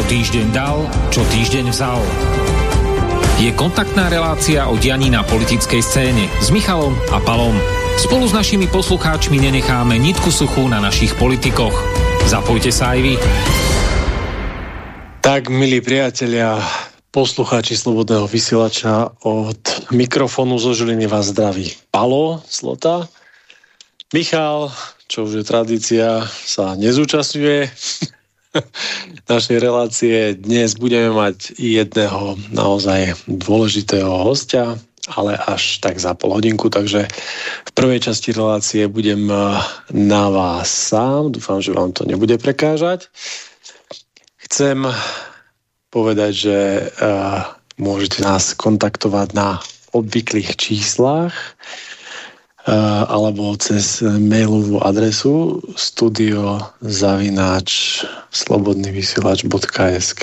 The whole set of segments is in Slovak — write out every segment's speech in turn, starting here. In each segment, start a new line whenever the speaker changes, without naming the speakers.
Čo týždeň dal, čo týždeň vzal. Je kontaktná relácia o dianí na politickej scéne s Michalom a Palom. Spolu s našimi poslucháčmi nenecháme nitku suchú na našich politikoch. Zapojte sa aj vy.
Tak, milí priatelia, poslucháči Slobodného vysielača od mikrofónu zo Žiliny vás zdraví Palo Slota. Michal, čo už je tradícia, sa nezúčastňuje našej relácie. Dnes budeme mať jedného naozaj dôležitého hostia, ale až tak za pol hodinku, takže v prvej časti relácie budem eh, na vás sám. Dúfam, že vám to nebude prekážať. Chcem povedať, že uh, môžete nás kontaktovať na obvyklých číslach alebo cez mailovú adresu studiozavináč slobodnyvysielač.sk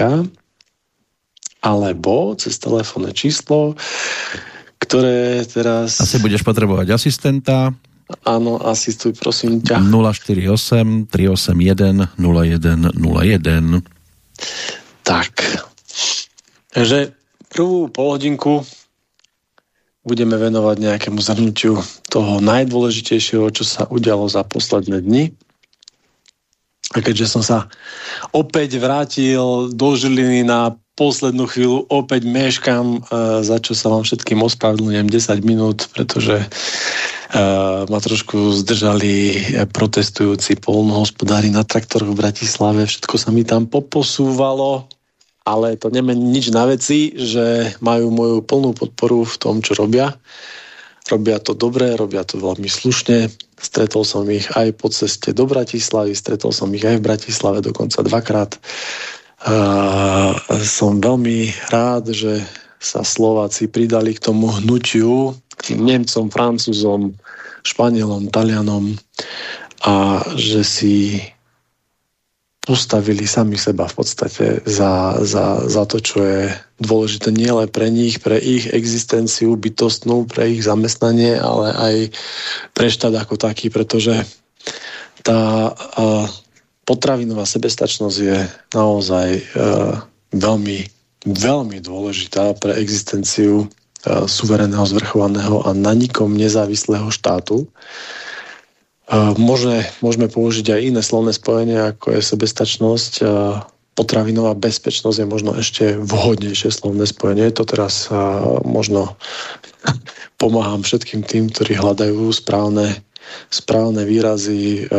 alebo cez telefónne číslo, ktoré teraz...
Asi budeš potrebovať asistenta.
Áno, asistuj, prosím ťa.
048 381 0101
Tak. Takže prvú polhodinku budeme venovať nejakému zhrnutiu toho najdôležitejšieho, čo sa udialo za posledné dni. A keďže som sa opäť vrátil do Žiliny na poslednú chvíľu, opäť meškam, e, za čo sa vám všetkým ospravedlňujem 10 minút, pretože e, ma trošku zdržali protestujúci polnohospodári na traktoroch v Bratislave. Všetko sa mi tam poposúvalo ale to nemení nič na veci, že majú moju plnú podporu v tom, čo robia. Robia to dobre, robia to veľmi slušne. Stretol som ich aj po ceste do Bratislavy, stretol som ich aj v Bratislave dokonca dvakrát. Uh, som veľmi rád, že sa Slováci pridali k tomu hnutiu, k tým Nemcom, Francúzom, Španielom, Talianom a že si postavili sami seba v podstate za, za, za to, čo je dôležité nielen pre nich, pre ich existenciu bytostnú, pre ich zamestnanie, ale aj pre štát ako taký, pretože tá uh, potravinová sebestačnosť je naozaj uh, veľmi, veľmi dôležitá pre existenciu uh, suverénneho, zvrchovaného a na nikom nezávislého štátu. Môžeme, môžeme použiť aj iné slovné spojenie, ako je sebestačnosť. Potravinová bezpečnosť je možno ešte vhodnejšie slovné spojenie. To teraz možno pomáham všetkým tým, ktorí hľadajú správne, správne výrazy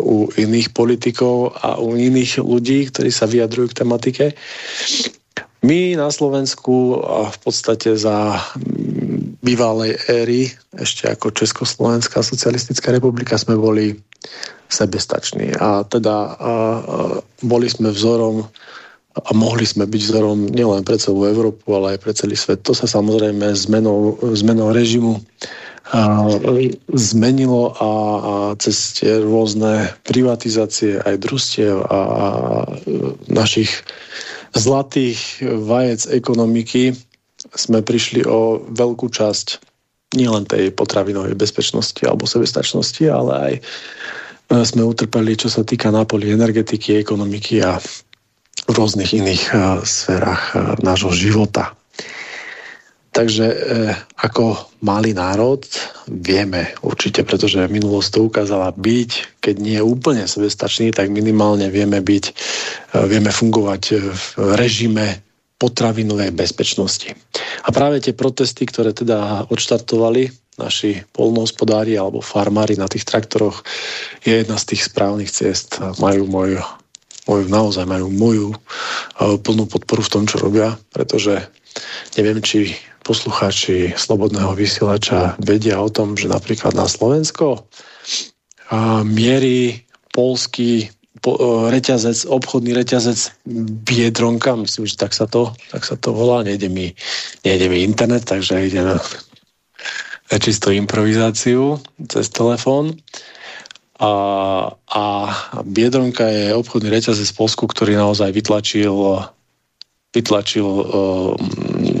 u iných politikov a u iných ľudí, ktorí sa vyjadrujú k tematike. My na Slovensku v podstate za bývalej éry, ešte ako Československá socialistická republika, sme boli sebestační. A teda a, a, boli sme vzorom a mohli sme byť vzorom nielen pre celú Európu, ale aj pre celý svet. To sa samozrejme zmenou, zmenou režimu a, zmenilo a, a cez tie rôzne privatizácie aj družstiev a, a našich zlatých vajec ekonomiky sme prišli o veľkú časť nielen tej potravinovej bezpečnosti alebo sebestačnosti, ale aj e, sme utrpeli, čo sa týka na poli energetiky, ekonomiky a v rôznych iných uh, sférach uh, nášho života. Takže e, ako malý národ vieme určite, pretože minulosť to ukázala byť, keď nie je úplne sebestačný, tak minimálne vieme byť, e, vieme fungovať v režime potravinovej bezpečnosti. A práve tie protesty, ktoré teda odštartovali naši polnohospodári alebo farmári na tých traktoroch, je jedna z tých správnych ciest. Majú moju, moju naozaj majú moju plnú podporu v tom, čo robia, pretože neviem, či poslucháči Slobodného vysielača vedia o tom, že napríklad na Slovensko mierí polský po, reťazec, obchodný reťazec Biedronka, myslím, že tak sa to, tak sa to volá, nejde mi, nejde mi internet, takže ide na, čisto improvizáciu cez telefón. A, a Biedronka je obchodný reťazec v Polsku, ktorý naozaj vytlačil vytlačil um,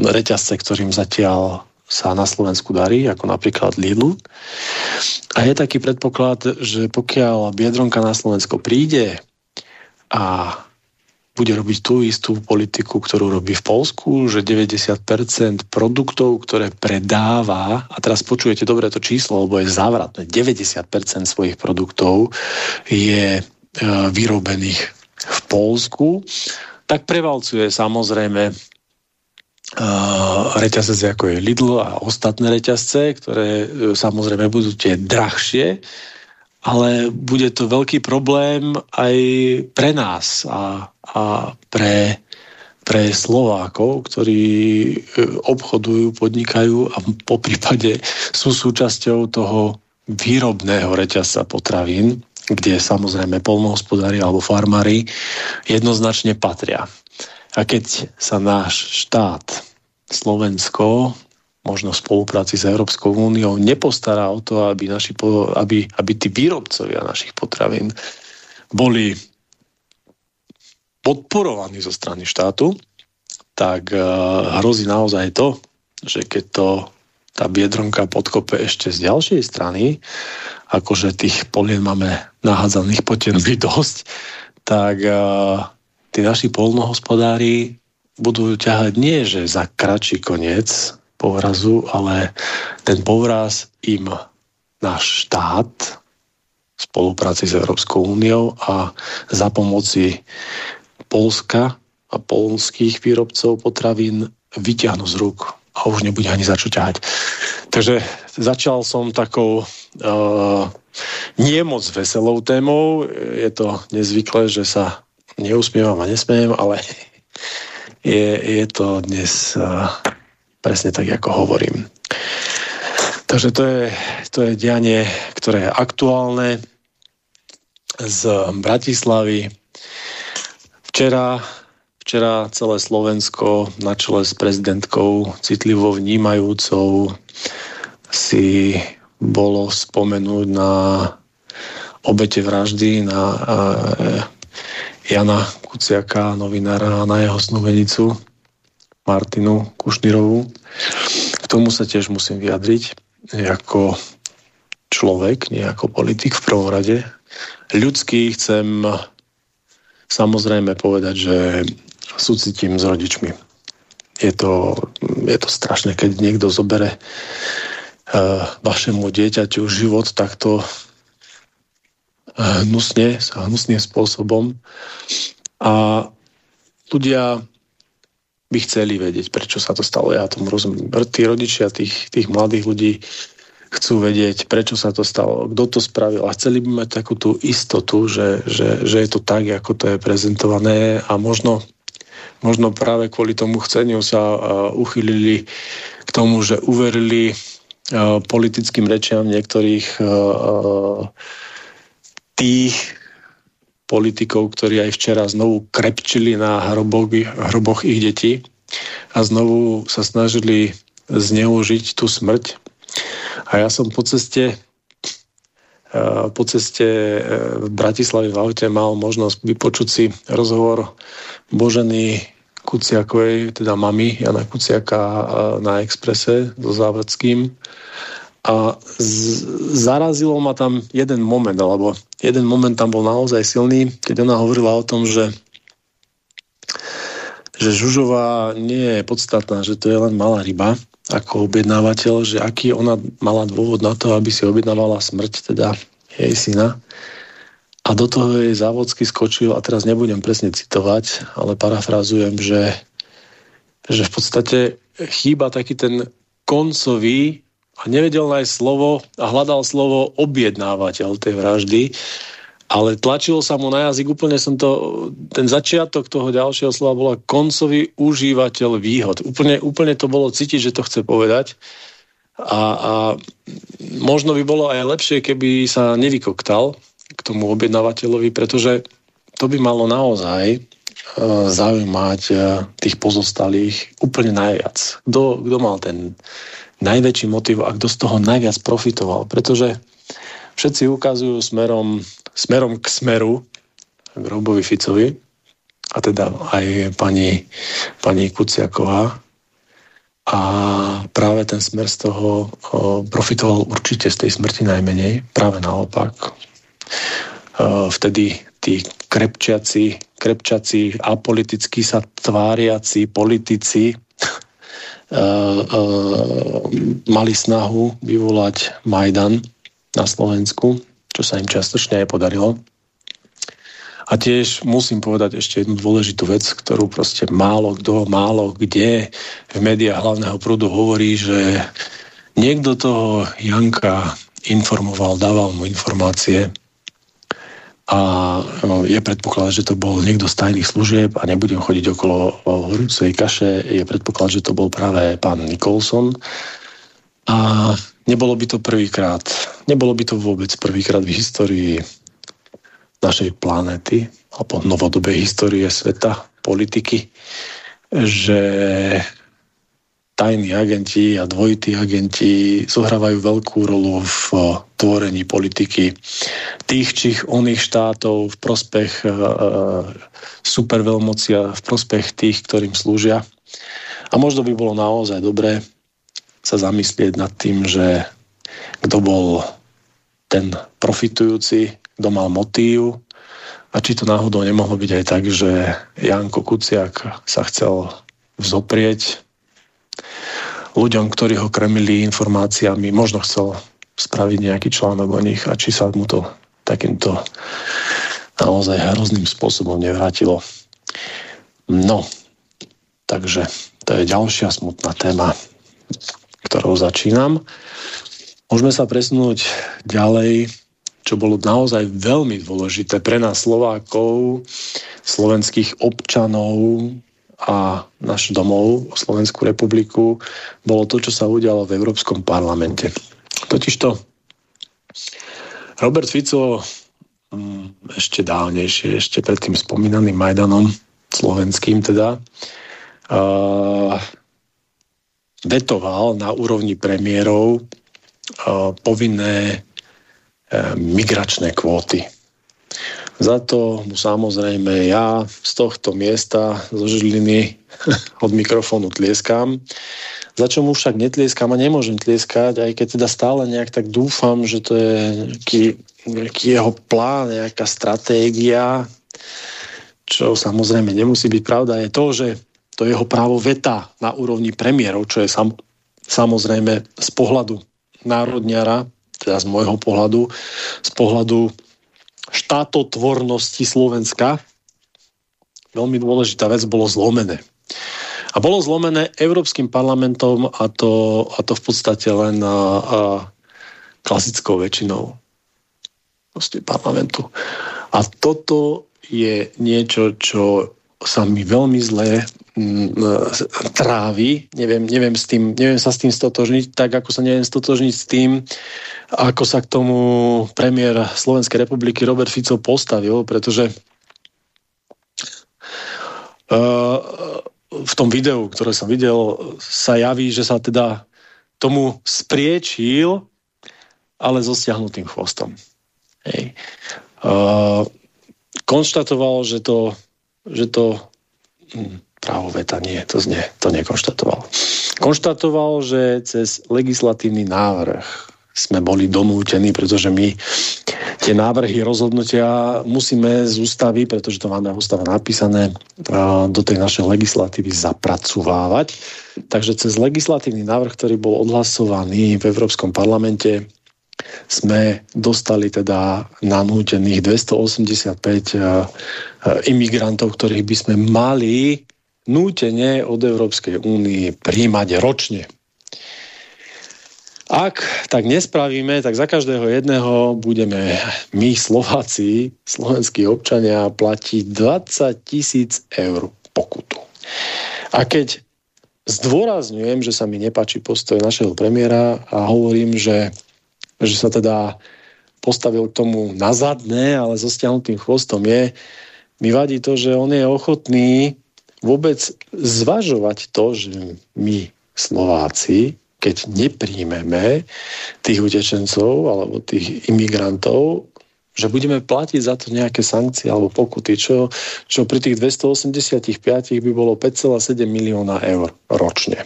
reťazce, ktorým zatiaľ sa na Slovensku darí, ako napríklad Lidl. A je taký predpoklad, že pokiaľ Biedronka na Slovensko príde a bude robiť tú istú politiku, ktorú robí v Polsku, že 90% produktov, ktoré predáva, a teraz počujete dobre to číslo, lebo je závratné, 90% svojich produktov je e, vyrobených v Polsku, tak prevalcuje samozrejme reťazce ako je Lidl a ostatné reťazce, ktoré e, samozrejme budú tie drahšie, ale bude to veľký problém aj pre nás a, a pre, pre Slovákov, ktorí e, obchodujú, podnikajú a po prípade sú súčasťou toho výrobného reťazca potravín, kde samozrejme polnohospodári alebo farmári jednoznačne patria. A keď sa náš štát, Slovensko, možno v spolupráci s Európskou úniou, nepostará o to, aby, naši, aby, aby tí výrobcovia našich potravín boli podporovaní zo strany štátu, tak uh, hrozí naozaj to, že keď to tá biedronka podkope ešte z ďalšej strany, akože tých polien máme nahádzaných potencií dosť, tak uh, tí naši polnohospodári budú ťahať nie, že za kratší koniec povrazu, ale ten povraz im náš štát v spolupráci s Európskou úniou a za pomoci Polska a polských výrobcov potravín vyťahnu z rúk a už nebude ani za čo ťahať. Takže začal som takou uh, nie moc veselou témou. Je to nezvyklé, že sa neusmievam a nesmiem, ale je, je to dnes presne tak, ako hovorím. Takže to je, to je dianie, ktoré je aktuálne z Bratislavy. Včera, včera celé Slovensko na čele s prezidentkou citlivo vnímajúcou si bolo spomenúť na obete vraždy, na Jana Kuciaka, novinára, na jeho snúbenicu Martinu Kušnirovú. K tomu sa tiež musím vyjadriť ako človek, nie ako politik v prvom rade. Ľudský chcem samozrejme povedať, že súcitím s rodičmi. Je to, je to strašné, keď niekto zobere uh, vašemu dieťaťu život takto hnusne, hnusným spôsobom. A ľudia by chceli vedieť, prečo sa to stalo. Ja tomu rozumiem. Tí rodičia tých, tých mladých ľudí chcú vedieť, prečo sa to stalo, kto to spravil a chceli by mať takú tú istotu, že, že, že je to tak, ako to je prezentované a možno, možno práve kvôli tomu chceniu sa uh, uchylili k tomu, že uverili politickým rečiam niektorých uh, tých politikov, ktorí aj včera znovu krepčili na hroboch, hroboch ich detí a znovu sa snažili zneužiť tú smrť. A ja som po ceste eh, po ceste eh, v Bratislave v aute mal možnosť vypočuť si rozhovor Boženy Kuciakovej, teda mami Jana Kuciaka eh, na Exprese so Závodským a z- zarazilo ma tam jeden moment, alebo jeden moment tam bol naozaj silný, keď ona hovorila o tom, že že Žužová nie je podstatná, že to je len malá ryba ako objednávateľ, že aký ona mala dôvod na to, aby si objednávala smrť teda jej syna. A do toho jej závodsky skočil, a teraz nebudem presne citovať, ale parafrazujem, že, že v podstate chýba taký ten koncový a nevedel nájsť slovo a hľadal slovo objednávateľ tej vraždy, ale tlačilo sa mu na jazyk, úplne som to, ten začiatok toho ďalšieho slova bola koncový užívateľ výhod. Úplne, úplne to bolo cítiť, že to chce povedať. A, a možno by bolo aj lepšie, keby sa nevykoktal k tomu objednávateľovi, pretože to by malo naozaj uh, zaujímať uh, tých pozostalých úplne najviac. Kto, kto mal ten najväčší motiv a kto z toho najviac profitoval. Pretože všetci ukazujú smerom, smerom k smeru, k Robovi Ficovi, a teda aj pani, pani Kuciaková. A práve ten smer z toho profitoval určite z tej smrti najmenej. Práve naopak. Vtedy tí krepčiaci, krepčiaci, apoliticky sa tváriaci politici mali snahu vyvolať Majdan na Slovensku, čo sa im častočne aj podarilo. A tiež musím povedať ešte jednu dôležitú vec, ktorú proste málo kto, málo kde v médiách hlavného prúdu hovorí, že niekto toho Janka informoval, dával mu informácie a no, je predpoklad, že to bol niekto z tajných služieb a nebudem chodiť okolo horúcej kaše, je predpoklad, že to bol práve pán Nikolson. A nebolo by to prvýkrát, nebolo by to vôbec prvýkrát v histórii našej planéty alebo novodobej histórie sveta, politiky, že tajní agenti a dvojití agenti zohrávajú veľkú rolu v tvorení politiky tých či oných štátov v prospech uh, superveľmocia, v prospech tých, ktorým slúžia. A možno by bolo naozaj dobré sa zamyslieť nad tým, že kto bol ten profitujúci kto mal motív a či to náhodou nemohlo byť aj tak, že Janko Kuciak sa chcel vzoprieť ľuďom, ktorí ho kremili informáciami, možno chcel spraviť nejaký článok o nich a či sa mu to takýmto naozaj hrozným spôsobom nevrátilo. No, takže to je ďalšia smutná téma, ktorou začínam. Môžeme sa presunúť ďalej čo bolo naozaj veľmi dôležité pre nás Slovákov, slovenských občanov a náš domov, Slovenskú republiku, bolo to, čo sa udialo v Európskom parlamente. Totižto Robert Fico mm, ešte dávnejšie, ešte pred tým spomínaným Majdanom, slovenským teda, uh, vetoval na úrovni premiérov uh, povinné E, migračné kvóty. Za to mu samozrejme ja z tohto miesta zo Žiliny od mikrofónu tlieskam. Za čo mu však netlieskam a nemôžem tlieskať, aj keď teda stále nejak tak dúfam, že to je nejaký, nejaký jeho plán, nejaká stratégia, čo samozrejme nemusí byť pravda, je to, že to jeho právo veta na úrovni premiérov, čo je sam, samozrejme z pohľadu národniara teda z môjho pohľadu, z pohľadu štátotvornosti Slovenska, veľmi dôležitá vec, bolo zlomené. A bolo zlomené Európskym parlamentom a to, a to v podstate len a, a klasickou väčšinou proste parlamentu. A toto je niečo, čo sa mi veľmi zle Trávi, neviem, neviem, s tým, neviem sa s tým stotožniť, tak ako sa neviem stotožniť s tým, ako sa k tomu premiér Slovenskej republiky Robert Fico postavil, pretože uh, v tom videu, ktoré som videl, sa javí, že sa teda tomu spriečil, ale so stiahnutým chvostom. Hej. Uh, konštatoval, že to, že to hm, právo veta nie, to, znie, to nekonštatoval. Konštatoval, že cez legislatívny návrh sme boli donútení, pretože my tie návrhy rozhodnutia musíme z ústavy, pretože to máme ústava napísané, do tej našej legislatívy zapracovávať. Takže cez legislatívny návrh, ktorý bol odhlasovaný v Európskom parlamente, sme dostali teda nanútených 285 imigrantov, ktorých by sme mali nútene od Európskej únie príjmať ročne. Ak tak nespravíme, tak za každého jedného budeme my Slováci, slovenskí občania, platiť 20 tisíc eur pokutu. A keď zdôrazňujem, že sa mi nepáči postoj našeho premiéra a hovorím, že, že sa teda postavil k tomu na zadné, ale so stiahnutým chvostom je, mi vadí to, že on je ochotný vôbec zvažovať to, že my Slováci, keď nepríjmeme tých utečencov alebo tých imigrantov, že budeme platiť za to nejaké sankcie alebo pokuty, čo, čo pri tých 285 by bolo 5,7 milióna eur ročne.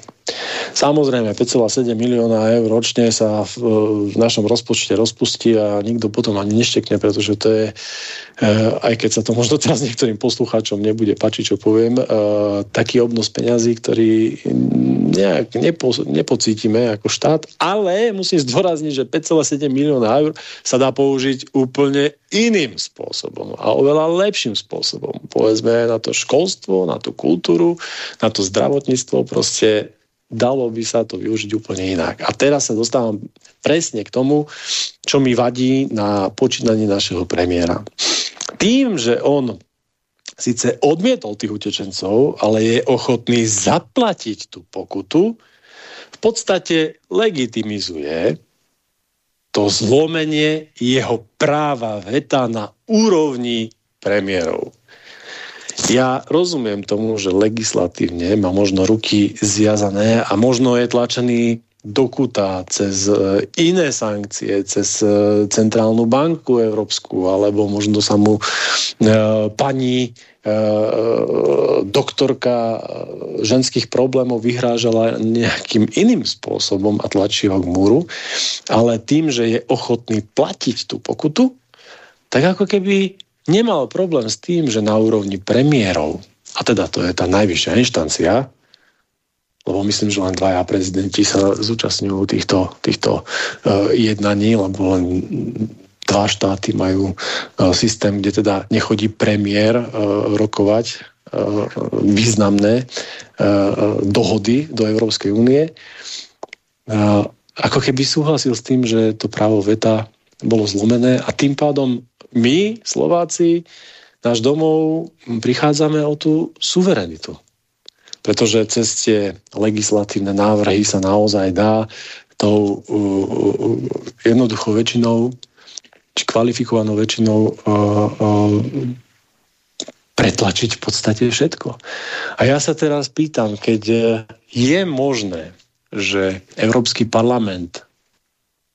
Samozrejme, 5,7 milióna eur ročne sa v, v našom rozpočte rozpustí a nikto potom ani neštekne, pretože to je, aj keď sa to možno teraz niektorým poslucháčom nebude páčiť, čo poviem, taký obnos peňazí, ktorý nejak nepo, nepocítime ako štát, ale musím zdôrazniť, že 5,7 milióna eur sa dá použiť úplne iným spôsobom a oveľa lepším spôsobom. Povedzme na to školstvo, na tú kultúru, na to zdravotníctvo, proste dalo by sa to využiť úplne inak. A teraz sa dostávam presne k tomu, čo mi vadí na počínaní našeho premiéra. Tým, že on síce odmietol tých utečencov, ale je ochotný zaplatiť tú pokutu, v podstate legitimizuje to zlomenie jeho práva veta na úrovni premiérov. Ja rozumiem tomu, že legislatívne má možno ruky zviazané a možno je tlačený do kuta cez e, iné sankcie, cez e, Centrálnu banku Európsku, alebo možno sa mu e, pani doktorka ženských problémov vyhrážala nejakým iným spôsobom a tlačí ho k múru, ale tým, že je ochotný platiť tú pokutu, tak ako keby nemal problém s tým, že na úrovni premiérov, a teda to je tá najvyššia inštancia, lebo myslím, že len dvaja prezidenti sa zúčastňujú týchto, týchto uh, jednaní, lebo len dva štáty majú uh, systém, kde teda nechodí premiér uh, rokovať uh, významné uh, dohody do Európskej únie. Uh, ako keby súhlasil s tým, že to právo veta bolo zlomené a tým pádom my, Slováci, náš domov prichádzame o tú suverenitu. Pretože cez tie legislatívne návrhy sa naozaj dá tou uh, uh, jednoduchou väčšinou či kvalifikovanou väčšinou uh, uh, pretlačiť v podstate všetko. A ja sa teraz pýtam, keď je možné, že Európsky parlament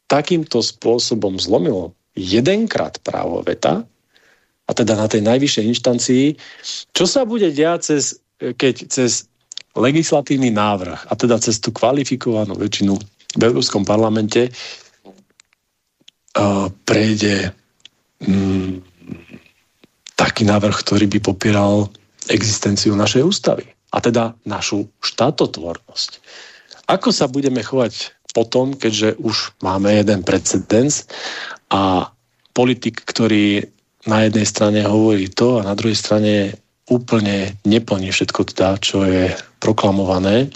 takýmto spôsobom zlomil jedenkrát právo veta, a teda na tej najvyššej inštancii, čo sa bude diať, cez, keď cez legislatívny návrh, a teda cez tú kvalifikovanú väčšinu v Európskom parlamente uh, prejde um, taký návrh, ktorý by popieral existenciu našej ústavy a teda našu štátotvornosť. Ako sa budeme chovať potom, keďže už máme jeden precedens a politik, ktorý na jednej strane hovorí to a na druhej strane úplne neplní všetko teda, čo je proklamované.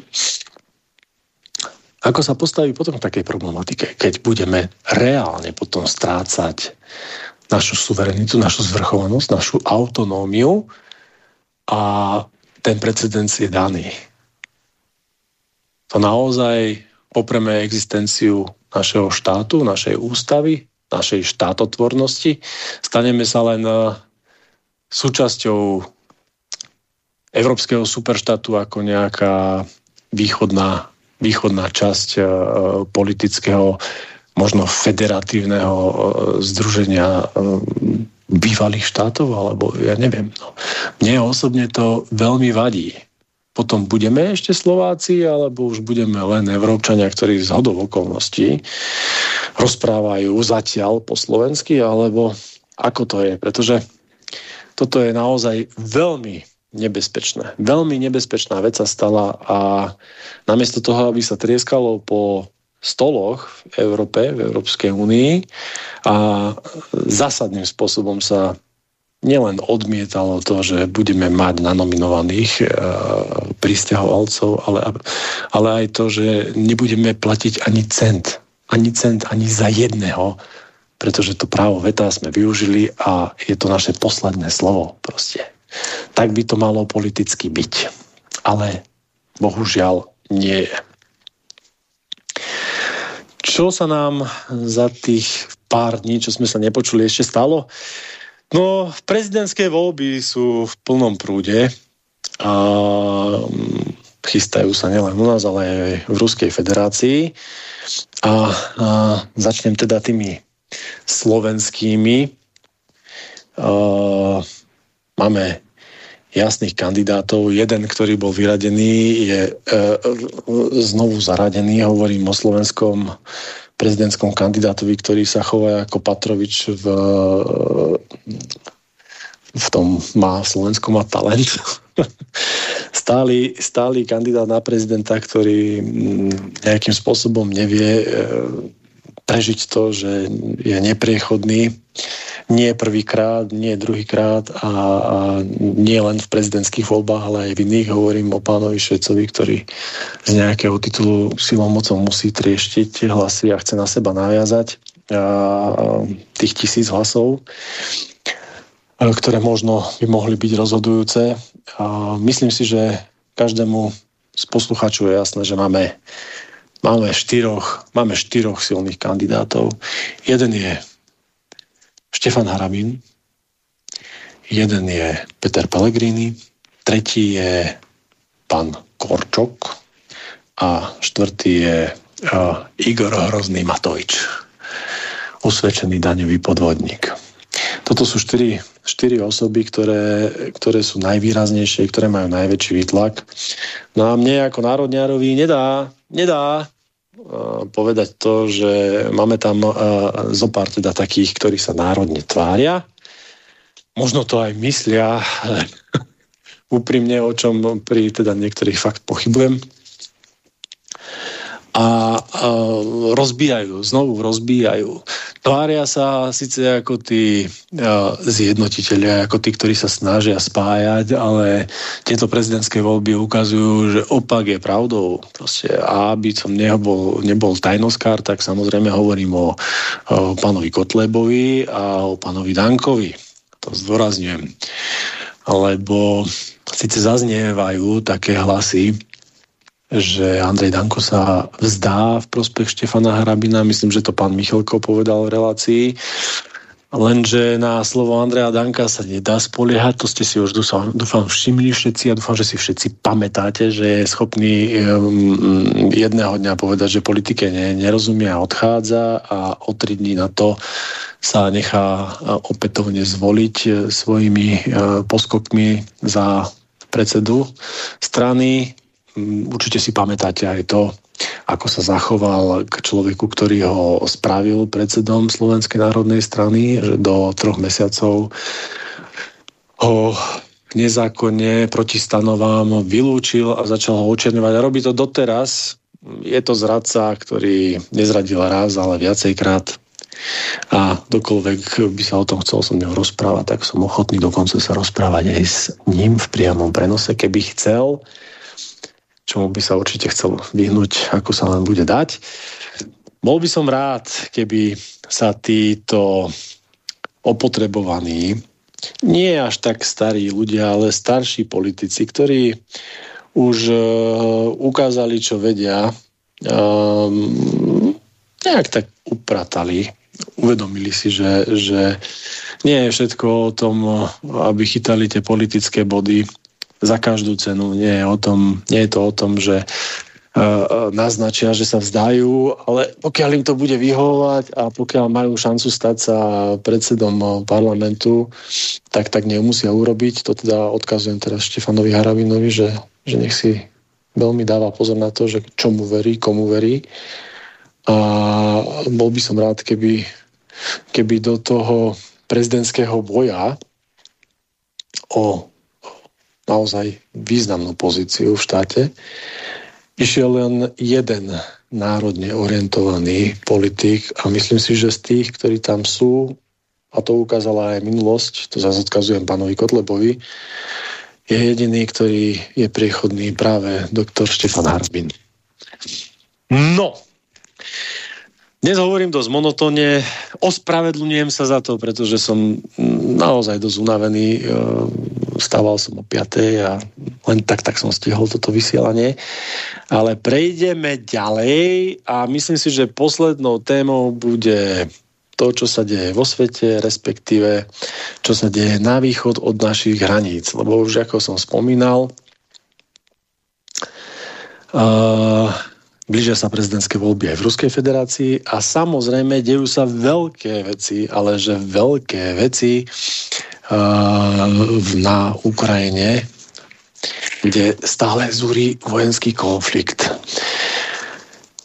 Ako sa postaví potom k takej problematike, keď budeme reálne potom strácať našu suverenitu, našu zvrchovanosť, našu autonómiu a ten precedens je daný. To naozaj popreme existenciu našeho štátu, našej ústavy, našej štátotvornosti. Staneme sa len eh, súčasťou európskeho superštátu ako nejaká východná, východná časť uh, politického, možno federatívneho uh, združenia bývalých štátov, alebo ja neviem. No. Mne osobne to veľmi vadí. Potom budeme ešte Slováci, alebo už budeme len Európčania, ktorí z hodov okolností rozprávajú zatiaľ po slovensky, alebo ako to je, pretože toto je naozaj veľmi nebezpečné. Veľmi nebezpečná vec sa stala a namiesto toho, aby sa trieskalo po stoloch v Európe, v Európskej únii a zásadným spôsobom sa nielen odmietalo to, že budeme mať nanominovaných e, pristahovalcov, ale, ale aj to, že nebudeme platiť ani cent ani cent, ani za jedného, pretože to právo veta sme využili a je to naše posledné slovo proste. Tak by to malo politicky byť. Ale bohužiaľ nie je. Čo sa nám za tých pár dní, čo sme sa nepočuli, ešte stalo? No, prezidentské voľby sú v plnom prúde a chystajú sa nielen u nás, ale aj v Ruskej federácii. A, a začnem teda tými slovenskými. A, máme jasných kandidátov. Jeden, ktorý bol vyradený, je e, znovu zaradený. Hovorím o slovenskom prezidentskom kandidátovi, ktorý sa chová ako Patrovič v, v tom má, v Slovensku má talent. stály, stály kandidát na prezidenta, ktorý mm, nejakým spôsobom nevie e, prežiť to, že je nepriechodný, nie prvýkrát, nie druhýkrát a, a nie len v prezidentských voľbách, ale aj v iných. Hovorím o pánovi Švecovi, ktorý z nejakého titulu silou mocou musí trieštiť hlasy a chce na seba naviazať a, tých tisíc hlasov ktoré možno by mohli byť rozhodujúce. A myslím si, že každému z poslucháčov je jasné, že máme, máme, štyroch, máme štyroch silných kandidátov. Jeden je Štefan Harabín, jeden je Peter Pellegrini, tretí je pán Korčok a štvrtý je uh, Igor Hrozný Matovič, usvedčený daňový podvodník. Toto sú štyri štyri osoby, ktoré, ktoré sú najvýraznejšie, ktoré majú najväčší výtlak. No a mne ako národňárovi nedá, nedá povedať to, že máme tam uh, zopár teda takých, ktorí sa národne tvária. Možno to aj myslia, úprimne, o čom pri teda niektorých fakt pochybujem a, a rozbijajú, znovu rozbijajú. Tvária sa síce ako tí a, zjednotiteľia, ako tí, ktorí sa snažia spájať, ale tieto prezidentské voľby ukazujú, že opak je pravdou. Proste, a aby som nebol, nebol tajnoskár, tak samozrejme hovorím o, o pánovi Kotlebovi a o pánovi Dankovi. To zdôrazňujem. Lebo síce zaznievajú také hlasy, že Andrej Danko sa vzdá v prospech Štefana Hrabina. Myslím, že to pán Michalko povedal v relácii. Lenže na slovo Andreja Danka sa nedá spoliehať, to ste si už dúfam, dúfam všimli všetci a dúfam, že si všetci pamätáte, že je schopný um, jedného dňa povedať, že politike ne, nerozumie a odchádza a o tri dní na to sa nechá opätovne zvoliť e, svojimi uh, poskokmi za predsedu strany určite si pamätáte aj to, ako sa zachoval k človeku, ktorý ho spravil predsedom Slovenskej národnej strany, že do troch mesiacov ho nezákonne proti stanovám vylúčil a začal ho očerňovať. A robí to doteraz. Je to zradca, ktorý nezradil raz, ale viacejkrát. A dokoľvek by sa o tom chcel som ňou rozprávať, tak som ochotný dokonca sa rozprávať aj s ním v priamom prenose, keby chcel čomu by sa určite chcel vyhnúť, ako sa len bude dať. Bol by som rád, keby sa títo opotrebovaní, nie až tak starí ľudia, ale starší politici, ktorí už uh, ukázali, čo vedia, um, nejak tak upratali, uvedomili si, že, že nie je všetko o tom, aby chytali tie politické body, za každú cenu. Nie je, o tom, nie je to o tom, že uh, naznačia, že sa vzdajú, ale pokiaľ im to bude vyhovovať a pokiaľ majú šancu stať sa predsedom parlamentu, tak tak nemusia urobiť. To teda odkazujem teraz Štefanovi Harabinovi, že, že nech si veľmi dáva pozor na to, že čomu verí, komu verí. A bol by som rád, keby, keby do toho prezidentského boja o naozaj významnú pozíciu v štáte. Išiel len jeden národne orientovaný politik a myslím si, že z tých, ktorí tam sú, a to ukázala aj minulosť, to zase odkazujem pánovi Kotlebovi, je jediný, ktorý je priechodný práve doktor Štefan Harbin. No, dnes hovorím dosť monotónne, ospravedlňujem sa za to, pretože som naozaj dosť unavený vstával som o 5. a len tak, tak som stihol toto vysielanie. Ale prejdeme ďalej a myslím si, že poslednou témou bude to, čo sa deje vo svete, respektíve čo sa deje na východ od našich hraníc. Lebo už ako som spomínal, uh, blížia sa prezidentské voľby aj v Ruskej federácii a samozrejme dejú sa veľké veci, ale že veľké veci na Ukrajine, kde stále zúri vojenský konflikt.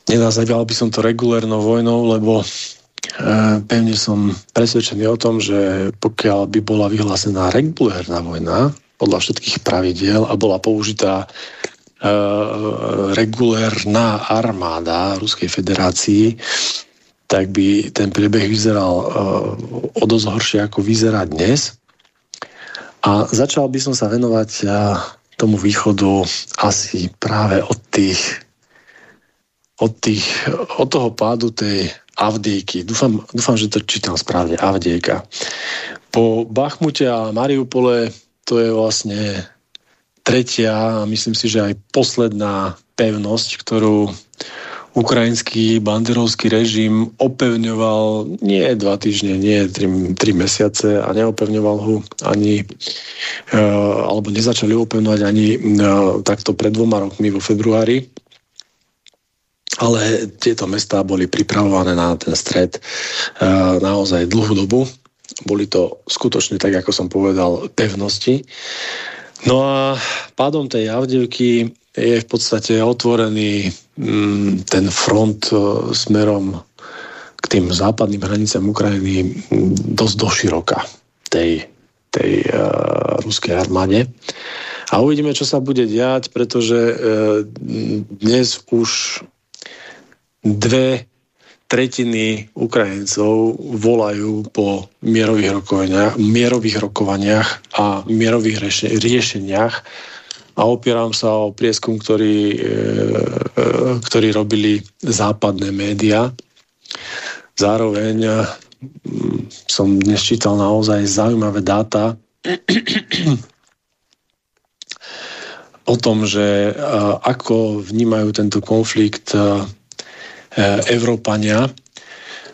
Nenazýval by som to regulérnou vojnou, lebo pevne som presvedčený o tom, že pokiaľ by bola vyhlásená regulérna vojna podľa všetkých pravidiel a bola použitá regulérna armáda Ruskej federácii, tak by ten priebeh vyzeral o dosť horšie, ako vyzerá dnes. A začal by som sa venovať tomu východu asi práve od tých od, tých, od toho pádu tej Avdejky. Dúfam, dúfam, že to čítam správne. Avdejka. Po Bachmute a Mariupole to je vlastne tretia a myslím si, že aj posledná pevnosť, ktorú ukrajinský banderovský režim opevňoval nie dva týždne, nie tri, tri mesiace a neopevňoval ho ani, e, alebo nezačali opevňovať ani e, takto pred dvoma rokmi vo februári ale tieto mestá boli pripravované na ten stred uh, naozaj dlhú dobu. Boli to skutočne, tak ako som povedal, pevnosti. No a pádom tej Avdevky je v podstate otvorený mm, ten front uh, smerom k tým západným hranicám Ukrajiny mm, dosť doširoka tej, tej uh, ruskej armáde. A uvidíme, čo sa bude diať, pretože uh, dnes už dve tretiny Ukrajincov volajú po mierových rokovaniach, mierových rokovaniach a mierových riešeniach a opieram sa o prieskum, ktorý, e, e, ktorý robili západné médiá. Zároveň e, som dnes čítal naozaj zaujímavé dáta o tom, že ako vnímajú tento konflikt Európania.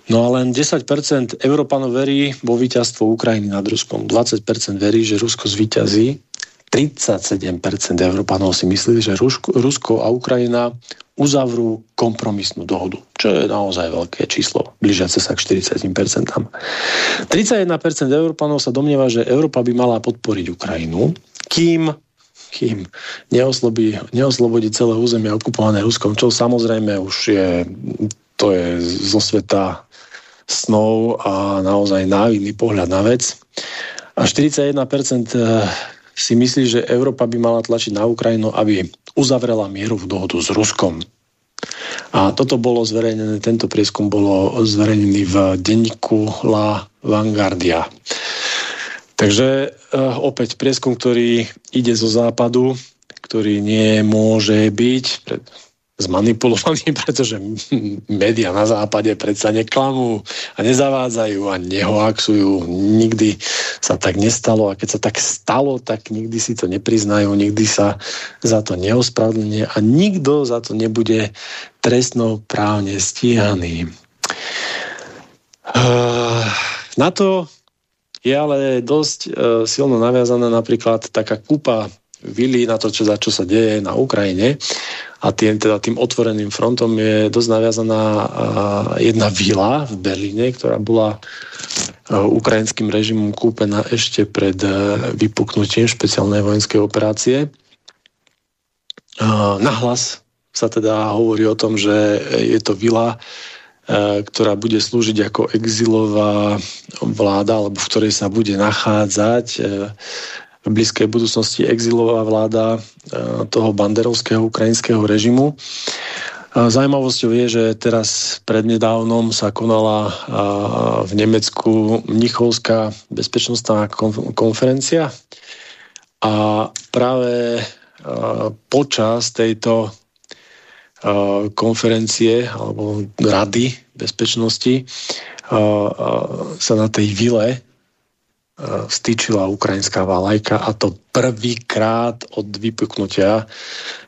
No a len 10% Európanov verí vo víťazstvo Ukrajiny nad Ruskom. 20% verí, že Rusko zvíťazí. 37% Európanov si myslí, že Rusko, Rusko a Ukrajina uzavrú kompromisnú dohodu, čo je naozaj veľké číslo, blížiace sa k 40%. 31% Európanov sa domnieva, že Európa by mala podporiť Ukrajinu, kým kým neoslobí, neoslobodí celé územie okupované Ruskom, čo samozrejme už je, to je zo sveta snov a naozaj návidný pohľad na vec. A 41% eh, si myslí, že Európa by mala tlačiť na Ukrajinu, aby uzavrela mierovú dohodu s Ruskom. A toto bolo zverejnené, tento prieskum bolo zverejnený v denníku La Vanguardia. Takže opäť prieskum, ktorý ide zo západu, ktorý nie môže byť pred, zmanipulovaný, pretože médiá na západe predsa neklamú a nezavádzajú a nehoaxujú. Nikdy sa tak nestalo a keď sa tak stalo, tak nikdy si to nepriznajú, nikdy sa za to neospravedlnie a nikto za to nebude trestno právne stíhaný. Uh, na to je ale dosť e, silno naviazaná napríklad taká kúpa vily na to, čo, za čo sa deje na Ukrajine a tým, teda tým otvoreným frontom je dosť naviazaná e, jedna vila v Berlíne, ktorá bola e, ukrajinským režimom kúpená ešte pred e, vypuknutím špeciálnej vojenskej operácie. Nahlas sa teda hovorí o tom, že je to vila, ktorá bude slúžiť ako exilová vláda, alebo v ktorej sa bude nachádzať e, v blízkej budúcnosti exilová vláda e, toho banderovského ukrajinského režimu. Zajímavosťou je, že teraz prednedávnom sa konala v Nemecku Mnichovská bezpečnostná konferencia a práve počas tejto konferencie alebo rady bezpečnosti sa na tej vile stýčila ukrajinská valajka a to prvýkrát od vypuknutia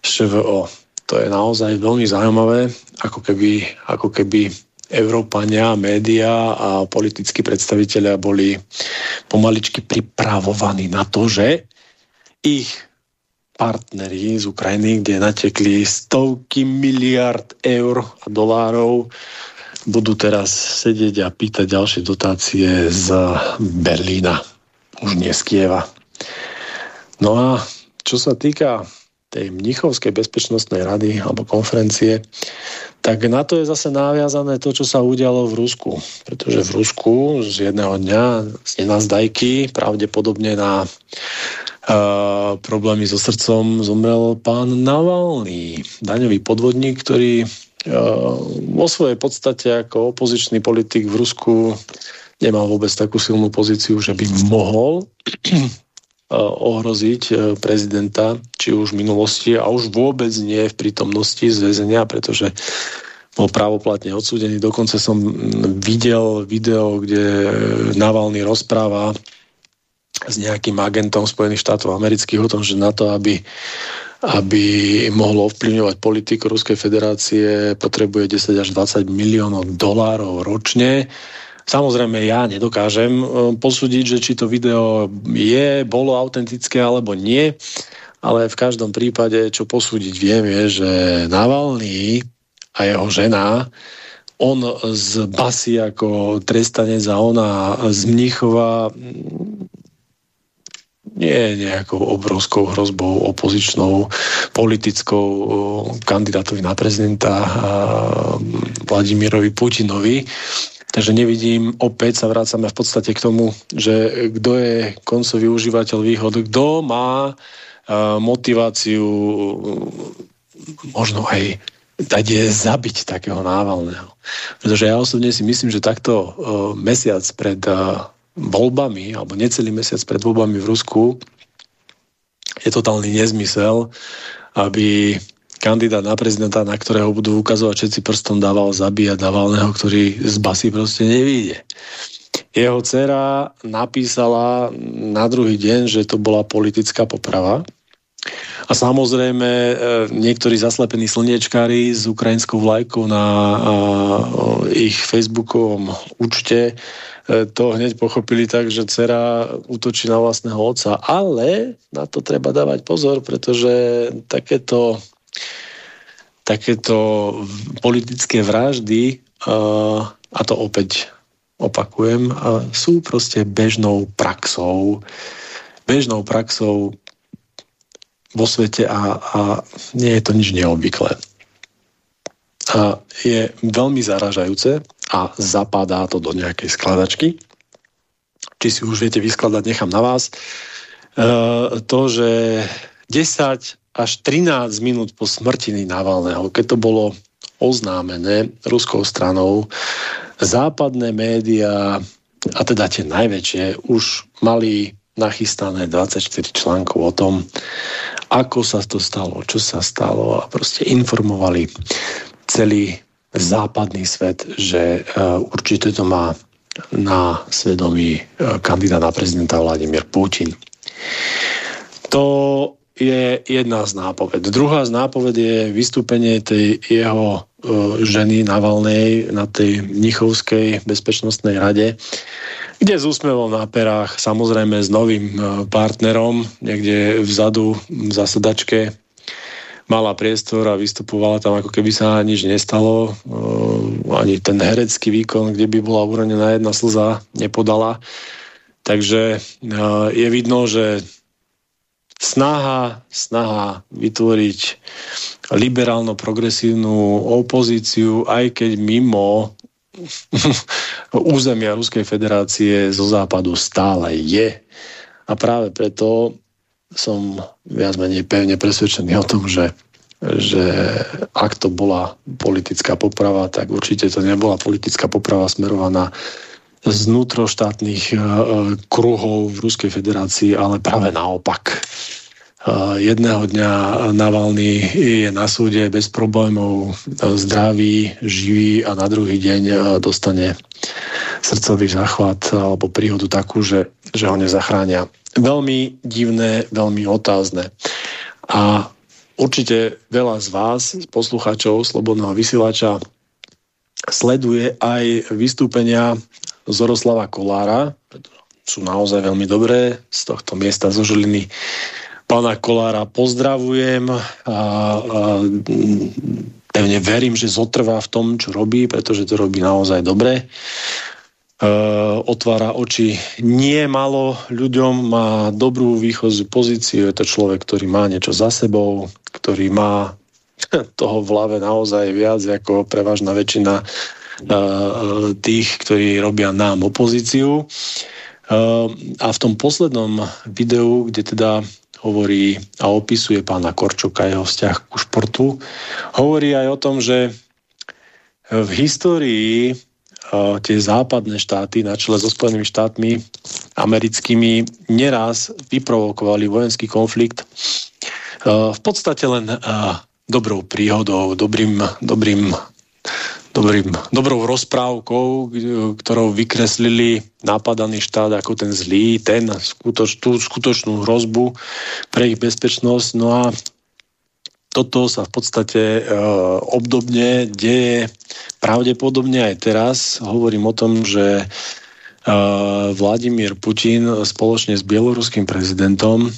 ŠVO. To je naozaj veľmi zaujímavé, ako keby, ako keby Európania, média a politickí predstavitelia boli pomaličky pripravovaní na to, že ich partneri z Ukrajiny, kde natekli stovky miliard eur a dolárov, budú teraz sedieť a pýtať ďalšie dotácie z Berlína. už nie z Kieva. No a čo sa týka tej Mnichovskej bezpečnostnej rady alebo konferencie, tak na to je zase naviazané to, čo sa udialo v Rusku. Pretože v Rusku z jedného dňa z nenazdajky, pravdepodobne na problémy so srdcom zomrel pán Navalny, daňový podvodník, ktorý uh, vo svojej podstate ako opozičný politik v Rusku nemal vôbec takú silnú pozíciu, že by mohol Eh, ohroziť eh, prezidenta, či už v minulosti a už vôbec nie v prítomnosti z väzenia, pretože bol právoplatne odsúdený. Dokonca som videl video, kde Navalny rozpráva s nejakým agentom Spojených štátov amerických o tom, že na to, aby aby mohlo ovplyvňovať politiku Ruskej federácie, potrebuje 10 až 20 miliónov dolárov ročne. Samozrejme, ja nedokážem e, posúdiť, že či to video je, bolo autentické alebo nie, ale v každom prípade, čo posúdiť viem, je, že Navalny a jeho žena on z basy ako trestanec a ona z Mnichova nie je nejakou obrovskou hrozbou opozičnou, politickou kandidátovi na prezidenta Vladimirovi Putinovi. Takže nevidím, opäť sa vrácame v podstate k tomu, že kto je koncový užívateľ výhod, kto má motiváciu možno aj dať je zabiť takého návalného. Pretože ja osobne si myslím, že takto mesiac pred voľbami, alebo necelý mesiac pred voľbami v Rusku je totálny nezmysel, aby kandidát na prezidenta, na ktorého budú ukazovať všetci prstom, dával zabíjať Navalného, ktorý z basy proste nevíde. Jeho dcera napísala na druhý deň, že to bola politická poprava. A samozrejme, e, niektorí zaslepení slniečkári s ukrajinskou vlajkou na ich facebookovom účte e, to hneď pochopili tak, že dcera útočí na vlastného otca. Ale na to treba dávať pozor, pretože takéto takéto politické vraždy, a to opäť opakujem, sú proste bežnou praxou, bežnou praxou vo svete a, a nie je to nič neobvyklé. A je veľmi zaražajúce a zapadá to do nejakej skladačky. Či si už viete vyskladať, nechám na vás. E, to, že 10 až 13 minút po smrtiny Navalného, keď to bolo oznámené ruskou stranou, západné médiá, a teda tie najväčšie, už mali nachystané 24 článkov o tom, ako sa to stalo, čo sa stalo a proste informovali celý západný svet, že uh, určite to má na svedomí uh, kandidát na prezidenta Vladimír Putin. To je jedna z nápoved. Druhá z nápoved je vystúpenie tej jeho e, ženy Navalnej na tej Mnichovskej bezpečnostnej rade, kde s úsmevom na perách, samozrejme s novým e, partnerom, niekde vzadu v zasedačke, mala priestor a vystupovala tam, ako keby sa nič nestalo. E, ani ten herecký výkon, kde by bola uranená jedna slza, nepodala. Takže je vidno, že snaha, snaha vytvoriť liberálno-progresívnu opozíciu, aj keď mimo územia Ruskej federácie zo západu stále je. A práve preto som viac menej pevne presvedčený o tom, že, že ak to bola politická poprava, tak určite to nebola politická poprava smerovaná z vnútroštátnych uh, kruhov v Ruskej federácii, ale práve naopak. Jedného dňa Navalny je na súde bez problémov zdravý, živý a na druhý deň uh, dostane srdcový záchvat alebo príhodu takú, že, že ho nezachránia. Veľmi divné, veľmi otázne. A určite veľa z vás, poslucháčov Slobodného vysielača, sleduje aj vystúpenia Zoroslava Kolára, sú naozaj veľmi dobré, z tohto miesta zo Žiliny pána Kolára pozdravujem a, a pevne verím, že zotrvá v tom, čo robí, pretože to robí naozaj dobre. otvára oči nie malo ľuďom, má dobrú výchozu pozíciu, je to človek, ktorý má niečo za sebou, ktorý má toho v hlave naozaj viac ako prevažná väčšina tých, ktorí robia nám opozíciu. A v tom poslednom videu, kde teda hovorí a opisuje pána Korčoka jeho vzťah ku športu, hovorí aj o tom, že v histórii tie západné štáty na čele so Spojenými štátmi americkými neraz vyprovokovali vojenský konflikt v podstate len dobrou príhodou, dobrým, dobrým, dobrým, dobrou rozprávkou, ktorou vykreslili napadaný štát ako ten zlý, ten skutoč, tú skutočnú hrozbu pre ich bezpečnosť. No a toto sa v podstate e, obdobne deje pravdepodobne aj teraz. Hovorím o tom, že e, Vladimír Putin spoločne s bieloruským prezidentom e,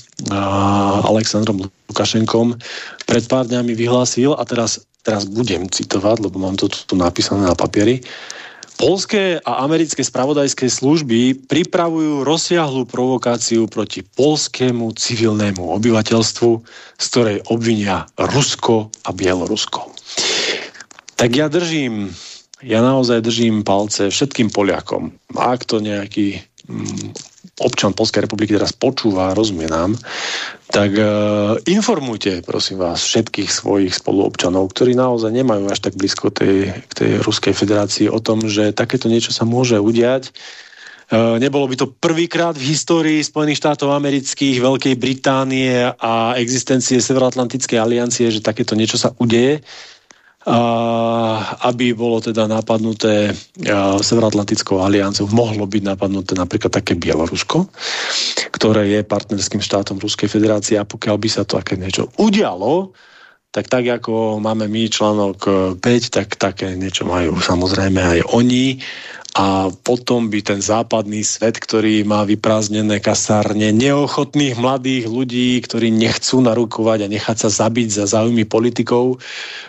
Aleksandrom Lukašenkom pred pár dňami vyhlásil, a teraz, teraz budem citovať, lebo mám to tu napísané na papieri, Polské a americké spravodajské služby pripravujú rozsiahlú provokáciu proti polskému civilnému obyvateľstvu, z ktorej obvinia Rusko a Bielorusko. Tak ja držím, ja naozaj držím palce všetkým Poliakom. Ak to nejaký mm, občan Polskej republiky teraz počúva rozumie nám, tak uh, informujte, prosím vás, všetkých svojich spoluobčanov, ktorí naozaj nemajú až tak blízko tej, k tej Ruskej federácii o tom, že takéto niečo sa môže udiať. Uh, nebolo by to prvýkrát v histórii Spojených štátov amerických, Veľkej Británie a existencie Severoatlantickej aliancie, že takéto niečo sa udeje aby bolo teda napadnuté Severoatlantickou alianciou, mohlo byť napadnuté napríklad také Bielorusko, ktoré je partnerským štátom Ruskej federácie a pokiaľ by sa to také niečo udialo, tak tak ako máme my článok 5, tak také niečo majú samozrejme aj oni a potom by ten západný svet, ktorý má vyprázdnené kasárne neochotných mladých ľudí, ktorí nechcú narukovať a nechať sa zabiť za záujmy politikov,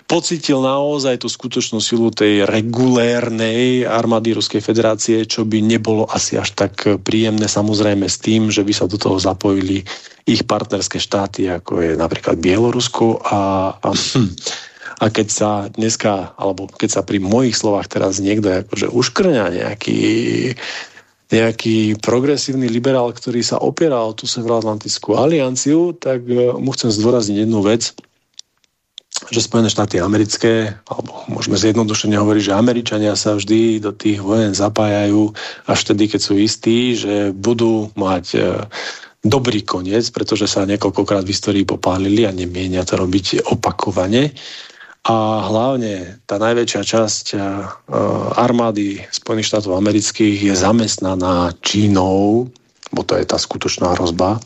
pocitil naozaj tú skutočnú silu tej regulérnej armády Ruskej federácie, čo by nebolo asi až tak príjemné samozrejme s tým, že by sa do toho zapojili ich partnerské štáty, ako je napríklad Bielorusko a, a a keď sa dneska, alebo keď sa pri mojich slovách teraz niekto akože uškrňa nejaký nejaký progresívny liberál, ktorý sa opieral o tú Severoatlantickú alianciu, tak e, mu chcem zdôrazniť jednu vec, že Spojené štáty americké, alebo môžeme zjednodušene hovoriť, že Američania sa vždy do tých vojen zapájajú až vtedy, keď sú istí, že budú mať e, dobrý koniec, pretože sa niekoľkokrát v histórii popálili a nemienia to robiť opakovane. A hlavne tá najväčšia časť armády Spojených štátov amerických je zamestnaná Čínou, bo to je tá skutočná hrozba,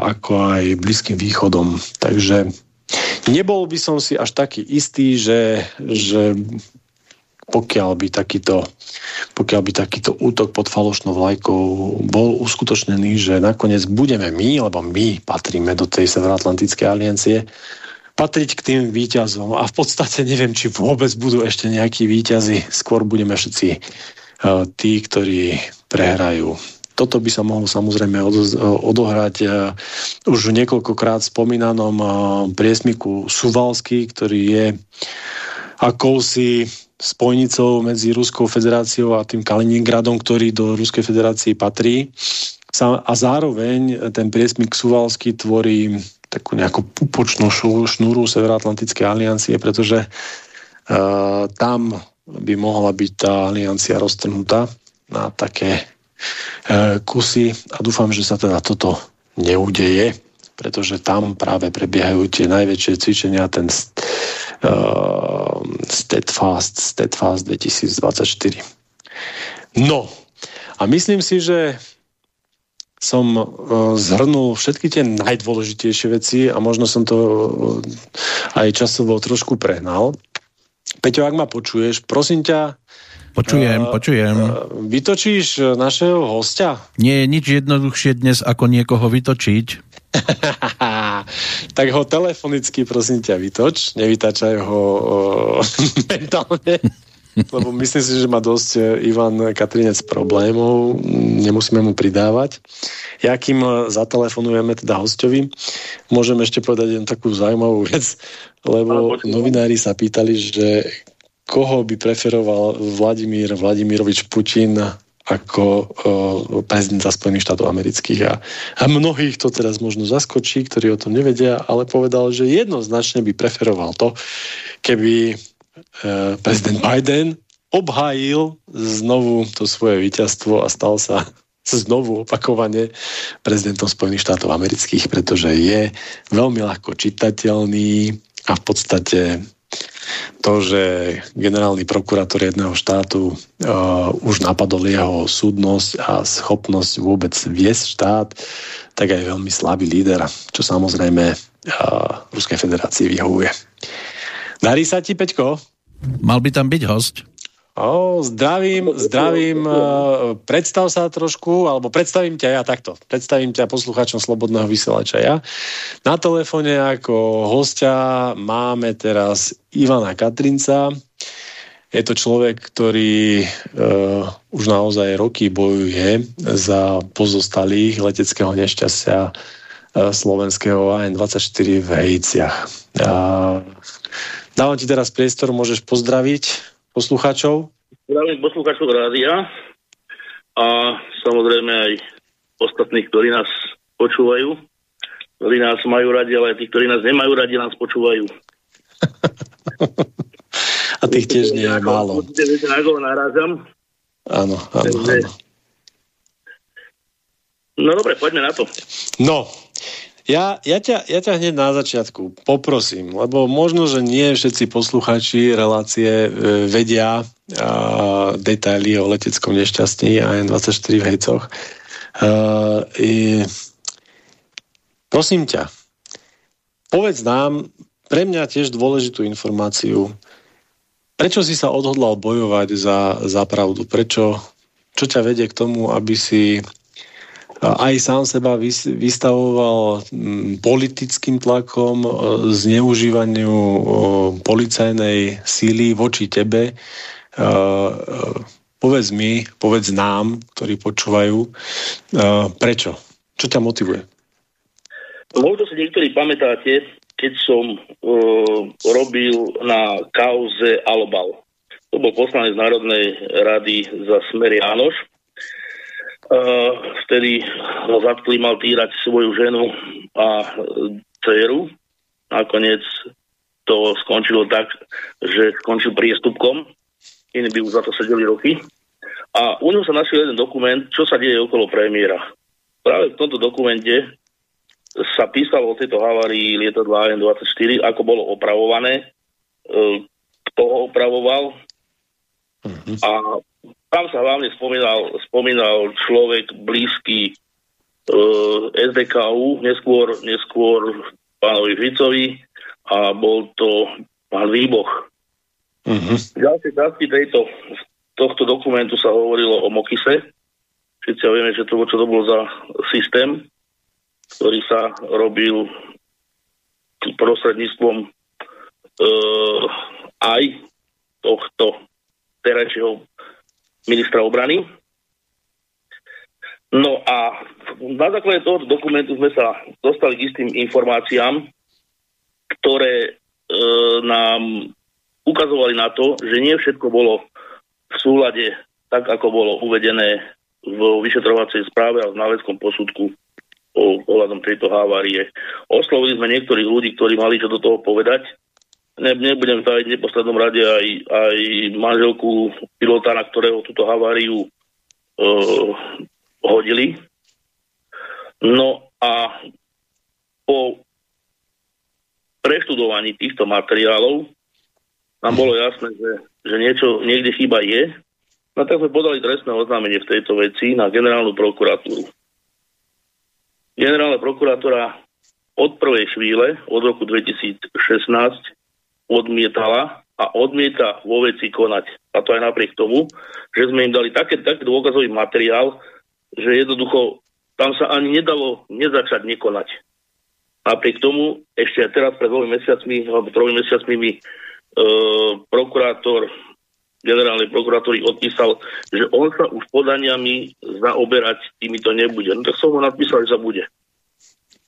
ako aj Blízkym východom. Takže nebol by som si až taký istý, že, že pokiaľ by takýto, pokiaľ by takýto útok pod falošnou vlajkou bol uskutočnený, že nakoniec budeme my, lebo my patríme do tej Severoatlantickej aliancie, patriť k tým výťazom a v podstate neviem, či vôbec budú ešte nejakí výťazi, skôr budeme všetci uh, tí, ktorí prehrajú. Toto by sa mohlo samozrejme odohrať uh, už niekoľkokrát spomínanom uh, priesmiku Suvalsky, ktorý je akousi spojnicou medzi Ruskou federáciou a tým Kaliningradom, ktorý do Ruskej federácie patrí. A zároveň ten priesmik Suvalsky tvorí takú nejakú pupočnú šnúru Severoatlantickej aliancie, pretože uh, tam by mohla byť tá aliancia roztrhnutá na také uh, kusy a dúfam, že sa teda toto neudeje, pretože tam práve prebiehajú tie najväčšie cvičenia, ten uh, Steadfast, Steadfast 2024. No, a myslím si, že som uh, zhrnul všetky tie najdôležitejšie veci a možno som to uh, aj časovo trošku prehnal. Peťo, ak ma počuješ, prosím ťa,
Počujem, uh, počujem.
Vytočíš našeho hostia?
Nie je nič jednoduchšie dnes, ako niekoho vytočiť.
tak ho telefonicky prosím ťa vytoč, nevytačaj ho uh, mentálne. Lebo myslím si, že má dosť e, Ivan Katrinec problémov, nemusíme mu pridávať. Ja kým e, zatelefonujeme teda hostovi, môžem ešte povedať len takú zaujímavú vec, lebo novinári sa pýtali, že koho by preferoval Vladimír Vladimirovič Putin ako uh, prezidenta Spojených štátov amerických. A, a mnohých to teraz možno zaskočí, ktorí o tom nevedia, ale povedal, že jednoznačne by preferoval to, keby prezident Biden obhájil znovu to svoje víťazstvo a stal sa znovu opakovane prezidentom Spojených štátov amerických, pretože je veľmi ľahko čitateľný a v podstate to, že generálny prokurátor jedného štátu uh, už napadol jeho súdnosť a schopnosť vôbec viesť štát, tak aj veľmi slabý líder, čo samozrejme uh, Ruskej federácii vyhovuje. Darí sa ti, Peťko?
Mal by tam byť host.
O, zdravím, zdravím. Predstav sa trošku, alebo predstavím ťa ja takto. Predstavím ťa poslucháčom Slobodného vysielača ja. Na telefóne ako hostia máme teraz Ivana Katrinca. Je to človek, ktorý uh, už naozaj roky bojuje za pozostalých leteckého nešťastia uh, slovenského AN-24 v Hejciach. Uh, dávam ti teraz priestor, môžeš pozdraviť poslucháčov?
Zdravím poslucháčov rádia a samozrejme aj ostatných, ktorí nás počúvajú. Ktorí nás majú radi, ale aj tí, ktorí nás nemajú radi, nás počúvajú.
a tých tiež nie je málo.
narážam.
Áno, áno, áno.
No dobre, poďme na to.
No, ja, ja, ťa, ja ťa hneď na začiatku poprosím, lebo možno, že nie všetci posluchači relácie e, vedia e, detaily o leteckom nešťastí AN-24 v Hejcoch. E, prosím ťa, povedz nám pre mňa tiež dôležitú informáciu, prečo si sa odhodlal bojovať za, za pravdu? Prečo, čo ťa vedie k tomu, aby si aj sám seba vystavoval mm, politickým tlakom, e, zneužívaniu e, policajnej síly voči tebe. E, povedz mi, povedz nám, ktorí počúvajú, prečo? Čo ťa motivuje?
Možno si niektorí pamätáte, keď som robil na kauze Alobal. To bol poslanec Národnej rady za Smer Jánoš vtedy ho zatkli, mal týrať svoju ženu a dceru. Nakoniec to skončilo tak, že skončil priestupkom. Iní by už za to sedeli roky. A u neho sa našiel jeden dokument, čo sa deje okolo premiéra. Práve v tomto dokumente sa písalo o tejto havárii lietadla AN-24, ako bolo opravované, e, kto ho opravoval. Mm-hmm. A tam sa hlavne spomínal, spomínal človek blízky e, SDKU, neskôr, neskôr pánovi Ficovi a bol to pán Výboch. Uh-huh. V ďalšej časti tejto, tohto dokumentu sa hovorilo o Mokise. Všetci vieme, že to, čo to bol za systém, ktorý sa robil prostredníctvom uh, aj tohto terajšieho ministra obrany. No a na základe tohoto dokumentu sme sa dostali k istým informáciám, ktoré e, nám ukazovali na to, že nie všetko bolo v súlade tak, ako bolo uvedené v vyšetrovacej správe a v náleckom posudku ohľadom tejto havárie. Oslovili sme niektorých ľudí, ktorí mali čo do toho povedať ne, nebudem tajiť v neposlednom rade aj, aj manželku pilota, na ktorého túto haváriu uh, hodili. No a po preštudovaní týchto materiálov nám bolo jasné, že, že niečo niekde chyba je. No tak sme podali trestné oznámenie v tejto veci na generálnu prokuratúru. Generálna prokuratúra od prvej chvíle, od roku 2016, odmietala a odmieta vo veci konať. A to aj napriek tomu, že sme im dali také, taký dôkazový materiál, že jednoducho tam sa ani nedalo nezačať nekonať. Napriek tomu ešte aj teraz pred dvomi mesiacmi, alebo tromi mesiacmi mi e, prokurátor generálnej prokuratúry odpísal, že on sa už podaniami zaoberať týmito nebude. No tak som ho napísal, že sa bude.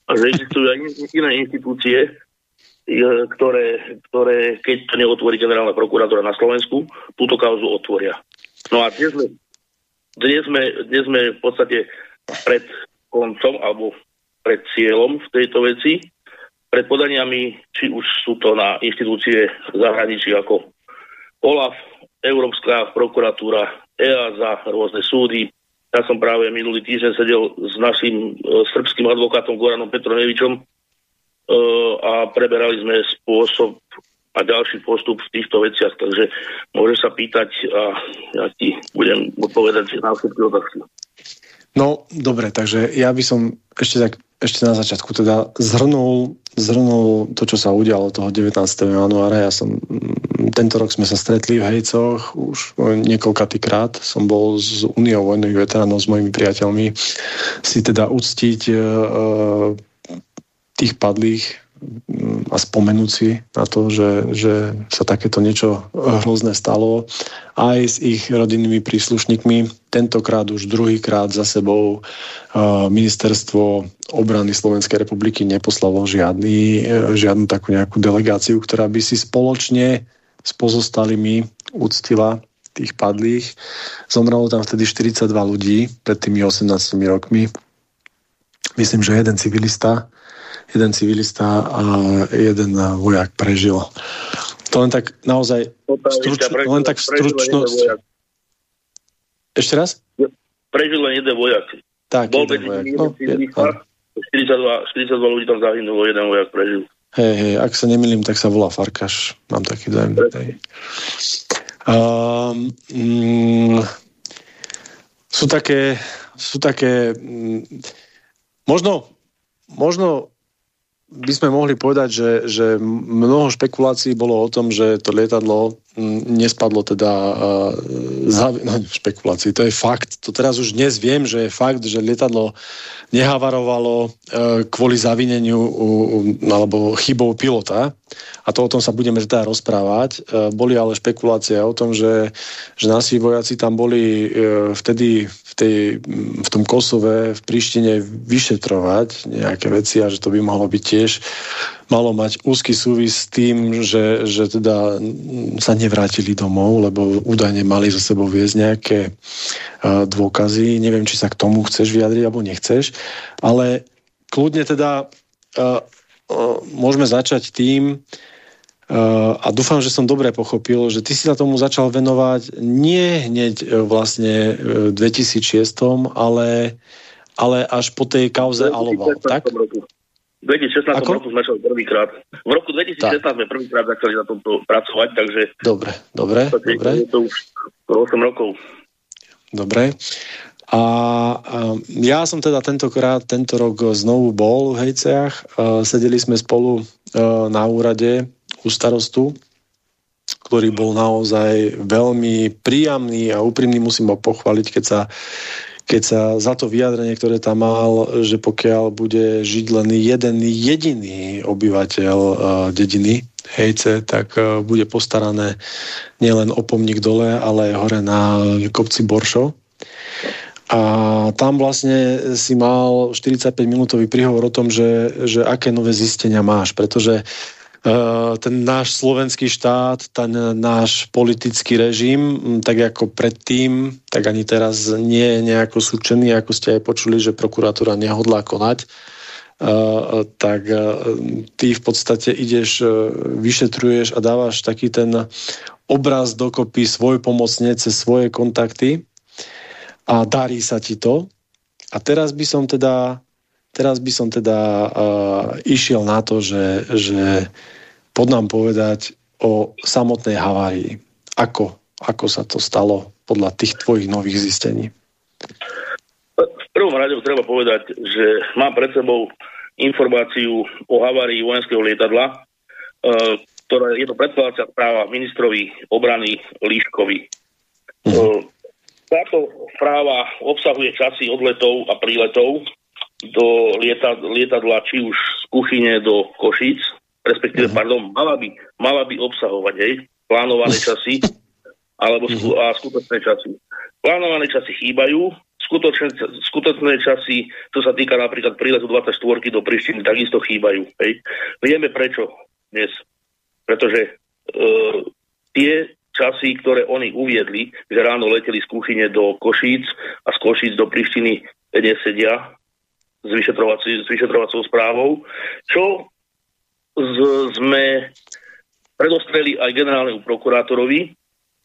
A že existujú aj iné inštitúcie, ktoré, ktoré, keď to neotvorí generálna prokuratúra na Slovensku, túto kauzu otvoria. No a dnes sme, dnes sme, dnes sme v podstate pred koncom alebo pred cieľom v tejto veci, pred podaniami, či už sú to na inštitúcie zahraničí ako OLAF, Európska prokuratúra, EASA, rôzne súdy. Ja som práve minulý týždeň sedel s našim e, srbským advokátom Goranom Petronevičom a preberali sme spôsob a ďalší postup v týchto veciach, takže môže sa pýtať a ja ti budem odpovedať na všetky otázky.
No, dobre, takže ja by som ešte tak ešte na začiatku teda zhrnul, zhrnul to, čo sa udialo toho 19. januára. Ja som, mm, tento rok sme sa stretli v Hejcoch už niekoľkatý krát. Som bol z Uniou vojnových veteránov s mojimi priateľmi si teda uctiť e, tých padlých mm, a spomenúť si na to, že, že sa takéto niečo hrozné stalo aj s ich rodinnými príslušníkmi. Tentokrát už druhýkrát za sebou ministerstvo obrany Slovenskej republiky neposlalo žiadny, e, žiadnu takú nejakú delegáciu, ktorá by si spoločne s pozostalými uctila tých padlých. Zomrelo tam vtedy 42 ľudí pred tými 18 rokmi. Myslím, že jeden civilista jeden civilista a jeden vojak prežil. To len tak naozaj struč, len tak stručnosť. Ešte raz?
Prežil len jeden vojak.
Tak, Bol jeden vojak. No, je,
42, 42 ľudí tam zahynulo, jeden vojak prežil.
Hej, hej, ak sa nemýlim, tak sa volá Farkaš. Mám taký dojem. Um, mm, sú také, sú také mm, možno, možno by sme mohli povedať, že, že mnoho špekulácií bolo o tom, že to lietadlo nespadlo teda za, no, špekulácií, to je fakt. To teraz už dnes viem, že je fakt, že lietadlo nehavarovalo uh, kvôli zavineniu alebo chybou pilota a to o tom sa budeme teda rozprávať. Uh, boli ale špekulácie o tom, že, že naši vojaci tam boli uh, vtedy v, tej, v tom Kosove, v Prištine vyšetrovať nejaké veci a že to by mohlo byť tiež malo mať úzky súvis s tým, že, že teda sa nevrátili domov, lebo údajne mali za sebou viesť nejaké uh, dôkazy. Neviem, či sa k tomu chceš vyjadriť alebo nechceš, ale kľudne teda uh, uh, môžeme začať tým, a dúfam, že som dobre pochopil, že ty si sa tomu začal venovať nie hneď vlastne v 2006, ale, ale až po tej kauze Aloval, tak?
Roku. V 2016 Ako? roku sme začali prvýkrát. V roku 2016 tak. sme prvýkrát začali na tomto pracovať, takže...
Dobre, dobre, to, dobre.
Je to už 8 rokov.
Dobre. A, a ja som teda tentokrát, tento rok znovu bol v Hejceach. sedeli sme spolu na úrade u starostu, ktorý bol naozaj veľmi príjemný a úprimný, musím ho pochváliť, keď sa keď sa za to vyjadrenie, ktoré tam mal, že pokiaľ bude žiť len jeden jediný obyvateľ uh, dediny Hejce, tak uh, bude postarané nielen o pomník dole, ale aj hore na kopci Boršo. A tam vlastne si mal 45-minútový príhovor o tom, že, že aké nové zistenia máš, pretože uh, ten náš slovenský štát, ten náš politický režim, tak ako predtým, tak ani teraz nie je nejako súčený, ako ste aj počuli, že prokuratúra nehodlá konať, tak eh, ty v podstate ideš, vyšetruješ a dávaš taký ten obraz dokopy svoj pomocne cez svoje kontakty a darí sa ti to. A teraz by som teda Teraz by som teda uh, išiel na to, že, že pod nám povedať o samotnej havárii. Ako, ako sa to stalo podľa tých tvojich nových zistení?
V prvom rade treba povedať, že mám pred sebou informáciu o havárii vojenského lietadla, uh, ktorá je to predkladacia správa ministrovi obrany Líškovi. Uh-huh. Táto správa obsahuje časy odletov a príletov do lietadla, či už z Kuchyne do Košíc, respektíve, uh-huh. pardon, mala by, mala by obsahovať, hej, plánované časy alebo mm-hmm. a skutočné časy. Plánované časy chýbajú, skutočné, skutočné časy, čo sa týka napríklad príletu 24 do Prištiny, takisto chýbajú. Hej. Vieme prečo dnes. Pretože e, tie časy, ktoré oni uviedli, že ráno leteli z Kuchyne do Košíc a z Košíc do Prištiny nesedia s, s vyšetrovacou správou, čo z, sme predostreli aj generálnemu prokurátorovi,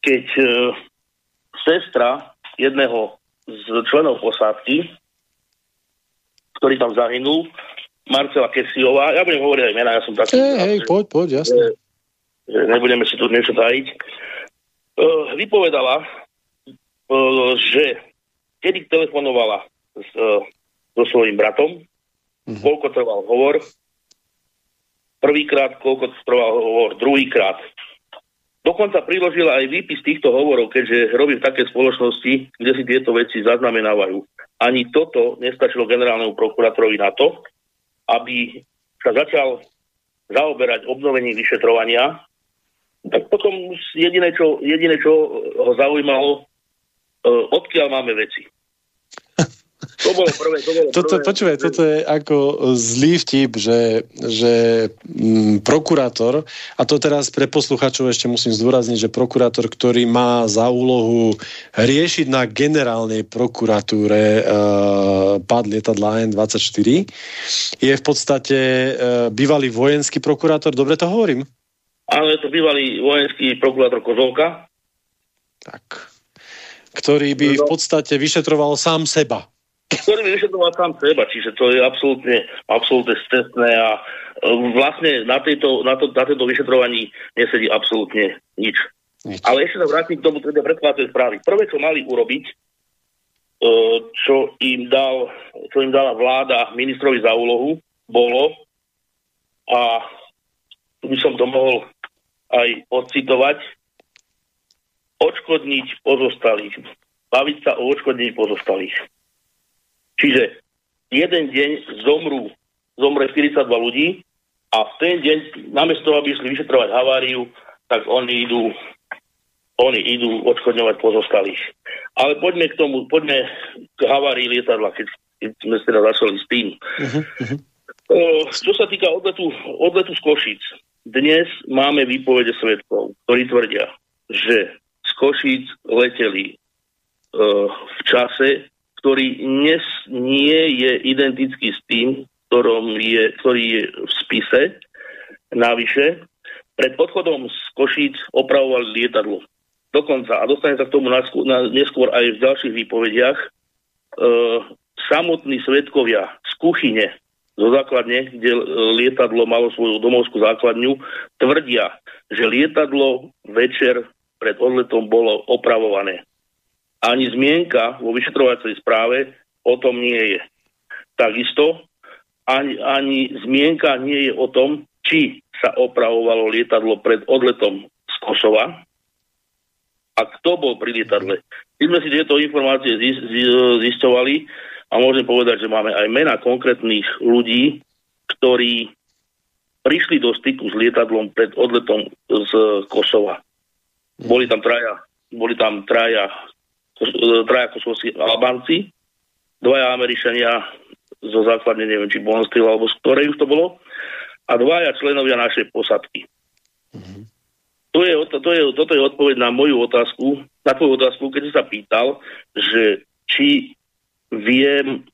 keď e, sestra jedného z členov posádky, ktorý tam zahynul, Marcela Kesiová, ja budem hovoriť aj mena, ja som taký...
Hej, hej, poď, poď, jasne. Že
nebudeme si tu niečo tajiť. Uh, vypovedala, uh, že kedy telefonovala s, uh, so svojím bratom, uh-huh. koľko trval hovor, prvýkrát, koľko trval hovor, druhýkrát, Dokonca priložila aj výpis týchto hovorov, keďže robí v takej spoločnosti, kde si tieto veci zaznamenávajú. Ani toto nestačilo generálnemu prokurátorovi na to, aby sa začal zaoberať obnovením vyšetrovania, tak potom jediné, čo, jediné, čo ho zaujímalo, uh, odkiaľ máme veci.
To bolo prvé. To bolo toto, prvé. Počúvaj, toto je ako zlý vtip, že, že m, mm, prokurátor, a to teraz pre posluchačov ešte musím zdôrazniť, že prokurátor, ktorý má za úlohu riešiť na generálnej prokuratúre uh, pad lietadla N24, je v podstate uh, bývalý vojenský prokurátor, dobre to hovorím?
Áno, je to bývalý vojenský prokurátor Kozolka.
Tak ktorý by v podstate vyšetroval sám seba
ktorý vyšetroval sám seba, čiže to je absolútne, absolútne stresné a e, vlastne na, tejto, na, to, na tejto vyšetrovaní nesedí absolútne nič. nič. Ale ešte sa vrátim k tomu teda predkladacej správy. Prvé, čo mali urobiť, e, čo im, dal, čo im dala vláda ministrovi za úlohu, bolo, a tu by som to mohol aj odcitovať, odškodniť pozostalých. Baviť sa o odškodnení pozostalých. Čiže jeden deň zomrú, zomre 42 ľudí a v ten deň, namiesto toho, aby išli vyšetrovať haváriu, tak oni idú oni idú odškodňovať pozostalých. Ale poďme k tomu, poďme k havárii lietadla, keď, keď sme teda začali s tým. Uh-huh. Čo sa týka odletu, odletu z Košíc, dnes máme výpovede svetkov, ktorí tvrdia, že z Košíc leteli uh, v čase, ktorý dnes nie je identický s tým, ktorom je, ktorý je v spise. Navyše, pred odchodom z Košíc opravovali lietadlo. Dokonca, a dostane sa k tomu neskôr aj v ďalších výpovediach, e, samotní svetkovia z kuchyne, zo základne, kde lietadlo malo svoju domovskú základňu, tvrdia, že lietadlo večer pred odletom bolo opravované ani zmienka vo vyšetrovacej správe o tom nie je. Takisto ani, ani zmienka nie je o tom, či sa opravovalo lietadlo pred odletom z Kosova a kto bol pri lietadle. My sme si tieto informácie zistovali a môžem povedať, že máme aj mena konkrétnych ľudí, ktorí prišli do styku s lietadlom pred odletom z Kosova. Boli tam traja, boli tam traja traja kosovskí Albánci, dvaja Američania zo základne, neviem, či Bonsteel alebo z ktorej už to bolo, a dvaja členovia našej posadky. Mm-hmm. To je, to je, toto je odpoveď na moju otázku, na tvoju otázku, keď si sa pýtal, že či viem,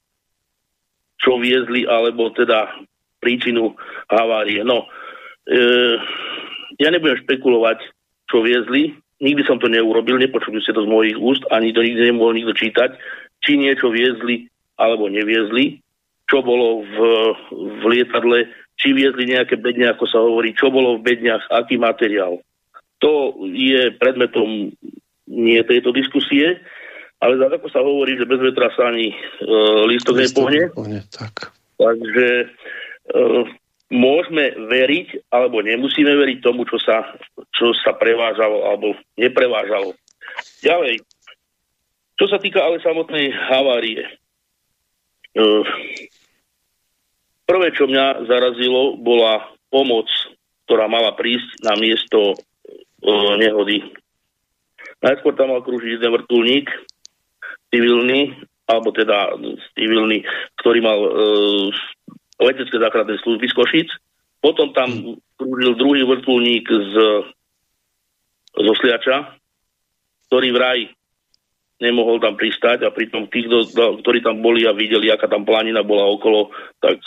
čo viezli, alebo teda príčinu havárie. No, e, ja nebudem špekulovať, čo viezli, nikdy som to neurobil, nepočuli ste to z mojich úst, ani to nikdy nemohol nikto čítať, či niečo viezli alebo neviezli, čo bolo v, v lietadle, či viezli nejaké bedne, ako sa hovorí, čo bolo v bedniach, aký materiál. To je predmetom nie tejto diskusie, ale za ako sa hovorí, že bez vetra sa ani e, lístok nepohne. Tak. Takže e, môžeme veriť alebo nemusíme veriť tomu, čo sa, čo sa prevážalo alebo neprevážalo. Ďalej, čo sa týka ale samotnej havárie. E, prvé, čo mňa zarazilo, bola pomoc, ktorá mala prísť na miesto e, nehody. Najskôr tam mal krúžiť jeden vrtulník, civilný, alebo teda civilný, ktorý mal e, letecké záchranné služby z Košic. Potom tam krúžil druhý vrtulník z, zo Sliača, ktorý vraj nemohol tam pristať a pritom tí, ktorí tam boli a videli, aká tam planina bola okolo, tak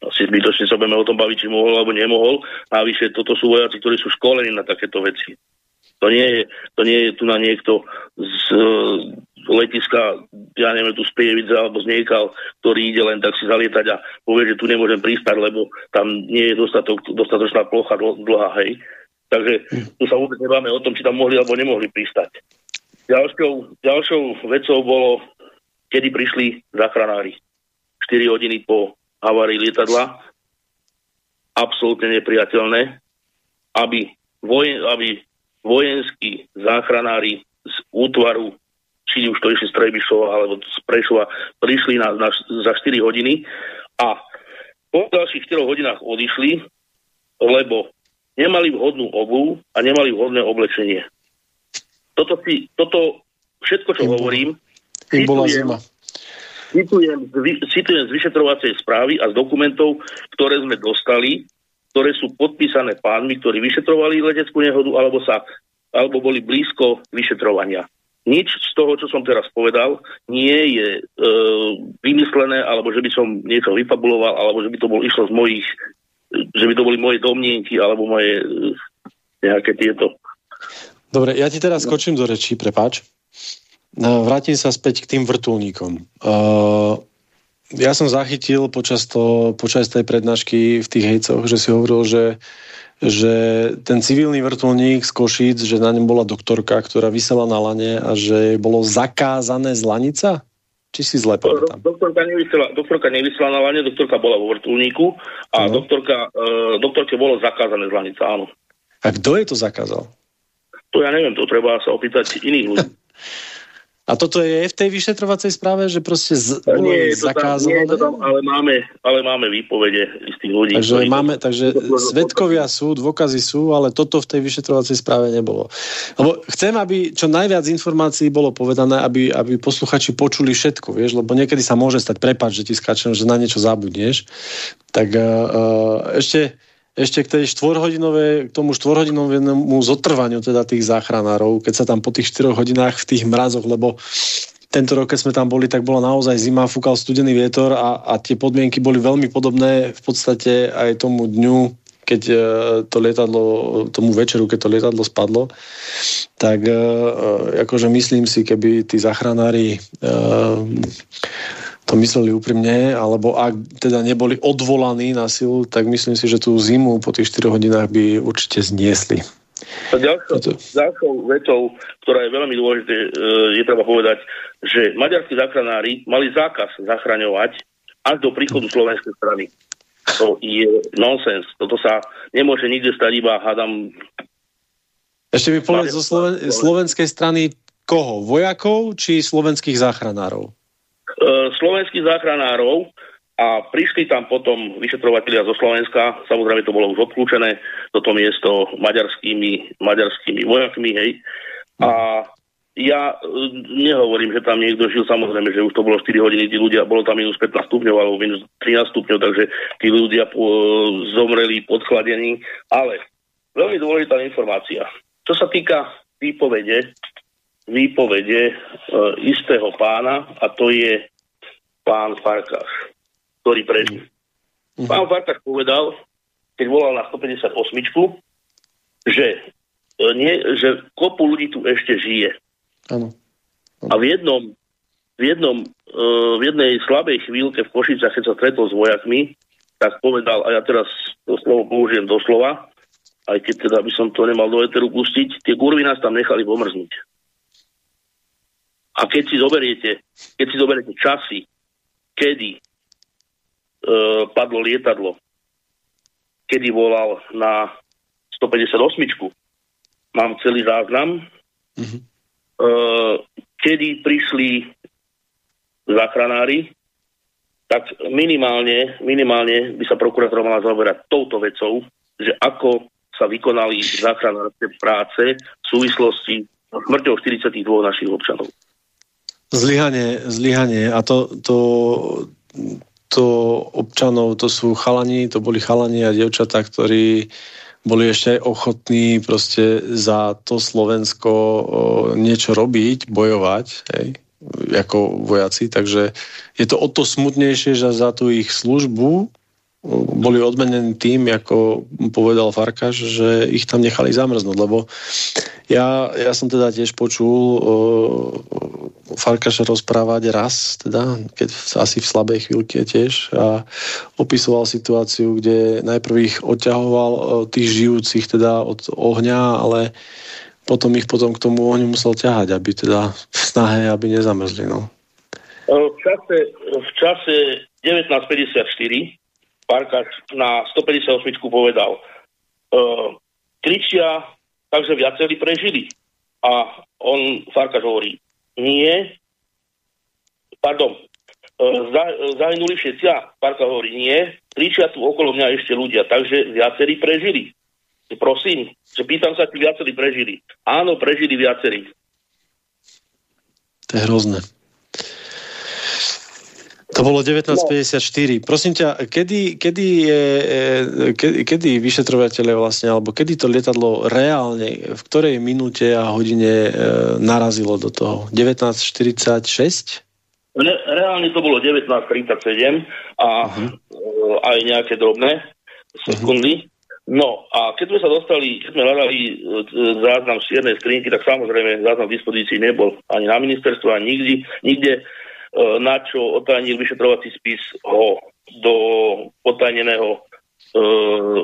asi zbytočne sa budeme o tom baviť, či mohol alebo nemohol. Navyše toto sú vojaci, ktorí sú školení na takéto veci. To nie je, to nie je tu na niekto z letiska, ja neviem, tu z Prievidze alebo z Niekal, ktorý ide len tak si zalietať a povie, že tu nemôžem pristať, lebo tam nie je dostatok, dostatočná plocha dlhá, hej. Takže tu sa vôbec nebáme o tom, či tam mohli alebo nemohli pristať. Ďalšou, ďalšou vecou bolo, kedy prišli záchranári. 4 hodiny po havárii lietadla. Absolútne nepriateľné, aby, vojen, aby vojenskí záchranári z útvaru, či už to išli z Trebišova alebo z Prešova, prišli na, na, za 4 hodiny a po ďalších 4 hodinách odišli, lebo nemali vhodnú obu a nemali vhodné oblečenie. Toto, si, toto všetko, čo im hovorím,
im bola zima.
Citujem, citujem z vyšetrovacej správy a z dokumentov, ktoré sme dostali ktoré sú podpísané pánmi, ktorí vyšetrovali leteckú nehodu alebo, sa, alebo boli blízko vyšetrovania. Nič z toho, čo som teraz povedal, nie je e, vymyslené, alebo že by som niečo vyfabuloval, alebo že by to bol išlo z mojich, že by to boli moje domnienky, alebo moje e, nejaké tieto.
Dobre, ja ti teraz skočím do rečí, prepáč. No, vrátim sa späť k tým vrtulníkom. Uh, ja som zachytil počas, to, počas tej prednášky v tých hejcoch, že si hovoril, že, že ten civilný vrtulník z Košíc, že na ňom bola doktorka, ktorá vysela na lane a že bolo zakázané z lanica? Či si zle pamätám?
Doktorka nevysela, doktorka nevysela na lane, doktorka bola vo vrtulníku a no. doktorka, e, doktorke bolo zakázané z lanica, áno.
A kto je to zakázal?
To ja neviem, to treba sa opýtať iných ľudí.
A toto je v tej vyšetrovacej správe, že proste z, bolo
nie je to? Tam, nie je to tam, ale máme, ale máme výpovede istých ľudí.
Takže, máme, takže svetkovia sú, dôkazy sú, ale toto v tej vyšetrovacej správe nebolo. Lebo chcem, aby čo najviac informácií bolo povedané, aby, aby posluchači počuli všetko, vieš, lebo niekedy sa môže stať, prepáč, že ti skáčem, že na niečo zabudneš. Tak uh, ešte ešte k tej štvorhodinovej, k tomu štvorhodinovému zotrvaniu teda tých záchranárov, keď sa tam po tých 4 hodinách v tých mrazoch, lebo tento rok, keď sme tam boli, tak bola naozaj zima, fúkal studený vietor a, a tie podmienky boli veľmi podobné v podstate aj tomu dňu, keď e, to lietadlo, tomu večeru, keď to lietadlo spadlo, tak e, e, akože myslím si, keby tí záchranári to mysleli úprimne, alebo ak teda neboli odvolaní na silu, tak myslím si, že tú zimu po tých 4 hodinách by určite zniesli.
Ďalšou, to... ďalšou vecou, ktorá je veľmi dôležité, e, je treba povedať, že maďarskí záchranári mali zákaz zachraňovať až do príchodu slovenskej strany. To je nonsens. Toto sa nemôže nikde stať, iba hádam...
Ešte mi povedz zo Sloven- slovenskej strany koho? Vojakov či slovenských záchranárov?
E, slovenských záchranárov a prišli tam potom vyšetrovatelia zo Slovenska, samozrejme to bolo už odklúčené, toto miesto maďarskými, maďarskými vojakmi, hej. A ja e, nehovorím, že tam niekto žil, samozrejme, že už to bolo 4 hodiny, tí ľudia, bolo tam minus 15 stupňov alebo minus 13 stupňov, takže tí ľudia po, zomreli podchladení, ale veľmi dôležitá informácia. Čo sa týka výpovede, výpovede e, istého pána, a to je pán Farkáš, ktorý prežil. Mm-hmm. Pán Farkáš povedal, keď volal na 158, že, e, nie, že kopu ľudí tu ešte žije.
Ano.
A v jednom, v, jednom, e, v jednej slabej chvíľke v Košicach, keď sa stretol s vojakmi, tak povedal, a ja teraz to slovo použijem doslova, aj keď teda by som to nemal do eteru pustiť, tie kurvy nás tam nechali pomrznúť. A keď si zoberiete, keď si zoberiete časy, kedy e, padlo lietadlo, kedy volal na 158. Mám celý záznam. Mm-hmm. E, kedy prišli záchranári, tak minimálne, minimálne by sa prokurátor mala zaoberať touto vecou, že ako sa vykonali záchranárske práce v súvislosti smrťou 42 našich občanov.
Zlyhanie, zlyhanie. A to, to, to občanov, to sú chalani, to boli chalani a devčatá, ktorí boli ešte aj ochotní proste za to Slovensko niečo robiť, bojovať, hej, ako vojaci. Takže je to o to smutnejšie, že za tú ich službu boli odmenení tým, ako povedal Farkaš, že ich tam nechali zamrznúť, lebo ja, ja som teda tiež počul uh, Farkaša rozprávať raz, teda, keď asi v slabej chvíľke tiež a opisoval situáciu, kde najprv ich odťahoval uh, tých žijúcich teda od ohňa, ale potom ich potom k tomu ohňu musel ťahať, aby teda v snahe, aby nezamrzli. No.
V čase, v čase 1954 Farkaš na 158 povedal, uh, kričia, takže viacerí prežili. A on, Farkaš hovorí, nie, pardon, zahynuli všetci a Farkaš hovorí, nie, kričia tu okolo mňa ešte ľudia, takže viacerí prežili. Prosím, že pýtam sa, či viacerí prežili. Áno, prežili viacerí.
To je hrozné. To bolo 1954. Prosím ťa, kedy, kedy, je, e, kedy, kedy vyšetrovateľe vlastne, alebo kedy to lietadlo reálne, v ktorej minúte a hodine e, narazilo do toho? 1946?
Re, reálne to bolo 1937 a uh-huh. aj nejaké drobné sekundy. Uh-huh. No a keď sme sa dostali, keď sme hľadali záznam z čiernej skrinky, tak samozrejme záznam v dispozícii nebol ani na ministerstve, ani nikdy, nikde na čo otajnil vyšetrovací spis ho do otajneného e,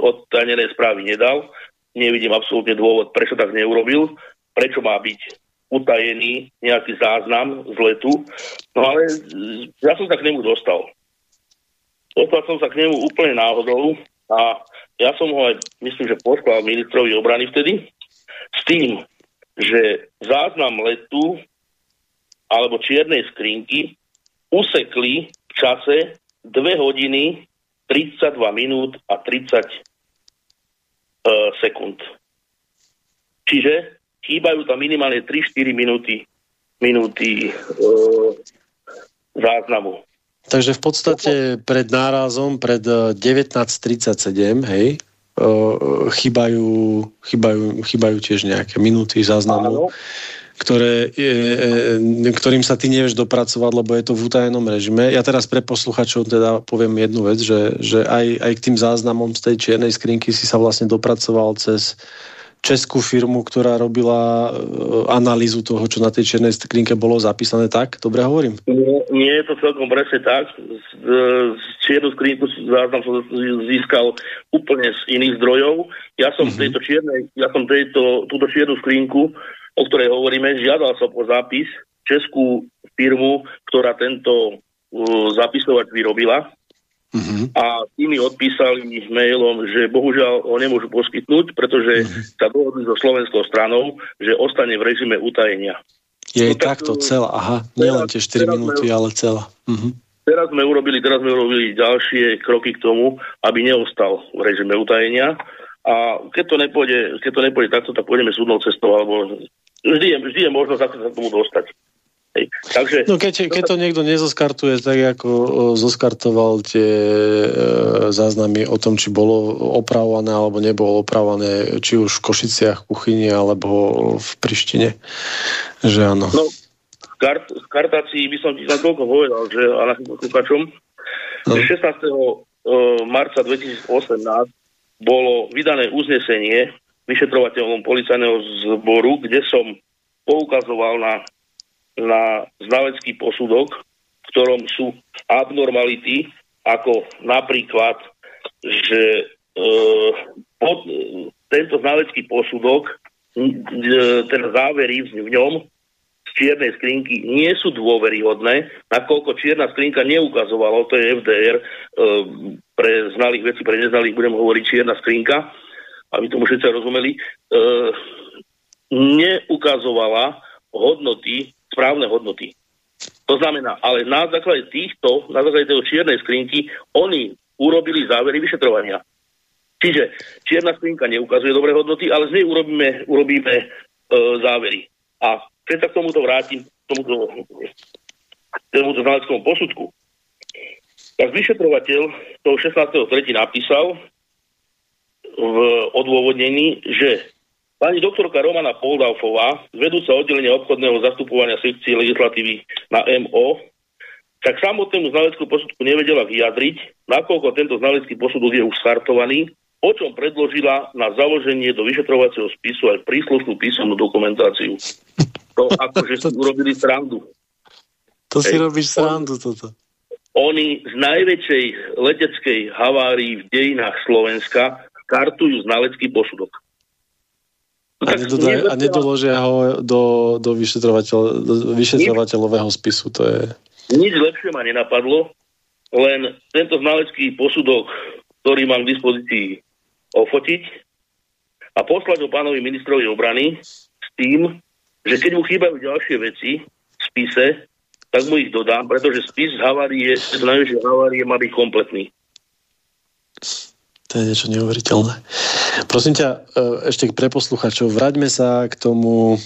odtajnenej správy nedal. Nevidím absolútne dôvod, prečo tak neurobil, prečo má byť utajený nejaký záznam z letu. No ale ja som sa k nemu dostal. Dostal som sa k nemu úplne náhodou a ja som ho aj, myslím, že poslal ministrovi obrany vtedy s tým, že záznam letu alebo čiernej skrinky usekli v čase 2 hodiny 32 minút a 30 uh, e, sekúnd. Čiže chýbajú tam minimálne 3-4 minúty, minúty uh, záznamu.
Takže v podstate pred nárazom, pred 1937, e, hej, uh, chýbajú, chýbajú, chýbajú tiež nejaké minúty záznamu. Áno ktoré, e, ktorým sa ty nevieš dopracovať, lebo je to v utajenom režime. Ja teraz pre posluchačov teda poviem jednu vec, že, že aj, aj k tým záznamom z tej čiernej skrinky si sa vlastne dopracoval cez českú firmu, ktorá robila e, analýzu toho, čo na tej čiernej skrinke bolo zapísané tak? Dobre hovorím?
Nie, nie je to celkom presne tak. Z, z čiernu skrinku záznam som získal úplne z iných zdrojov. Ja som mm-hmm. tejto čiernej, ja som tejto, túto čiernu skrinku o ktorej hovoríme, žiadal som o zápis českú firmu, ktorá tento uh, zapisovač vyrobila. Uh-huh. A tí mi odpísali mailom, že bohužiaľ ho nemôžu poskytnúť, pretože uh-huh. sa dohodli so slovenskou stranou, že ostane v režime utajenia.
Je no, takto uh, celá, aha, nielen tie 4 minúty, sme, ale celá. Uh-huh.
Teraz sme urobili, teraz sme urobili ďalšie kroky k tomu, aby neostal v režime utajenia. A keď to nepôjde, keď to nepôjde takto, tak pôjdeme súdnou cestou, alebo vždy je, vždy je možnosť, ako sa tomu dostať. Hej. Takže,
no keď, keď to niekto nezoskartuje tak, ako zoskartoval tie e, záznamy o tom, či bolo opravované alebo nebolo opravované, či už v Košiciach, kuchyni alebo v Prištine, že áno.
No, kart, kartácii by som ti za toľko povedal, že a našim posluchačom, no. 16. E, marca 2018 bolo vydané uznesenie vyšetrovateľom policajného zboru, kde som poukazoval na, na znalecký posudok, v ktorom sú abnormality, ako napríklad, že e, pod, tento znalecký posudok, e, ten závery v ňom z čiernej skrinky nie sú dôveryhodné, nakoľko čierna skrinka neukazovala, to je FDR, e, pre znalých veci, pre neznalých budem hovoriť čierna skrinka, aby tomu všetci rozumeli, e, neukazovala hodnoty, správne hodnoty. To znamená, ale na základe týchto, na základe tej čiernej skrinky, oni urobili závery vyšetrovania. Čiže čierna skrinka neukazuje dobré hodnoty, ale z nej urobíme, urobíme e, závery. A keď sa k tomuto vrátim, k tomuto, tomuto znaleckému posudku, tak vyšetrovateľ toho 16.3. napísal v odôvodnení, že pani doktorka Romana Poldalfová, vedúca oddelenia obchodného zastupovania sekcie legislatívy na MO, tak samotnému znaleckému posudku nevedela vyjadriť, nakoľko tento znalecký posudok je už startovaný, o čom predložila na založenie do vyšetrovacieho spisu aj príslušnú písomnú dokumentáciu. To akože si urobili srandu.
To si Ej, robíš srandu toto
oni z najväčšej leteckej havárii v dejinách Slovenska kartujú znalecký posudok.
No a, nedodaj, a nedoložia ho do, do, vyšetrovateľ, do vyšetrovateľového spisu. To je...
Nič lepšie ma nenapadlo, len tento znalecký posudok, ktorý mám k dispozícii ofotiť a poslať ho pánovi ministrovi obrany s tým, že keď mu chýbajú ďalšie veci v spise, tak mu ich dodám, pretože spis havárie, z najväčšej havárie má byť kompletný.
To je niečo neuveriteľné. Prosím ťa, e, ešte pre posluchačov, vráťme sa k tomu, e,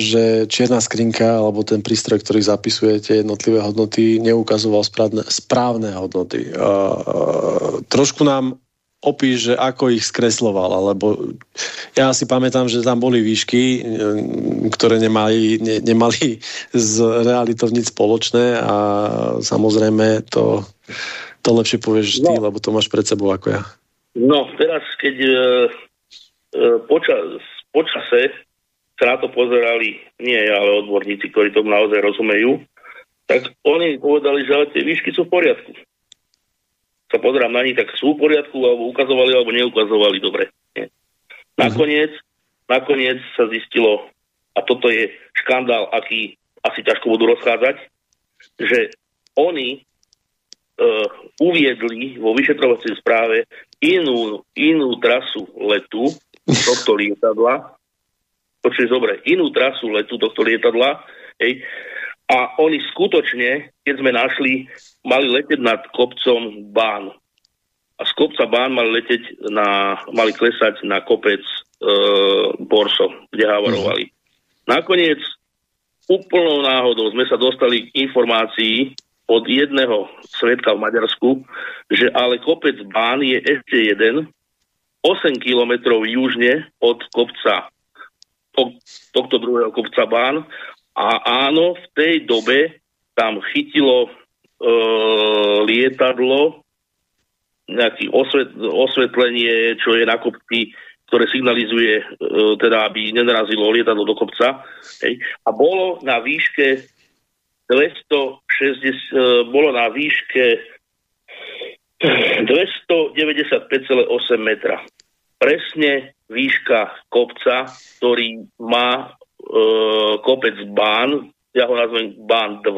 že čierna skrinka alebo ten prístroj, ktorý zapisuje tie jednotlivé hodnoty, neukazoval správne, správne hodnoty. E, trošku nám opíš, že ako ich skresloval, alebo ja si pamätám, že tam boli výšky, ktoré nemali, ne, nemali s realitou nič spoločné a samozrejme to, to lepšie povieš no. ty, lebo to máš pred sebou ako ja.
No, teraz keď e, e, počas, počase sa na to pozerali, nie ja, ale odborníci, ktorí tomu naozaj rozumejú, tak oni povedali, že tie výšky sú v poriadku sa pozerám na nich, tak sú v poriadku, alebo ukazovali, alebo neukazovali dobre. Nie. Nakoniec, nakoniec sa zistilo, a toto je škandál, aký asi ťažko budú rozchádzať, že oni uviedli vo vyšetrovacej správe inú, inú trasu letu tohto lietadla, počuješ dobre, inú trasu letu tohto lietadla, hej, a oni skutočne, keď sme našli, mali letieť nad kopcom Bán. A z kopca Bán mali leteť na, mali klesať na kopec e, Borso, kde havarovali. Mm-hmm. Nakoniec úplnou náhodou sme sa dostali k informácii od jedného svetka v Maďarsku, že ale kopec Bán je ešte jeden, 8 kilometrov južne od kopca to, tohto druhého kopca Bán a áno, v tej dobe tam chytilo e, lietadlo, nejaké osvet, osvetlenie, čo je na kopci, ktoré signalizuje, e, teda aby nenarazilo lietadlo do kopca. Hej. A bolo na výške 260, e, bolo na výške 295,8 metra. Presne výška kopca, ktorý má e, kopec Bán, ja ho nazvem Bán 2,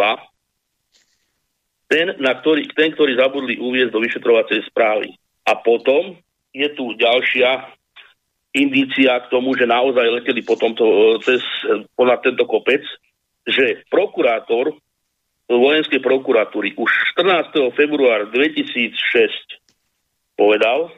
ten, na ktorý, ten, ktorý zabudli uviezť do vyšetrovacej správy. A potom je tu ďalšia indícia k tomu, že naozaj leteli po tomto, e, cez, ponad tento kopec, že prokurátor vojenskej prokuratúry už 14. februára 2006 povedal,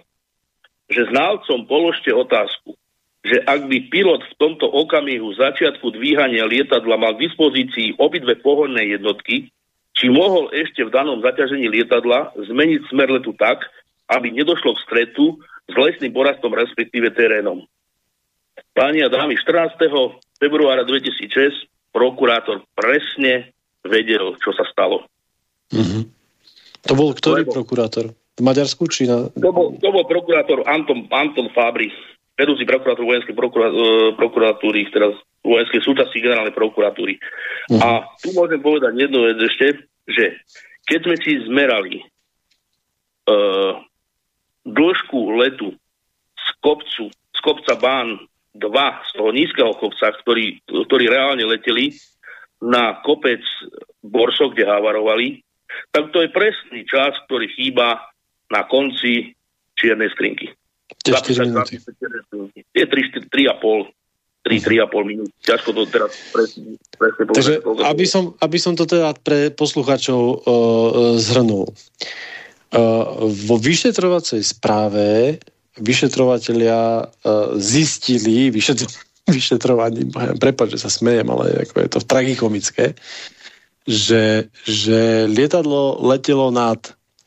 že znalcom položte otázku, že ak by pilot v tomto okamihu začiatku dvíhania lietadla mal k dispozícii obidve pohonné jednotky, či mohol ešte v danom zaťažení lietadla zmeniť smer letu tak, aby nedošlo k stretu s lesným porastom, respektíve terénom. Páni a dámy, 14. februára 2006 prokurátor presne vedel, čo sa stalo.
Mm-hmm. To bol ktorý Lebo, prokurátor? V Maďarsku či na...
To bol, to bol prokurátor Anton, Anton Fabri vedúci prokurátor vojenskej prokurá, e, prokuratúry, teraz vojenskej súčasti generálnej prokuratúry. Uh-huh. A tu môžem povedať jednu vec ešte, že keď sme si zmerali uh, dĺžku letu z kopcu, z kopca Bán 2, z toho nízkeho kopca, ktorý, ktorý reálne leteli, na kopec Borso, kde havarovali, tak to je presný čas, ktorý chýba na konci čiernej skrinky.
Tie 4 minúty.
Je 3,5 3,5 minút. Ťažko to teraz presne, presne
povedať. Takže aby som, aby som to teda pre posluchačov uh, zhrnul. Uh, vo vyšetrovacej správe vyšetrovateľia uh, zistili, vyšetr- vyšetrovaním, prepáč, že sa smejem, ale ako je to tragikomické, že, že lietadlo letelo nad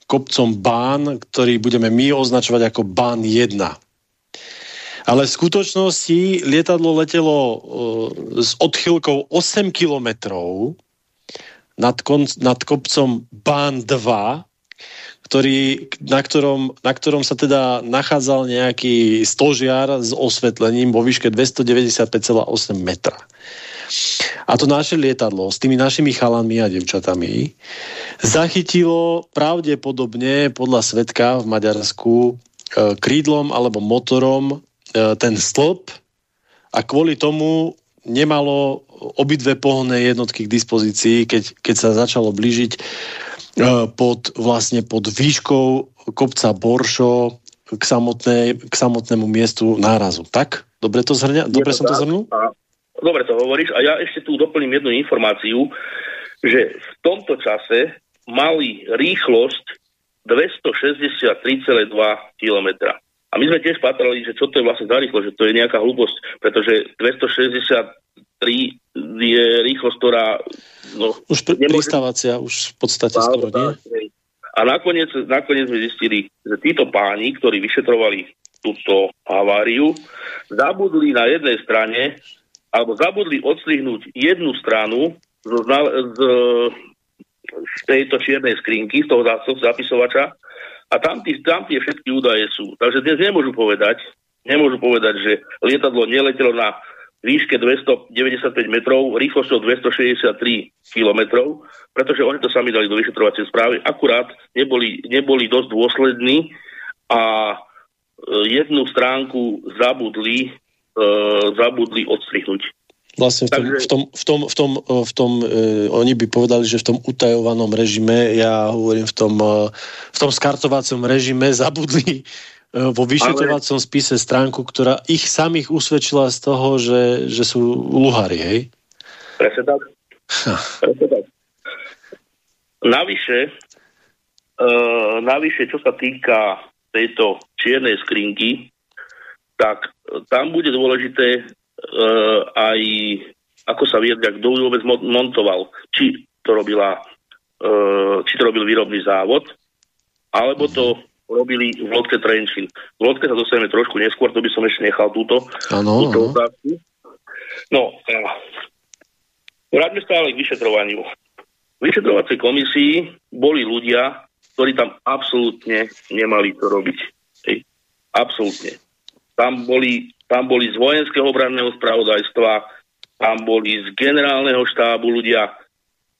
kopcom Bán, ktorý budeme my označovať ako Bán 1. Ale v skutočnosti lietadlo letelo uh, s odchylkou 8 kilometrov nad, nad kopcom Bán 2, ktorý, na, ktorom, na ktorom sa teda nachádzal nejaký stožiar s osvetlením vo výške 295,8 metra. A to naše lietadlo s tými našimi chalanmi a devčatami zachytilo pravdepodobne podľa svetka v Maďarsku e, krídlom alebo motorom e, ten stĺp a kvôli tomu nemalo obidve pohonné jednotky k dispozícii, keď, keď sa začalo blížiť pod, vlastne pod výškou kopca Boršo k, samotnej, k samotnému miestu nárazu. Tak? Dobre, to zhrňa? Dobre som to zhrnul?
Dobre to hovoríš a ja ešte tu doplním jednu informáciu, že v tomto čase mali rýchlosť 263,2 km. A my sme tiež patrali, že čo to je vlastne za rýchlosť, že to je nejaká hlúposť, pretože 263 je rýchlosť, ktorá... No,
už pr- nemôže... pristávacia, už v podstate skoro, nie?
A nakoniec, nakoniec sme zistili, že títo páni, ktorí vyšetrovali túto haváriu, zabudli na jednej strane alebo zabudli odstrihnúť jednu stranu z, z, z tejto čiernej skrinky, z toho zapisovača a tam, tí, tam tie všetky údaje sú. Takže dnes nemôžu povedať, nemôžu povedať, že lietadlo neletelo na výške 295 metrov, rýchlosťou 263 kilometrov, pretože oni to sami dali do vyšetrovacej správy. Akurát neboli, neboli dosť dôslední a e, jednu stránku zabudli uh, zabudli odstrihnúť.
Vlastne v tom, Takže... v tom, v tom, v tom, v tom uh, oni by povedali, že v tom utajovanom režime, ja hovorím v tom, uh, v tom skartovacom režime zabudli vo vyšetrovacom Ale... spise stránku, ktorá ich samých usvedčila z toho, že, že sú luhári, hej?
Presne tak. Presne tak. Navyše, uh, navyše, čo sa týka tejto čiernej skrinky, tak e, tam bude dôležité uh, aj ako sa viedla, kto ju vôbec montoval. Či to, robila, uh, či to robil výrobný závod, alebo to robili v Lodke Trenčín. V Lodke sa dostaneme trošku neskôr, to by som ešte nechal túto,
ano, túto otázku.
No, vráťme stále k vyšetrovaniu. V vyšetrovacej komisii boli ľudia, ktorí tam absolútne nemali to robiť. Hej. Absolútne. Tam boli, tam boli z vojenského obranného spravodajstva, tam boli z generálneho štábu ľudia,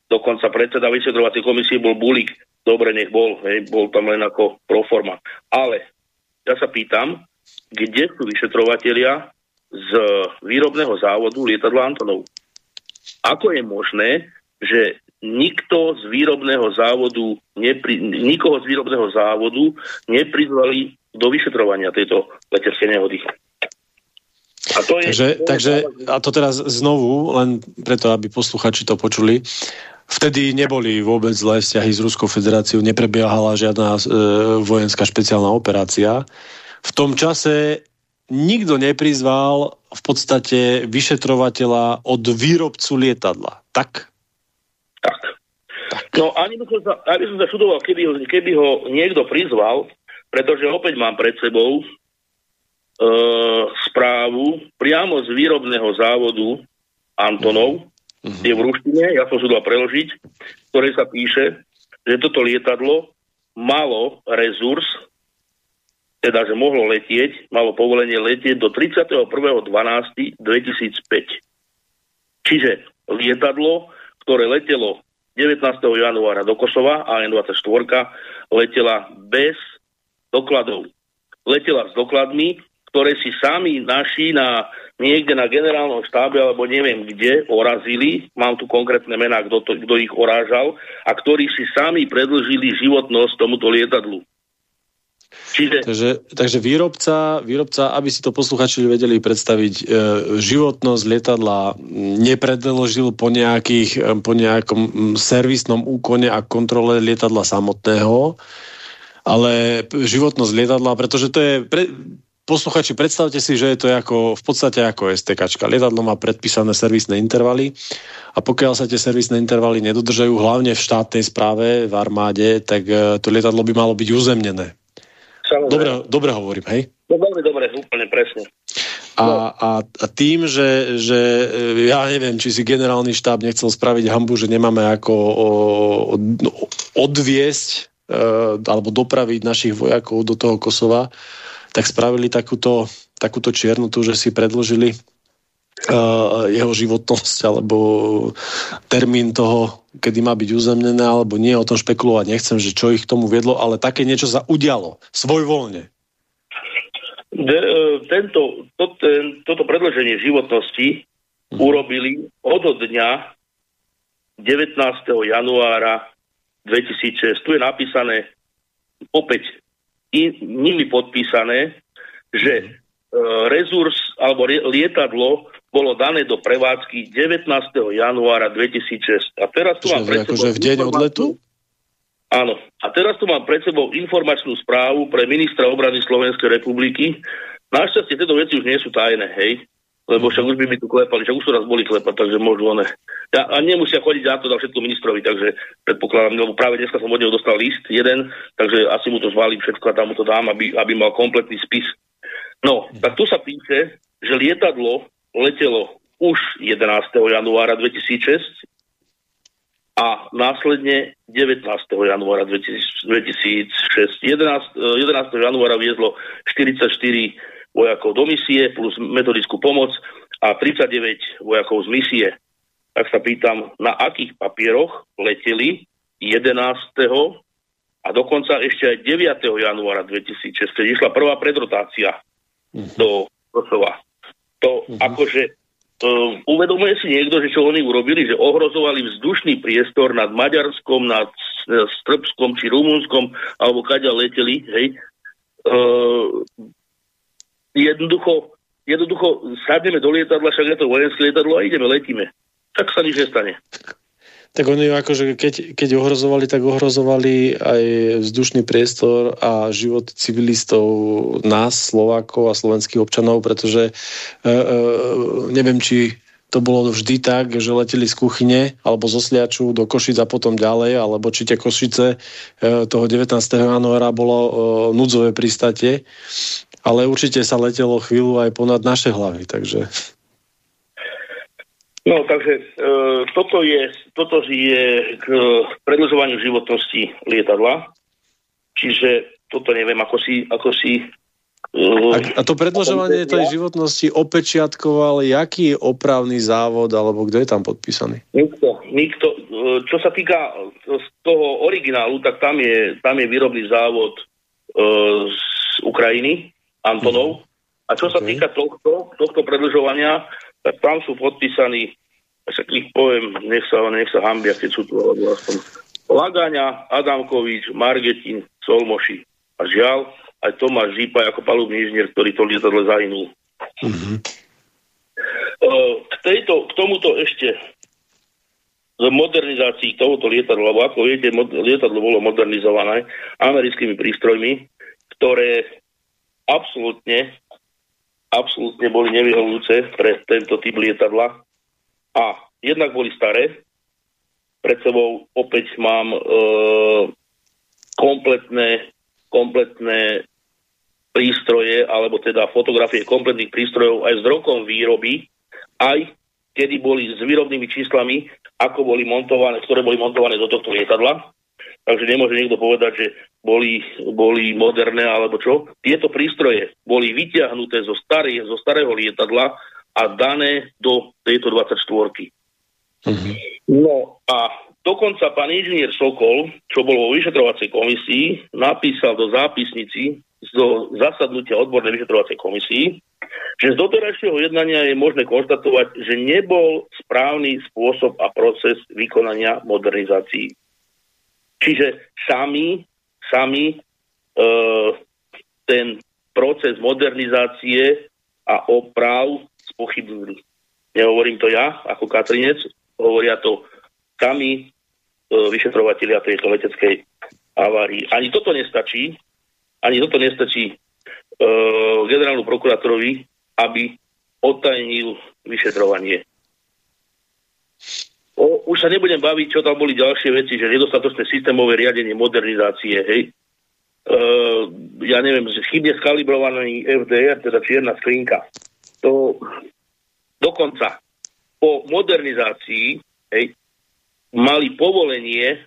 dokonca predseda vyšetrovacej komisie bol Bulík, dobre, nech bol, hej, bol tam len ako proforma. Ale ja sa pýtam, kde sú vyšetrovatelia z výrobného závodu lietadla Antonov? Ako je možné, že nikto z výrobného závodu, nepri, nikoho z výrobného závodu neprizvali do vyšetrovania tejto leteckej nehody.
A to je, takže, takže, a to teraz znovu, len preto, aby posluchači to počuli, vtedy neboli vôbec zlé vzťahy s Ruskou federáciou, neprebiehala žiadna e, vojenská špeciálna operácia. V tom čase nikto neprizval v podstate vyšetrovateľa od výrobcu lietadla. Tak?
Tak. tak. No ani by som sa, ani som sa čudoval, keby ho, keby ho niekto prizval, pretože opäť mám pred sebou správu priamo z výrobného závodu Antonov, uh-huh. je v ruštine, ja som si dal preložiť, ktoré sa píše, že toto lietadlo malo rezurs, teda, že mohlo letieť, malo povolenie letieť do 31.12.2005. Čiže lietadlo, ktoré letelo 19. januára do Kosova, AN-24, letela bez dokladov. Letela s dokladmi, ktoré si sami naši na niekde na generálnom štábe alebo neviem kde orazili, mám tu konkrétne mená, kto, to, kto ich orážal, a ktorí si sami predlžili životnosť tomuto lietadlu.
Čiže... Takže, takže výrobca, výrobca, aby si to posluchači vedeli predstaviť, e, životnosť lietadla nepredložil po, nejakých, e, po nejakom servisnom úkone a kontrole lietadla samotného, ale životnosť lietadla, pretože to je, pre, posluchači, predstavte si, že je to ako, v podstate ako STK. Lietadlo má predpísané servisné intervaly a pokiaľ sa tie servisné intervaly nedodržajú, hlavne v štátnej správe, v armáde, tak e, to lietadlo by malo byť uzemnené. Dobre, dobre hovorím, hej?
No veľmi dobre, úplne presne.
A, a, a tým, že, že e, ja neviem, či si generálny štáb nechcel spraviť hambu, že nemáme ako o, odviesť e, alebo dopraviť našich vojakov do toho Kosova, tak spravili takúto, takúto čiernu tu, že si predložili uh, jeho životnosť alebo termín toho, kedy má byť uzemnené alebo nie, o tom špekulovať nechcem, že čo ich k tomu viedlo, ale také niečo sa udialo, svojvoľne.
De, uh, tento, to, ten, toto predloženie životnosti hmm. urobili od dňa 19. januára 2006. Tu je napísané opäť nimi podpísané, že e, rezurs alebo lietadlo bolo dané do prevádzky 19. januára 2006. A teraz tu mám
pred sebou... Akože v deň odletu?
Áno. A teraz tu mám pred sebou informačnú správu pre ministra obrany Slovenskej republiky. Našťastie tieto veci už nie sú tajné, hej lebo však už by mi tu klepali, však už sú raz boli klepať, takže môžu one. Ja, a nemusia chodiť za to za všetko ministrovi, takže predpokladám, lebo práve dneska som od neho dostal list, jeden, takže asi mu to zvalím všetko a tam mu to dám, aby, aby mal kompletný spis. No, tak tu sa píše, že lietadlo letelo už 11. januára 2006 a následne 19. januára 2006. 11. 11. januára viezlo 44 vojakov do misie plus metodickú pomoc a 39 vojakov z misie. Tak sa pýtam, na akých papieroch leteli 11. a dokonca ešte aj 9. januára 2006, keď išla prvá predrotácia uh-huh. do Kosova. To uh-huh. akože Uh, uvedomuje si niekto, že čo oni urobili, že ohrozovali vzdušný priestor nad Maďarskom, nad Srbskom či Rumunskom, alebo kaďa leteli, hej, uh, jednoducho, jednoducho sadneme do lietadla, však je to vojenské lietadlo a ideme, letíme. Tak sa nič nestane.
Tak oni akože keď, keď ohrozovali, tak ohrozovali aj vzdušný priestor a život civilistov nás, Slovákov a slovenských občanov, pretože e, e, neviem, či to bolo vždy tak, že leteli z kuchyne alebo zo Sliaču do Košic a potom ďalej, alebo či tie Košice e, toho 19. januára bolo e, núdzové pristatie ale určite sa letelo chvíľu aj ponad naše hlavy, takže...
No, takže e, toto, je, toto je k predlžovaniu životnosti lietadla, čiže toto neviem, ako si, ako si
e, a, a to predlžovanie tej životnosti opečiatkoval jaký opravný závod, alebo kto je tam podpísaný?
Nikto. nikto. E, čo sa týka z toho originálu, tak tam je, tam je výrobný závod e, z Ukrajiny, Antonov. A čo sa týka tohto, tohto predlžovania, tak tam sú podpísaní, sa ich poviem, nech sa, nech sa hambia, keď sú tu, alebo aspoň Lagaňa, Adamkovič, Margetin, Solmoši. A žiaľ, aj Tomáš Žípa ako palubný inžinier, ktorý to lietadle zahynul. Mm-hmm. K, tejto, k tomuto ešte z modernizácii tohoto lietadla, lebo ako viete, lietadlo bolo modernizované americkými prístrojmi, ktoré absolútne, absolútne boli nevyhovujúce pre tento typ lietadla. A jednak boli staré, pred sebou opäť mám e, kompletné, kompletné prístroje, alebo teda fotografie kompletných prístrojov aj s rokom výroby, aj kedy boli s výrobnými číslami, ako boli montované, ktoré boli montované do tohto lietadla. Takže nemôže niekto povedať, že boli, boli moderné alebo čo. Tieto prístroje boli vyťahnuté zo, starý, zo starého lietadla a dané do tejto 24. Mm-hmm. No a dokonca pán inžinier Sokol, čo bol vo vyšetrovacej komisii, napísal do zápisnici do zasadnutia odbornej vyšetrovacej komisii, že z doterajšieho jednania je možné konštatovať, že nebol správny spôsob a proces vykonania modernizácií. Čiže sami, sami e, ten proces modernizácie a oprav spochybnili. Nehovorím to ja ako Katrinec, hovoria to sami e, vyšetrovateľia tejto leteckej avárii. Ani toto nestačí, ani toto nestačí generálnu prokurátorovi, aby odtajnil vyšetrovanie. O, už sa nebudem baviť, čo tam boli ďalšie veci, že nedostatočné systémové riadenie modernizácie, hej. E, ja neviem, chybne skalibrovaný FDR, teda čierna skrinka. To dokonca po modernizácii hej, mali povolenie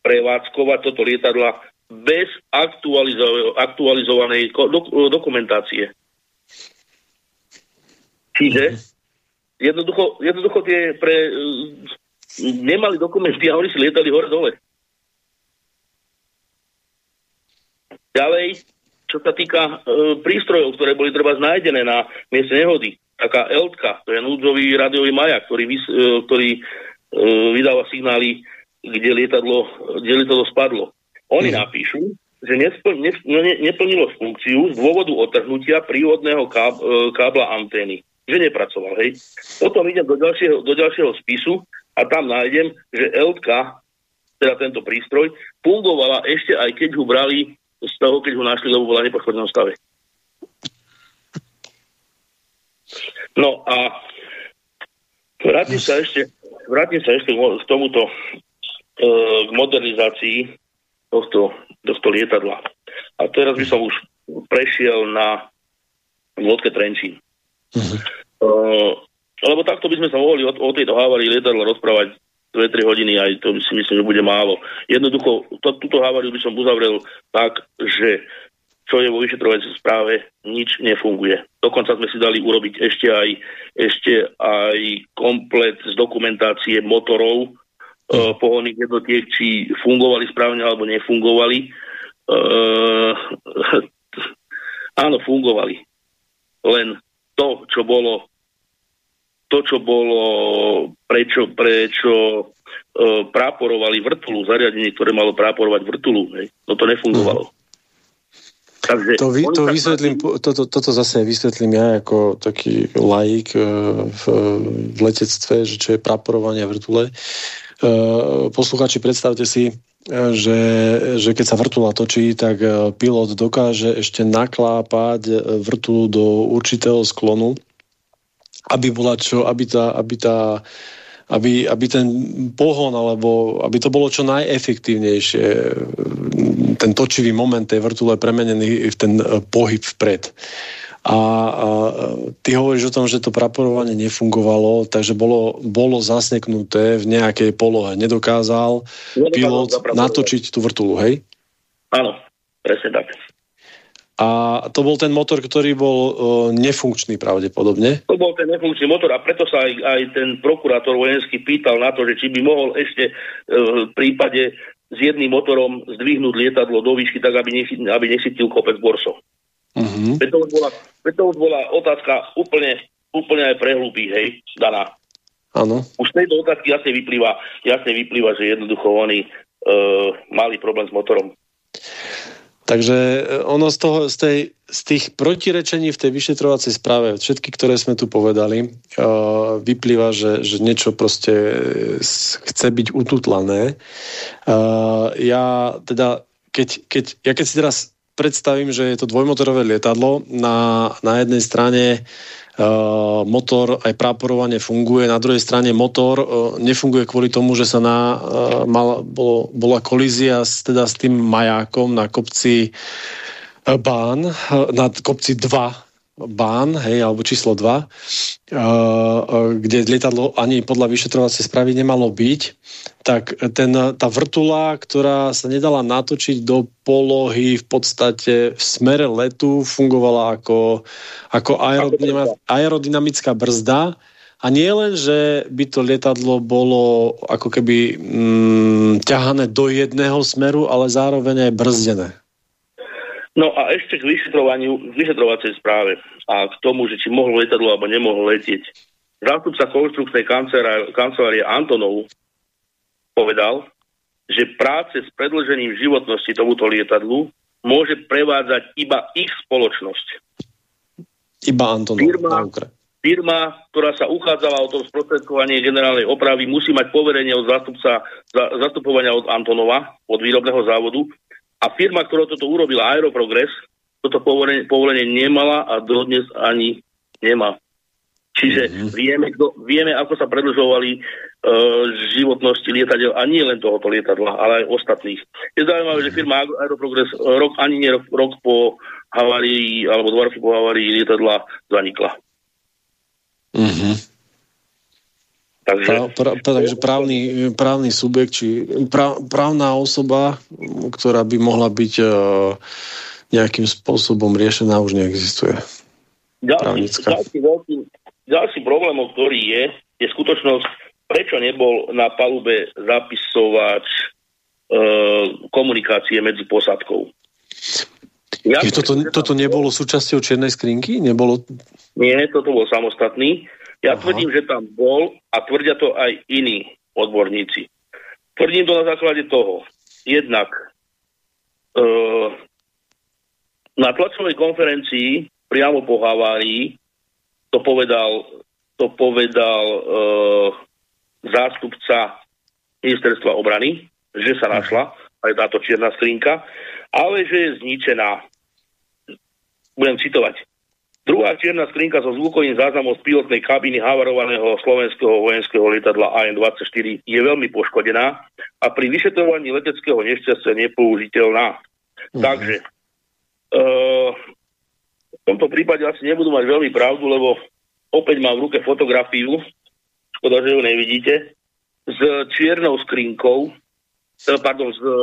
prevádzkovať toto lietadla bez aktualizo- aktualizovanej do- dokumentácie. Čiže jednoducho, jednoducho tie pre, nemali dokumenty a oni si lietali hore-dole. Ďalej, čo sa týka e, prístrojov, ktoré boli treba znájdené na mieste nehody, taká ELTKA, to je núdzový radiový majak, ktorý, vys, e, ktorý e, vydáva signály, kde lietadlo, kde lietadlo spadlo. Oni mm. napíšu, že nespl, ne, ne, neplnilo funkciu z dôvodu otrhnutia prívodného káb, e, kábla antény. Že nepracoval, hej. Potom idem do ďalšieho, do ďalšieho spisu a tam nájdem, že LK, teda tento prístroj, fungovala ešte aj keď ho brali z toho, keď ho našli, lebo bola v nepoškodenom stave. No a vrátim sa ešte, vrátim sa ešte k tomuto, e, k modernizácii tohto, tohto lietadla. A teraz by som už prešiel na lodke Trenčín. Uh-huh. Uh, lebo takto by sme sa mohli o, o tejto havárii lietadla rozprávať 2-3 hodiny, aj to si myslím, že bude málo. Jednoducho, to, túto haváriu by som uzavrel tak, že čo je vo vyšetrovacej správe, nič nefunguje. Dokonca sme si dali urobiť ešte aj, ešte aj komplet z dokumentácie motorov, uh, pohonných jednotiek, či fungovali správne alebo nefungovali. Uh, áno, fungovali. Len to, čo bolo to, čo bolo, prečo, prečo uh, práporovali vrtulu, zariadenie, ktoré malo práporovať vrtulu, hej, no to nefungovalo. Mm.
Takže to, vy, to vysvetlím, toto, toto zase vysvetlím ja ako taký laik e, v, v letectve, že čo je praporovanie vrtule. E, posluchači, predstavte si, e, že, že keď sa vrtula točí, tak pilot dokáže ešte naklápať vrtulu do určitého sklonu, aby bola čo, aby tá, aby tá aby, aby ten pohon, alebo aby to bolo čo najefektívnejšie, ten točivý moment tej vrtule premenený v ten e, pohyb vpred. A, a ty hovoríš o tom, že to praporovanie nefungovalo, takže bolo, bolo zasneknuté v nejakej polohe. Nedokázal pilot natočiť tú vrtulu, hej?
Áno, presne tak.
A to bol ten motor, ktorý bol uh, nefunkčný pravdepodobne?
To bol ten nefunkčný motor a preto sa aj, aj ten prokurátor vojenský pýtal na to, že či by mohol ešte uh, v prípade s jedným motorom zdvihnúť lietadlo do výšky tak, aby, nechytil, aby nechytil kopec borso. Uh-huh. Preto, už bola, preto už bola otázka úplne, úplne aj pre hlupých, hej, daná.
Áno.
Už z tejto otázky jasne vyplýva, jasne vyplýva, že jednoducho oni uh, mali problém s motorom.
Takže e, ono z, toho, z, tej, z tých protirečení v tej vyšetrovacej správe, všetky, ktoré sme tu povedali, uh, vyplýva, že, že niečo proste chce byť ututlané. Uh, ja teda, keď, keď, ja keď si teraz predstavím, že je to dvojmotorové lietadlo, na, na jednej strane uh, motor aj práporovanie funguje, na druhej strane motor uh, nefunguje kvôli tomu, že sa na, uh, mal, bolo, bola kolízia s, teda s tým majákom na kopci Bán, na kopci 2 bán, hej, alebo číslo 2, uh, kde lietadlo ani podľa vyšetrovacej správy nemalo byť, tak ten, tá vrtula, ktorá sa nedala natočiť do polohy v podstate v smere letu, fungovala ako, ako aerodynamická brzda, a nie len, že by to lietadlo bolo ako keby mm, ťahané do jedného smeru, ale zároveň aj brzdené.
No a ešte k vyšetrovaniu, k vyšetrovacej správe a k tomu, že či mohlo lietadlo alebo nemohlo letieť. Zástupca konštrukčnej kancelárie Antonov povedal, že práce s predlžením životnosti tomuto lietadlu môže prevádzať iba ich spoločnosť.
Iba Antonov
firma, firma, ktorá sa uchádzala o to sprostredkovanie generálnej opravy, musí mať poverenie od zástupca, zastupovania od Antonova, od výrobného závodu, a firma, ktorá toto urobila, Aeroprogress, toto povolenie, povolenie nemala a dodnes ani nemá. Čiže mm-hmm. vieme, kto, vieme, ako sa predlžovali uh, životnosti lietadiel a nie len tohoto lietadla, ale aj ostatných. Je zaujímavé, že firma Aeroprogress rok, ani nie rok, rok po havárii alebo dva roky po havárii lietadla zanikla.
Mm-hmm. Takže, pra, pra, takže právny, právny subjekt, či pra, právna osoba, ktorá by mohla byť uh, nejakým spôsobom riešená, už neexistuje.
Ďalší, ďalší, veľký, ďalší problém, ktorý je, je skutočnosť, prečo nebol na palube zapisovač e, komunikácie medzi posadkou.
Ja, je toto, toto nebolo súčasťou čiernej skrinky? Nebolo...
Nie, toto bol samostatný. Ja Aha. tvrdím, že tam bol a tvrdia to aj iní odborníci. Tvrdím to na základe toho. Jednak e, na tlačovej konferencii priamo po havárii to povedal, to povedal e, zástupca ministerstva obrany, že sa našla aj táto čierna skrinka, ale že je zničená. Budem citovať. Druhá čierna skrinka so zvukovým záznamom z pilotnej kabiny havarovaného slovenského vojenského lietadla AN-24 je veľmi poškodená a pri vyšetrovaní leteckého nešťastia nepoužiteľná. Mm-hmm. Takže e, v tomto prípade asi nebudú mať veľmi pravdu, lebo opäť mám v ruke fotografiu, škoda, že ju nevidíte, s čiernou skrinkou, e, pardon, s, e,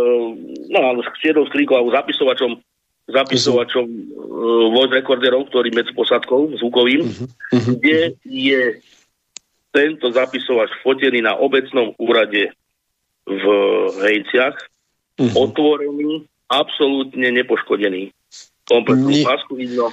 no, s čiernou skrinkou alebo zapisovačom zapisovačom uh, voice recorderov, ktorý medzi posadkou zvukovým, uh-huh. kde je tento zapisovač fotený na obecnom úrade v Hejciach, uh-huh. otvorený, absolútne nepoškodený kompletnú nie, pásku vidno.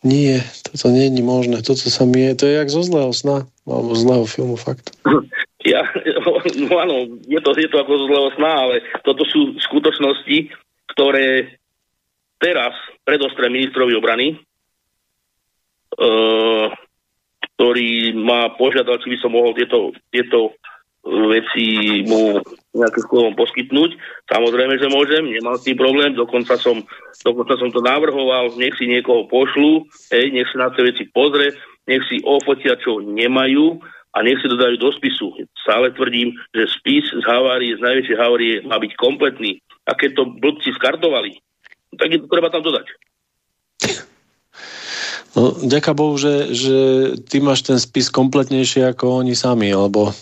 Nie, toto nie je možné. Toto sa mi je, to je jak zo zlého sna, alebo zlého filmu, fakt.
Ja, no áno, je to, je to ako zo zlého sna, ale toto sú skutočnosti, ktoré teraz predostré ministrovi obrany, uh, ktorý ma požiadal, či by som mohol tieto, tieto veci mu nejakým spôsobom poskytnúť. Samozrejme, že môžem, nemal s tým problém, dokonca som, dokonca som to navrhoval, nech si niekoho pošlu, hej, nech si na tie veci pozrie, nech si ofotia, čo nemajú a nech si dodajú do spisu. Stále tvrdím, že spis z havárie, z najväčšej havárie má byť kompletný. A keď to blbci skartovali, tak je to treba tam dodať.
No, ďaká Bohu, že, že ty máš ten spis kompletnejšie ako oni sami, lebo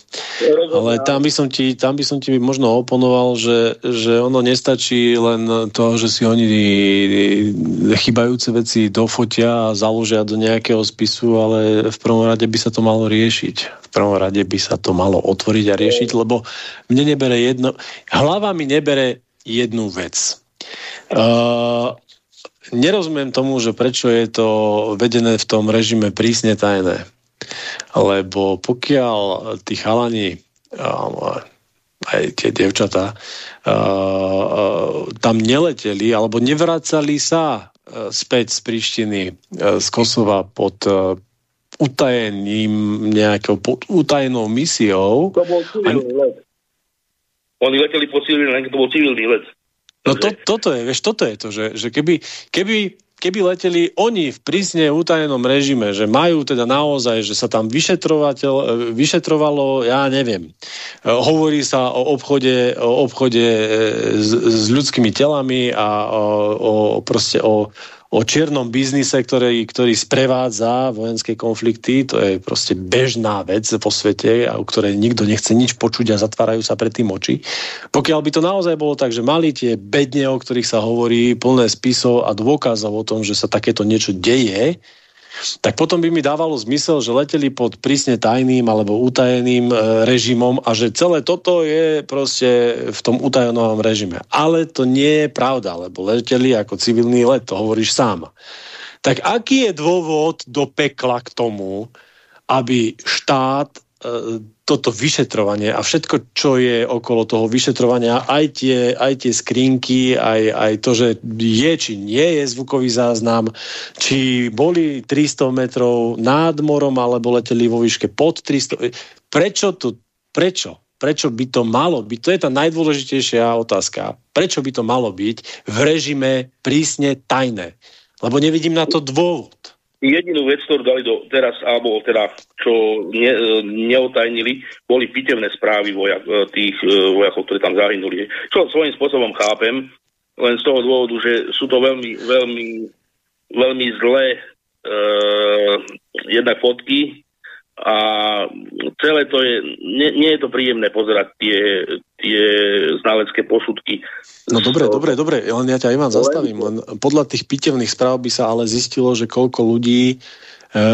ale tam by som ti, tam by som ti možno oponoval, že, že ono nestačí len to, že si oni chybajúce veci dofotia a založia do nejakého spisu, ale v prvom rade by sa to malo riešiť. V prvom rade by sa to malo otvoriť a riešiť, lebo mne nebere jedno, hlava mi nebere jednu vec. Uh, nerozumiem tomu, že prečo je to vedené v tom režime prísne tajné. Lebo pokiaľ tí chalani, aj tie devčatá, tam neleteli alebo nevracali sa späť z Prištiny, z Kosova pod utajeným nejakou pod utajenou misiou.
To bol civilný let. Oni leteli po civilný, to bol civilný let.
No to, toto je, vieš, toto je to, že, že keby, keby, keby leteli oni v prísne utajenom režime, že majú teda naozaj, že sa tam vyšetrovateľ, vyšetrovalo, ja neviem, hovorí sa o obchode, o obchode e, s, s ľudskými telami a o, o, proste o, o čiernom biznise, ktorý, ktorý sprevádza vojenské konflikty. To je proste bežná vec vo svete, o ktorej nikto nechce nič počuť a zatvárajú sa pred tým oči. Pokiaľ by to naozaj bolo tak, že mali tie bedne, o ktorých sa hovorí, plné spisov a dôkazov o tom, že sa takéto niečo deje, tak potom by mi dávalo zmysel, že leteli pod prísne tajným alebo utajeným e, režimom a že celé toto je proste v tom utajenom režime. Ale to nie je pravda, lebo leteli ako civilný let, to hovoríš sám. Tak aký je dôvod do pekla k tomu, aby štát toto vyšetrovanie a všetko, čo je okolo toho vyšetrovania, aj tie, aj tie skrinky, aj, aj to, že je či nie je zvukový záznam, či boli 300 metrov nad morom, alebo leteli vo výške pod 300. Prečo to, prečo? Prečo by to malo byť? To je tá najdôležitejšia otázka. Prečo by to malo byť v režime prísne tajné? Lebo nevidím na to dôvod.
Jedinú vec, ktorú dali do, teraz, alebo teda, čo ne, neotajnili, boli pitevné správy vojak, e, tých e, vojakov, ktorí tam zahynuli. Čo svojím spôsobom chápem, len z toho dôvodu, že sú to veľmi, veľmi, veľmi zlé e, jednak fotky, a celé to je, nie, nie je to príjemné pozerať tie, tie znalecké posudky.
No dobre, so... dobre, dobre, len ja ťa Ivan zastavím, len podľa tých pitevných správ by sa ale zistilo, že koľko ľudí e,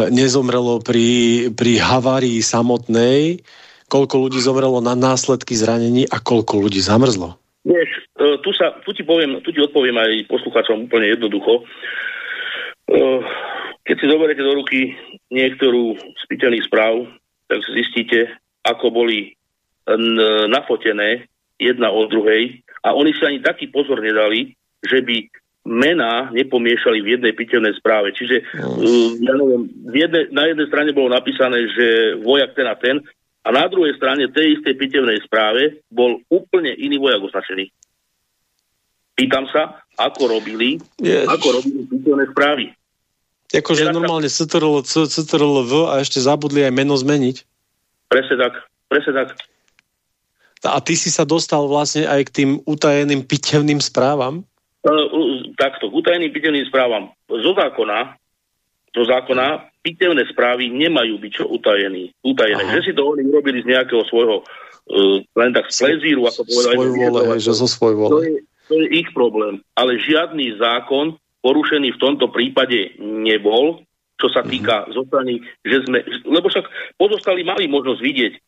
nezomrelo pri, pri havárii samotnej, koľko ľudí zomrelo na následky zranení a koľko ľudí zamrzlo.
Vieš, e, tu, sa, tu, ti poviem, tu ti odpoviem aj poslucháčom úplne jednoducho. E, keď si zoberiete do ruky niektorú z piteľných správ, tak zistíte, ako boli nafotené jedna od druhej a oni si ani taký pozor nedali, že by mená nepomiešali v jednej pitevnej správe. Čiže uh, ja neviem, v jedne, na jednej strane bolo napísané, že vojak ten a ten a na druhej strane tej istej pitevnej správe bol úplne iný vojak označený. Pýtam sa, ako robili, yes. ako robili pitevné správy.
Akože normálne CTRL, CTRL V a ešte zabudli aj meno zmeniť.
Presne tak, presne tak.
A ty si sa dostal vlastne aj k tým utajeným pitevným správam?
Uh, takto, k utajeným pitevným správam. Zo zákona, zo zákona pitevné správy nemajú byť čo utajený, utajené. Aha. Že si to oni urobili z nejakého svojho uh, len tak z plezíru, ako povedali.
Svoj vole, že zo svoj vole.
To je, to je ich problém. Ale žiadny zákon porušený v tomto prípade nebol, čo sa mhm. týka mm-hmm. zo strany, že sme, lebo však pozostali mali možnosť vidieť uh,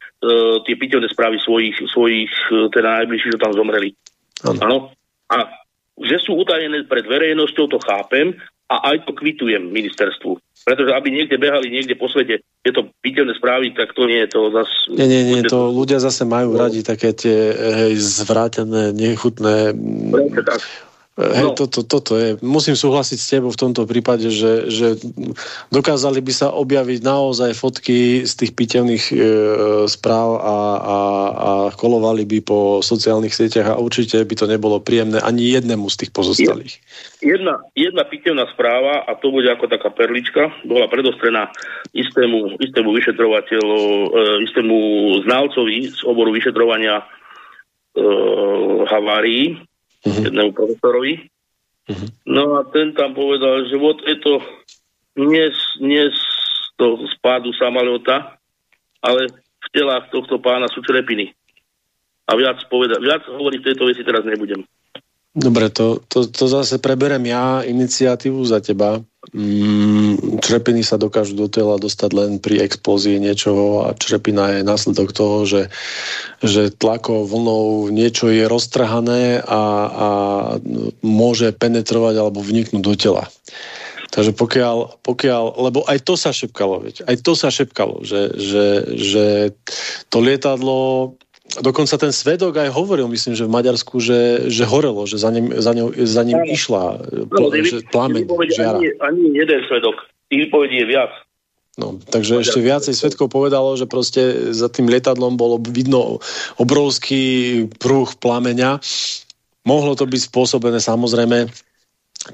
tie pitevné správy svojich, svojich uh, teda najbližších, že tam zomreli. Áno. A že sú utajené pred verejnosťou, to chápem a aj to kvitujem ministerstvu. Pretože aby niekde behali niekde po svete tieto pitevné správy, tak to nie je to zase...
Nie, nie, nie, to ľudia zase majú no. radi také tie hej, zvrátené, nechutné...
Prečo tak
Hej, no. toto, toto je. Musím súhlasiť s tebou v tomto prípade, že, že dokázali by sa objaviť naozaj fotky z tých pitevných e, správ a, a, a kolovali by po sociálnych sieťach a určite by to nebolo príjemné ani jednému z tých pozostalých.
Jedna, jedna pitevná správa, a to bude ako taká perlička, bola predostrená istému, istému vyšetrovateľu, e, istému znalcovi z oboru vyšetrovania e, havárií, uh-huh. jednému profesorovi. Uh-huh. No a ten tam povedal, že vod je to nie, nie z toho spádu samalota, ale v telách tohto pána sú črepiny. A viac, poveda- viac hovoriť v tejto veci teraz nebudem.
Dobre, to, to, to zase preberem ja iniciatívu za teba. Mm, črepiny sa dokážu do tela dostať len pri explózii niečoho a črepina je následok toho, že, že tlakou vlnou niečo je roztrhané a, a môže penetrovať alebo vniknúť do tela. Takže pokiaľ, pokiaľ, lebo aj to sa šepkalo, veď, aj to sa šepkalo, že, že, že to lietadlo dokonca ten svedok aj hovoril, myslím, že v Maďarsku, že, že horelo, že za ním, za ňou, za ním išla
no, že plameň, žiara. Ani, ani jeden svedok. Tých vypovedí je viac.
No, takže ešte viacej svetkov povedalo, že proste za tým lietadlom bolo vidno obrovský prúh plameňa. Mohlo to byť spôsobené samozrejme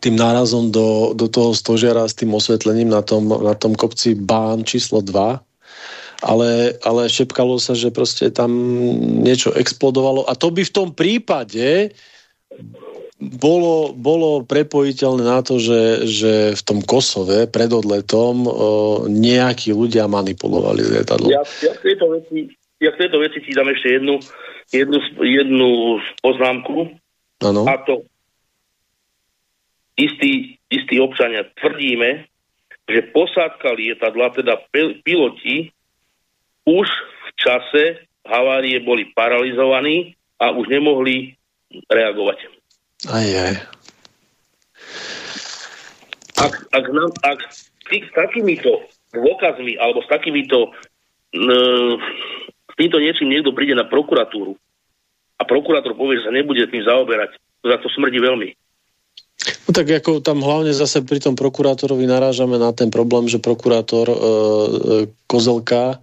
tým nárazom do, do toho stožiara s tým osvetlením na tom, na tom kopci Bán číslo 2, ale, ale šepkalo sa, že proste tam niečo explodovalo a to by v tom prípade bolo, bolo prepojiteľné na to, že, že v tom Kosove pred odletom o, nejakí ľudia manipulovali lietadlo.
Ja, ja, v tejto veci, ja v tejto veci ti dám ešte jednu, jednu, jednu poznámku.
Ano.
A to istí, istí občania tvrdíme, že posádka lietadla, teda piloti, už v čase havárie boli paralizovaní a už nemohli reagovať.
Aj, aj.
Ak, ak, nám, ak s takýmito dôkazmi alebo s takýmito s týmto niečím niekto príde na prokuratúru a prokurátor povie, že sa nebude tým zaoberať, za to smrdí veľmi.
No tak ako tam hlavne zase pri tom prokurátorovi narážame na ten problém, že prokurátor e, e, Kozelka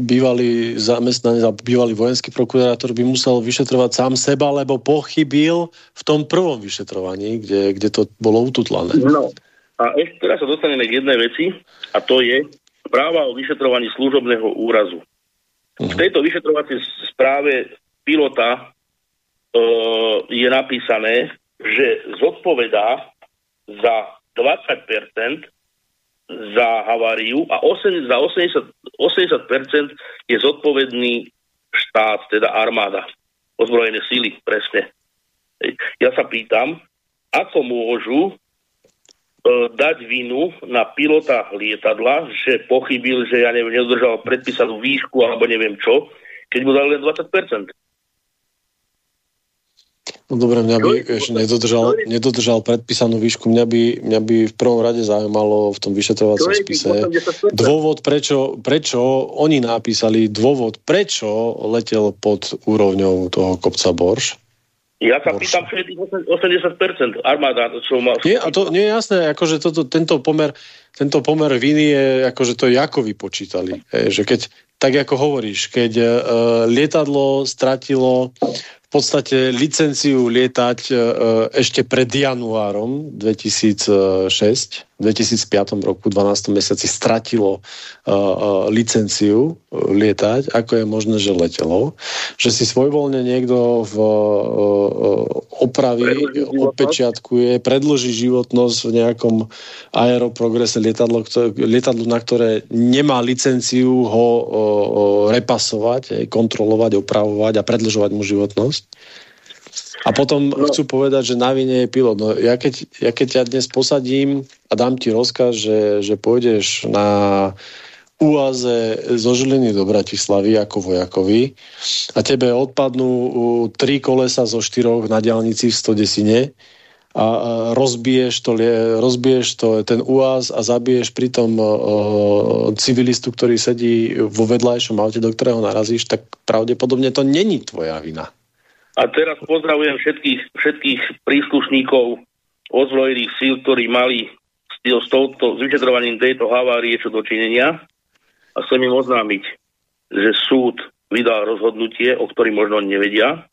bývalý zamestnanec alebo bývalý vojenský prokurátor by musel vyšetrovať sám seba, lebo pochybil v tom prvom vyšetrovaní, kde, kde to bolo ututlané.
No. A ešte teraz sa dostaneme k jednej veci a to je práva o vyšetrovaní služobného úrazu. Uh-huh. V tejto vyšetrovacej správe pilota e, je napísané, že zodpovedá za 20% za haváriu a 8, za 80, 80% je zodpovedný štát, teda armáda, ozbrojené síly, presne. Ja sa pýtam, ako môžu e, dať vinu na pilota lietadla, že pochybil, že ja neviem, nedodržal predpísanú výšku alebo neviem čo, keď mu dali len 20%.
No dobre, mňa by ešte nedodržal, nedodržal predpísanú výšku. Mňa by, mňa by v prvom rade zaujímalo v tom vyšetrovacom spise dôvod, prečo, prečo oni napísali dôvod, prečo letel pod úrovňou toho kopca Borš.
Ja sa Borš. pýtam, čo je tých 80% armáda, čo má...
Nie, a to nie je jasné, akože toto, tento pomer, tento pomer viny je, akože to ako vypočítali. Že keď, tak ako hovoríš, keď uh, lietadlo stratilo podstate licenciu lietať e, ešte pred januárom 2006, v 2005 roku, 12. mesiaci stratilo e, e, licenciu lietať, ako je možné, že letelo, že si svojvoľne niekto v opravy odpečiatkuje, predloží životnosť v nejakom aeroprogrese lietadlo, lietadlo, na ktoré nemá licenciu ho repasovať, kontrolovať, opravovať a predlžovať mu životnosť. A potom no. chcú povedať, že na vine je pilot. No ja keď, ja keď ťa dnes posadím a dám ti rozkaz, že, že pôjdeš na úaze zo Žiliny do Bratislavy ako vojakovi a tebe odpadnú tri kolesa zo štyroch na diálnici v Stodesine a rozbiješ, to, rozbiješ to, ten úaz a zabiješ pritom uh, civilistu, ktorý sedí vo vedľajšom aute, do ktorého narazíš, tak pravdepodobne to není tvoja vina.
A teraz pozdravujem všetkých, všetkých príslušníkov ozbrojených síl, ktorí mali s, touto, s vyšetrovaním tejto havárie čo dočinenia a chcem im oznámiť, že súd vydal rozhodnutie, o ktorým možno nevedia,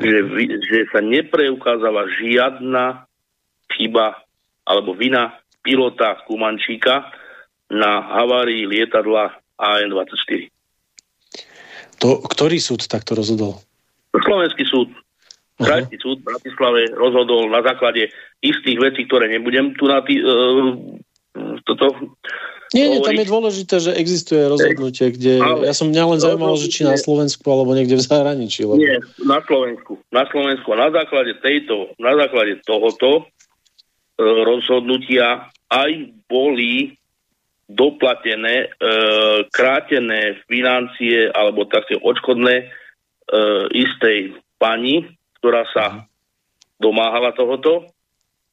že, že sa nepreukázala žiadna chyba alebo vina pilota Kumančíka na havárii lietadla AN-24.
To, ktorý súd takto rozhodol?
Slovenský súd, krajský uh-huh. súd v Bratislave rozhodol na základe istých vecí, ktoré nebudem tu na tý, uh, toto
nie, nie, tam je dôležité, že existuje rozhodnutie, kde ale, ja som mňa len zaujímalo, že či na Slovensku alebo niekde v zahraničí. Lebo...
Nie, na Slovensku. Na Slovensku. A na základe tejto, na základe tohoto e, rozhodnutia aj boli doplatené, e, krátené financie alebo také odškodné e, istej pani, ktorá sa mhm. domáhala tohoto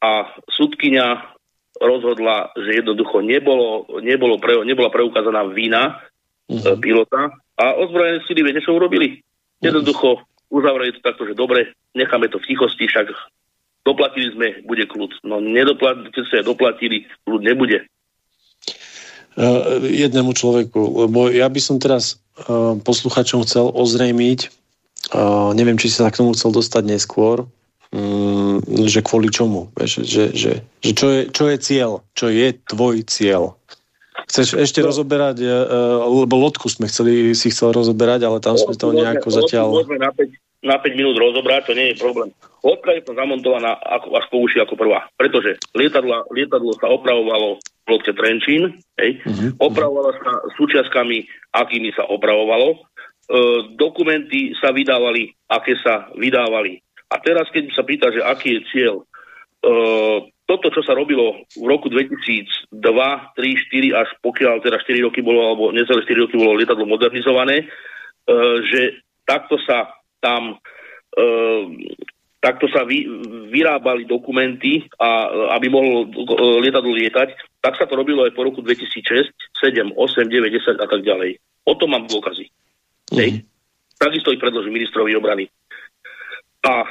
a súdkynia rozhodla, že jednoducho nebolo, nebolo pre, nebola preukázaná vina uh-huh. pilota a ozbrojené síly viete, čo urobili? Mhm. Jednoducho uzavreli to takto, že dobre, necháme to v tichosti, však doplatili sme, bude kľud. No nedoplat, keď sa doplatili, kľud nebude.
Uh, jednému človeku, lebo ja by som teraz uh, posluchačom chcel ozrejmiť, Uh, neviem, či si sa k tomu chcel dostať neskôr, um, že kvôli čomu, vieš, že, že, že čo, je, čo je cieľ, čo je tvoj cieľ. Chceš ešte no. rozoberať, uh, lebo lodku sme chceli, si chcel rozoberať, ale tam sme to nejako zatiaľ...
Môžeme na 5, na 5 minút rozobrať, to nie je problém. Lodka je to zamontovaná ako, až po uši ako prvá, pretože lietadlo, lietadlo sa opravovalo v lodke Trenčín, hej, uh-huh. opravovalo sa súčiastkami, akými sa opravovalo, dokumenty sa vydávali, aké sa vydávali. A teraz, keď sa pýta, že aký je cieľ, e, toto, čo sa robilo v roku 2002, 3, 4, až pokiaľ teda 4 roky bolo, alebo necelé 4 roky bolo lietadlo modernizované, e, že takto sa tam takto sa vy, vyrábali dokumenty, a, aby mohlo lietadlo lietať, tak sa to robilo aj po roku 2006, 7, 8, 9, 10 a tak ďalej. O tom mám dôkazy. Mm-hmm. Takisto ich predloží ministrovi obrany. A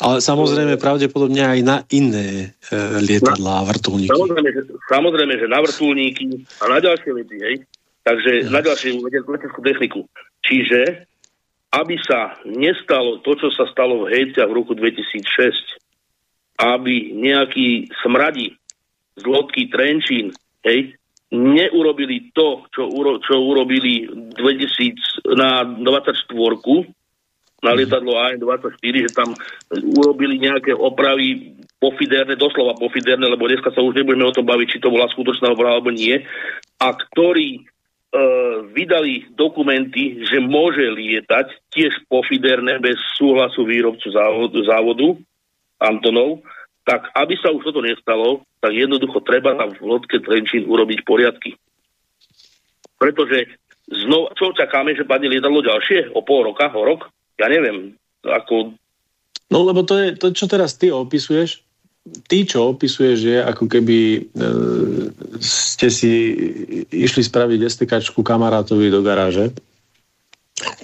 ale samozrejme pravdepodobne aj na iné e, lietadlá a vrtulníky.
Samozrejme že, samozrejme, že na vrtulníky a na ďalšie veci, hej. Takže na ďalšiu leteckú techniku. Čiže, aby sa nestalo to, čo sa stalo v Hejciach v roku 2006, aby nejaký smradi z lodky Trenčín, hej, neurobili to, čo, uro, čo urobili 2000 na 24 na lietadlo AN-24, že tam urobili nejaké opravy pofiderné, doslova pofiderné, lebo dneska sa už nebudeme o tom baviť, či to bola skutočná oprava alebo nie, a ktorí e, vydali dokumenty, že môže lietať tiež pofiderné bez súhlasu výrobcu závodu, závodu Antonov, tak aby sa už toto nestalo, tak jednoducho treba tam v lodke Trenčín urobiť poriadky. Pretože znova, čo čakáme, že padne lietadlo ďalšie? O pol roka, o rok? ja neviem, ako...
No lebo to je to, čo teraz ty opisuješ, ty, čo opisuješ, je ako keby e, ste si išli spraviť STKčku kamarátovi do garáže.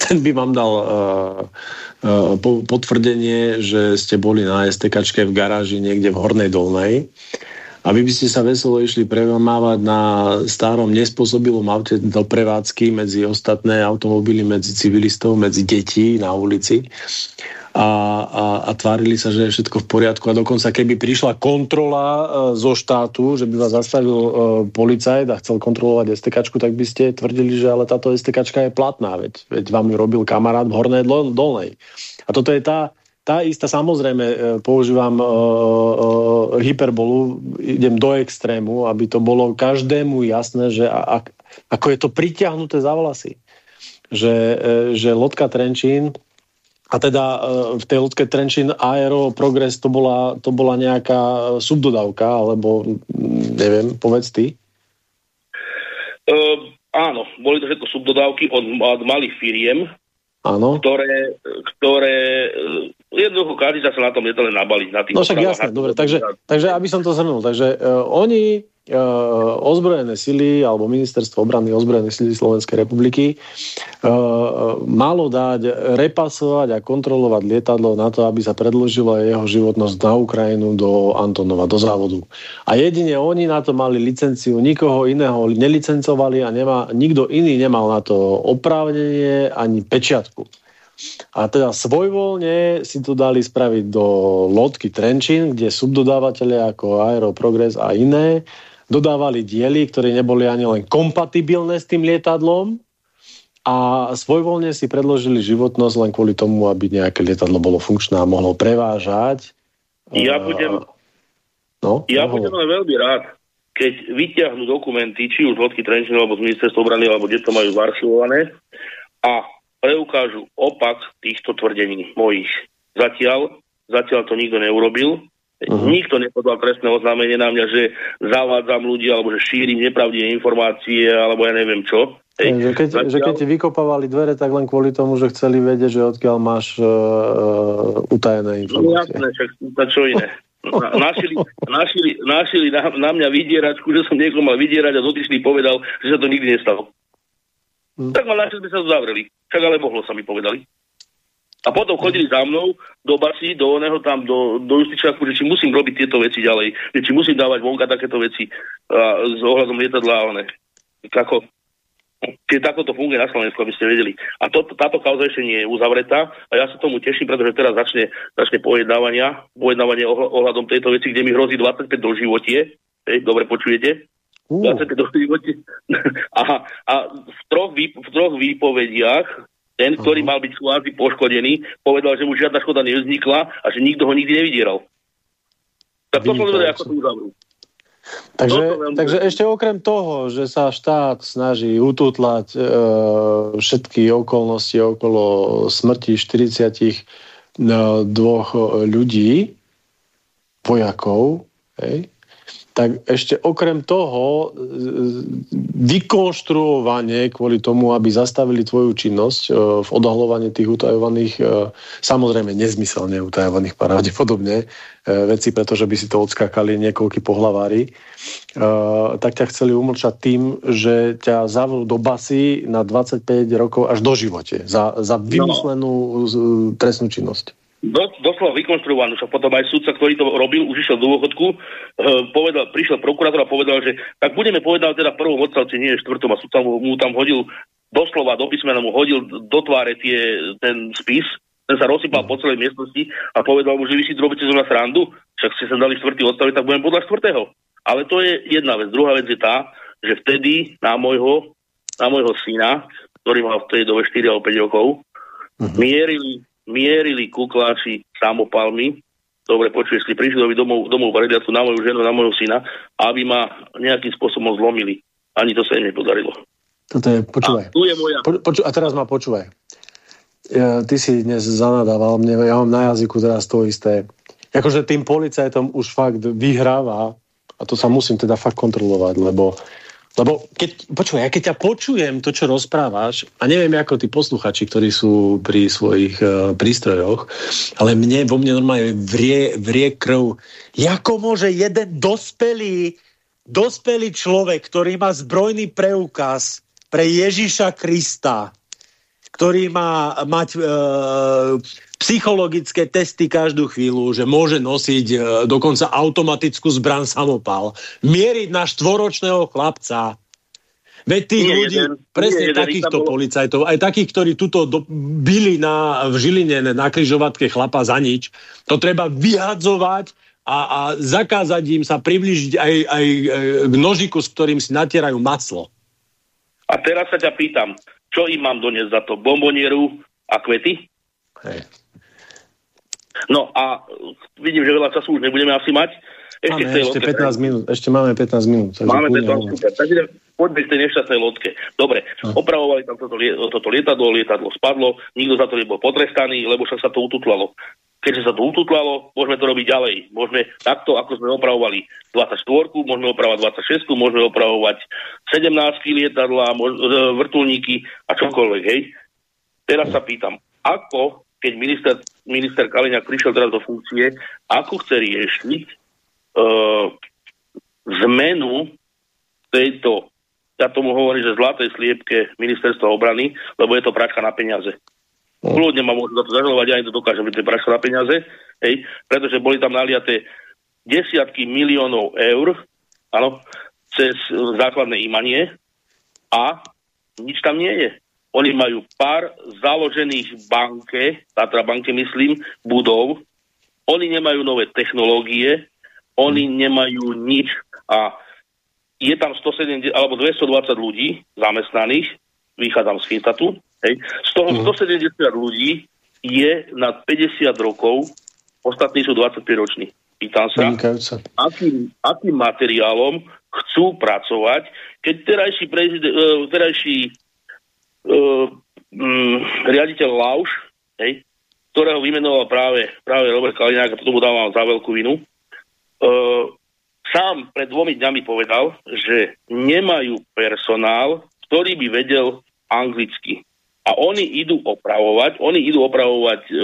Ten by vám dal e, e, potvrdenie, že ste boli na STKčke v garáži niekde v Hornej Dolnej. A vy by ste sa veselo išli premávať na starom nespôsobilom aute do prevádzky medzi ostatné automobily, medzi civilistov, medzi detí na ulici a, a, a tvárili sa, že je všetko v poriadku a dokonca keby prišla kontrola e, zo štátu, že by vás zastavil e, policajt a chcel kontrolovať STK, tak by ste tvrdili, že ale táto STK je platná, veď, veď vám ju robil kamarát v Hornej Dolnej. A toto je tá, tá istá, samozrejme, e, používam uh, uh, hyperbolu, idem do extrému, aby to bolo každému jasné, že a, a, ako je to pritiahnuté za vlasy. Že, uh, že Lotka Trenčín a teda uh, v tej Lotke Trenčín Aero Progress to bola, to bola nejaká subdodávka, alebo neviem, povedz ty.
Uh, áno, boli to všetko subdodávky od, od malých firiem,
Áno.
Ktoré, ktoré jednoducho každý sa na tom je to len nabaliť. Na
tých no však jasné, dobre, takže, takže aby som to zhrnul, takže uh, oni ozbrojené sily alebo ministerstvo obrany ozbrojené sily Slovenskej republiky uh, malo dať repasovať a kontrolovať lietadlo na to, aby sa predložila jeho životnosť na Ukrajinu do Antonova, do závodu. A jedine oni na to mali licenciu, nikoho iného nelicencovali a nemá, nikto iný nemal na to oprávnenie ani pečiatku. A teda svojvoľne si to dali spraviť do lodky Trenčín, kde subdodávateľe ako Aero Progress a iné dodávali diely, ktoré neboli ani len kompatibilné s tým lietadlom a svojvoľne si predložili životnosť len kvôli tomu, aby nejaké lietadlo bolo funkčné a mohlo prevážať.
Ja budem, no, ja budem len veľmi rád, keď vyťahnú dokumenty, či už lodky Trenčín, alebo z ministerstva obrany, alebo kde to majú zarchivované a preukážu opak týchto tvrdení mojich. Zatiaľ, zatiaľ to nikto neurobil Uh-huh. Nikto nepodal trestné oznámenie na mňa, že zavádzam ľudí, alebo že šírim nepravdivé informácie, alebo ja neviem čo.
Hej. Že, keď, Zatiaľ... že keď ti vykopávali dvere, tak len kvôli tomu, že chceli vedieť, že odkiaľ máš uh, utajené informácie. No jasné,
však čo iné. Našili, našili, našili na, na mňa vydieračku, že som niekoho mal vydierať a dotyčný povedal, že sa to nikdy nestalo. Hmm. Tak ma našli, by sa to zavreli. Však ale mohlo sa mi povedali. A potom chodili za mnou do basy, do oného tam, do, do justičáku, že či musím robiť tieto veci ďalej, že či musím dávať vonka takéto veci a, s ohľadom lietadla a one. Ako, Čiže takto to funguje na Slovensku, aby ste vedeli. A to, táto kauza ešte nie je uzavretá a ja sa tomu teším, pretože teraz začne, začne pojednávania, pojednávanie ohľadom tejto veci, kde mi hrozí 25 do životie. Hej, dobre počujete? Uh. 25 do životie. a, a v, troch, v troch výpovediach ten, ktorý uh-huh. mal byť kvázi poškodený, povedal, že mu žiadna škoda nevznikla a že nikto ho nikdy nevydieral. Tak to som ako to uzavrú.
Takže, takže ešte okrem toho, že sa štát snaží ututlať e, všetky okolnosti okolo smrti 42 e, ľudí, vojakov, hej, tak ešte okrem toho e, vykonštruovanie kvôli tomu, aby zastavili tvoju činnosť e, v odhalovaní tých utajovaných, e, samozrejme nezmyselne utajovaných pravdepodobne veci, pretože by si to odskákali niekoľky pohlavári, tak ťa chceli umlčať tým, že ťa zavrú do basy na 25 rokov až do živote za, za vymyslenú trestnú činnosť.
Do, doslova vykonštruovanú, však potom aj sudca, ktorý to robil, už išiel do dôchodku, e, povedal, prišiel prokurátor a povedal, že tak budeme povedať teda prvom odstavci, nie štvrtom a sudca mu, mu tam hodil doslova do písmena mu hodil do tváre tie, ten spis, ten sa rozsypal po celej miestnosti a povedal mu, že vy si robíte zo mňa srandu, však ste sa dali štvrtý odstaviť, tak budem podľa štvrtého. Ale to je jedna vec. Druhá vec je tá, že vtedy na môjho, na môjho syna, ktorý mal v tej dobe 4 alebo 5 rokov, uh-huh. mierili mierili kukláči samopalmi, dobre počuješ, si prišli domov, domov radiacu na moju ženu, na môjho syna, aby ma nejakým spôsobom zlomili. Ani to sa im nepodarilo.
Toto je, počúvaj.
A, tu je moja.
Po, poču, a teraz ma počúvaj. Ja, ty si dnes zanadával mne, ja mám na jazyku teraz to isté. Akože tým policajtom už fakt vyhráva a to sa musím teda fakt kontrolovať, lebo lebo keď, počúvaj, ja keď ťa počujem to, čo rozprávaš, a neviem ako tí posluchači, ktorí sú pri svojich uh, prístrojoch, ale mne, vo mne normálne vrie, vrie krv. Ako môže jeden dospelý, dospelý človek, ktorý má zbrojný preukaz pre Ježiša Krista, ktorý má mať e, psychologické testy každú chvíľu, že môže nosiť e, dokonca automatickú zbran samopal, mieriť na štvoročného chlapca. Veď tých nie ľudí, jeden, presne nie takýchto bolo... policajtov, aj takých, ktorí tuto do, byli na, v Žiline na križovatke chlapa za nič, to treba vyhadzovať a, a zakázať im sa približiť aj, aj e, k nožiku, s ktorým si natierajú maslo.
A teraz sa ťa pýtam, čo im mám doniesť za to? Bombonieru a kvety? Hej. No a vidím, že veľa času už nebudeme asi mať.
Ešte, máme, ešte, lodke, 15 minút, ešte máme 15 minút.
Máme 15 minút. Takže poďme k tej nešťastnej lodke. Dobre, no. opravovali tam toto, toto lietadlo, lietadlo spadlo, nikto za to nebol potrestaný, lebo však sa to ututlalo keďže sa to ututlalo, môžeme to robiť ďalej. Môžeme takto, ako sme opravovali 24, môžeme opravovať 26, môžeme opravovať 17 lietadla, e, vrtulníky a čokoľvek, hej. Teraz sa pýtam, ako, keď minister, minister Kaliňák prišiel teraz do funkcie, ako chce riešiť uh, zmenu tejto, ja tomu hovorím, že zlatej sliepke ministerstva obrany, lebo je to pračka na peniaze. Kľudne ma môžu za to zažalovať, ja im to dokážem, že to na peniaze, hej, pretože boli tam naliaté desiatky miliónov eur, áno, cez základné imanie a nič tam nie je. Oni majú pár založených banke, Tatra banke myslím, budov, oni nemajú nové technológie, oni nemajú nič a je tam 170 alebo 220 ľudí zamestnaných, vychádzam z Fintatu, Hej. Z toho mm. 170 ľudí je nad 50 rokov, ostatní sú 25 roční. Pýtam sa, akým, akým materiálom chcú pracovať, keď terajší, prezident, uh, terajší uh, um, riaditeľ Lauš, hej, ktorého vymenoval práve, práve Robert Kaliňák, a tomu dávam za veľkú vinu, uh, sám pred dvomi dňami povedal, že nemajú personál, ktorý by vedel anglicky a oni idú opravovať, oni idú opravovať e,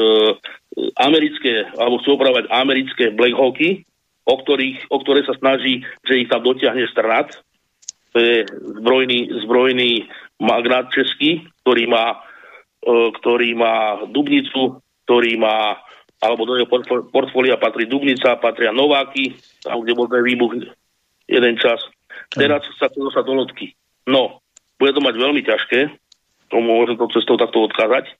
americké, alebo chcú opravovať americké Black Hawky, o, ktorých, o ktoré sa snaží, že ich tam dotiahne strnat. To je zbrojný, zbrojný magnát český, ktorý má, e, ktorý má Dubnicu, ktorý má, alebo do jeho portfólia patrí Dubnica, patria Nováky, tam, kde bol ten výbuch jeden čas. Teraz sa to dostať do lodky. No, bude to mať veľmi ťažké, tomu môžem to cestou takto odkázať,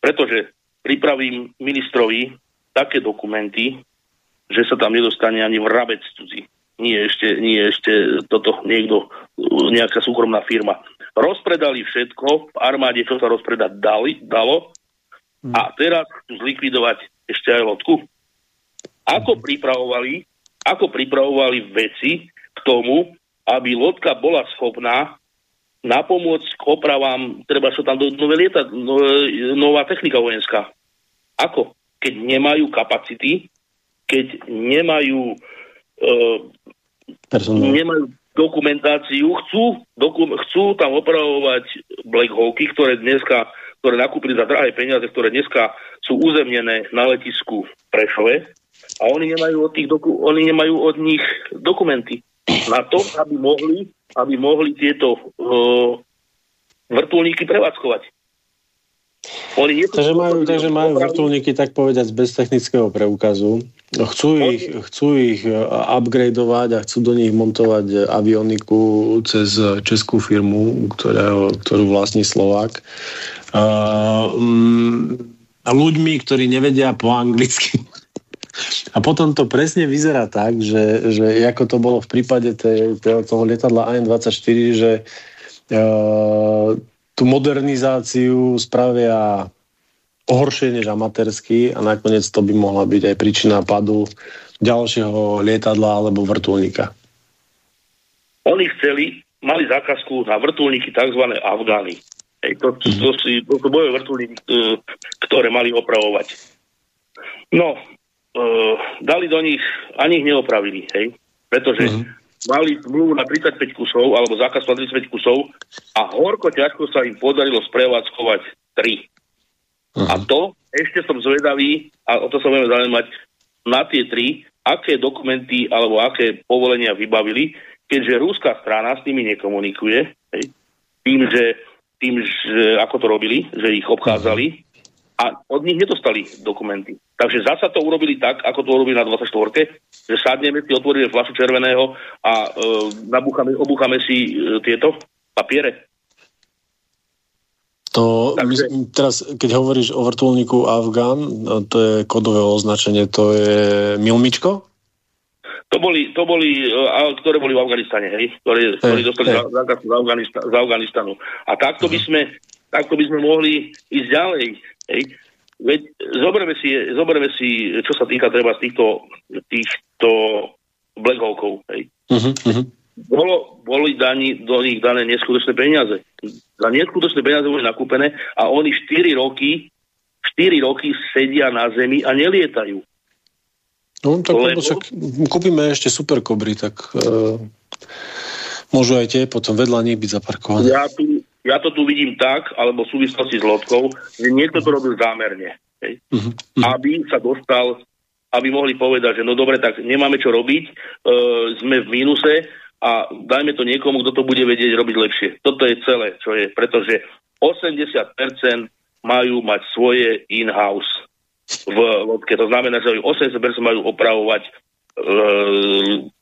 pretože pripravím ministrovi také dokumenty, že sa tam nedostane ani vrabec cudzí. Nie ešte, nie ešte toto niekto, nejaká súkromná firma. Rozpredali všetko v armáde, čo sa rozpredať dali, dalo a teraz chcú zlikvidovať ešte aj lodku. Ako pripravovali, ako pripravovali veci k tomu, aby lodka bola schopná na pomoc k opravám, treba sa tam do nové lieta, no, nová technika vojenská. Ako? Keď nemajú kapacity, keď nemajú, uh, nemajú dokumentáciu, chcú, dokum, chcú tam opravovať Black Hawky, ktoré dneska, ktoré nakúpili za drahé peniaze, ktoré dneska sú uzemnené na letisku Prešove a oni nemajú od, tých doku, oni nemajú od nich dokumenty na to, aby mohli aby mohli tieto uh, vrtulníky prevádzkovať.
Oni takže majú, takže majú vrtulníky, tak povedať, bez technického preukazu. Chcú ich, chcú ich e, upgradeovať a chcú do nich montovať avioniku cez českú firmu, ktorého, ktorú vlastní Slovák. Uh, ľuďmi, ktorí nevedia po anglicky. A potom to presne vyzerá tak, že, že ako to bolo v prípade tej, toho lietadla AN-24, že uh, tú modernizáciu spravia ohoršie než amatérsky a nakoniec to by mohla byť aj príčina padu ďalšieho lietadla alebo vrtulníka.
Oni chceli, mali zákazku na vrtulníky tzv. Afgány. Hej, to, to, to, si, to, to bojové vrtulníky, e, ktoré mali opravovať. No, uh, dali do nich, ani ich neopravili, hej, pretože uh-huh mali zmluvu na 35 kusov, alebo zákaz na 35 kusov a horko ťažko sa im podarilo sprevádzkovať 3. Uh-huh. A to ešte som zvedavý, a o to sa budeme zaujímať, na tie 3, aké dokumenty alebo aké povolenia vybavili, keďže rúská strana s nimi nekomunikuje, hej, tým, že, tým, že ako to robili, že ich obchádzali, a od nich nedostali dokumenty. Takže zasa to urobili tak, ako to urobili na 24 že sadneme si, otvoríme flašu červeného a e, nabúchame, obúchame si e, tieto papiere.
To, Takže... teraz, keď hovoríš o vrtulníku Afgán, no, to je kodové označenie, to je Milmičko?
To boli, to boli e, ktoré boli v Afganistane, hej, ktoré, ktorí dostali hey. zákaz z, Afganista, z Afganistanu. A takto by sme, takto by sme mohli ísť ďalej Hej. Veď zoberme si, zoberme si, čo sa týka treba z týchto, týchto Black Hawkov. Hej. Uh-huh, uh-huh. Bolo, boli daní, do nich dané neskutočné peniaze. Za neskutočné peniaze boli nakúpené a oni 4 roky 4 roky sedia na zemi a nelietajú.
No, tak Lebo... však kúpime ešte super kobry, tak uh, môžu aj tie potom vedľa nich byť zaparkované.
Ja tu, ja to tu vidím tak, alebo v súvislosti s lodkou, že niekto to robil zámerne. Hej? Uh-huh. Aby sa dostal, aby mohli povedať, že no dobre, tak nemáme čo robiť, e, sme v mínuse a dajme to niekomu, kto to bude vedieť robiť lepšie. Toto je celé, čo je, pretože 80% majú mať svoje in-house v lodke. To znamená, že 80% majú opravovať e,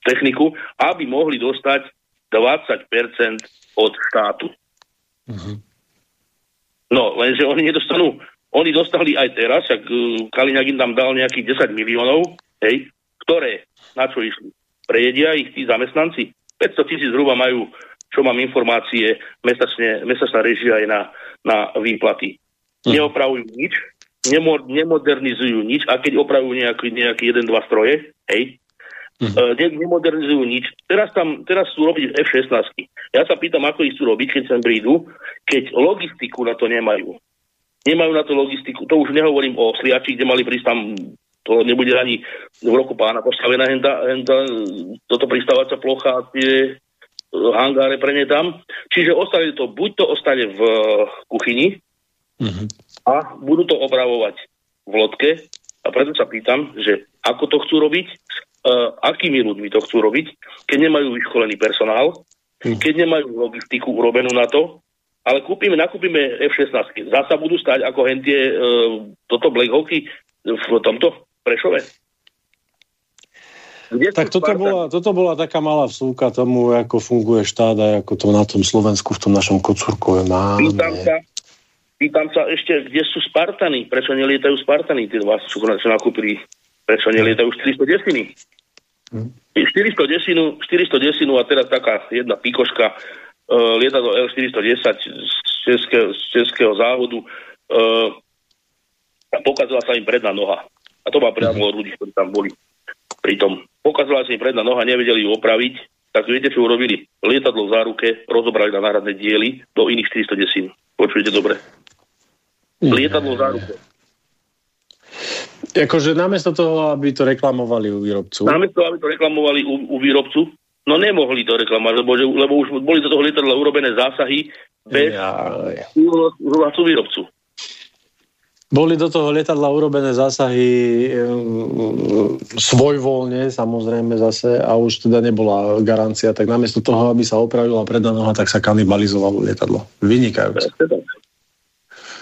techniku, aby mohli dostať 20% od štátu. Uh-huh. No, lenže oni nedostanú, oni dostali aj teraz, ak uh, Kaliňák im tam dal nejakých 10 miliónov, hej, ktoré, na čo išli? Prejedia ich tí zamestnanci? 500 tisíc zhruba majú, čo mám informácie, mesačne, mesačná režia aj na, na výplaty. Uh-huh. Neopravujú nič, nemo, nemodernizujú nič a keď opravujú nejaký, nejaký jeden, dva stroje, hej, Uh-huh. Ne, nemodernizujú nič. Teraz, tam, teraz sú robiť F-16. Ja sa pýtam, ako ich chcú robiť, keď sem prídu, keď logistiku na to nemajú. Nemajú na to logistiku. To už nehovorím o sliači, kde mali prísť tam to nebude ani v roku pána postavená henta, henta, toto pristávacia plocha, tie hangáre pre ne tam. Čiže ostane to, buď to ostane v kuchyni uh-huh. a budú to opravovať v lodke. A preto sa pýtam, že ako to chcú robiť, uh, akými ľuďmi to chcú robiť, keď nemajú vyškolený personál, hm. keď nemajú logistiku urobenú na to, ale kúpime, nakúpime F-16. Zasa budú stať ako hentie uh, toto Black Hawky v tomto Prešove.
Kde tak toto bola, toto bola taká malá vsúka tomu, ako funguje štát a ako to na tom Slovensku v tom našom Kocúrkove máme.
Pýtam sa, pýtam sa ešte, kde sú Spartany? Prečo nelietajú Spartany, tí dva, čo nakúpili Prečo nelietajú 400 desiny? Hmm. 400 desinu, 400 desinu a teraz taká jedna pikoška uh, lietadlo L410 z českého, z českého závodu uh, pokazila sa im predná noha. A to má priamo od ľudí, ktorí tam boli. Pritom pokazila sa im predná noha, nevedeli ju opraviť, tak viete, čo urobili? Lietadlo v záruke rozobrali na náhradné diely do iných 400 desín. Počujete dobre? Lietadlo v záruke
Akože namiesto toho, aby to reklamovali u výrobcu.
Namiesto toho, aby to reklamovali u, u výrobcu, no nemohli to reklamovať, lebo, že, lebo už boli do toho lietadla urobené zásahy bez ja, súhlasu výrobcu.
Boli do toho lietadla urobené zásahy um, svojvoľne, samozrejme zase, a už teda nebola garancia, tak namiesto toho, aby sa opravila predná noha, tak sa kanibalizovalo lietadlo. Vynikajúce.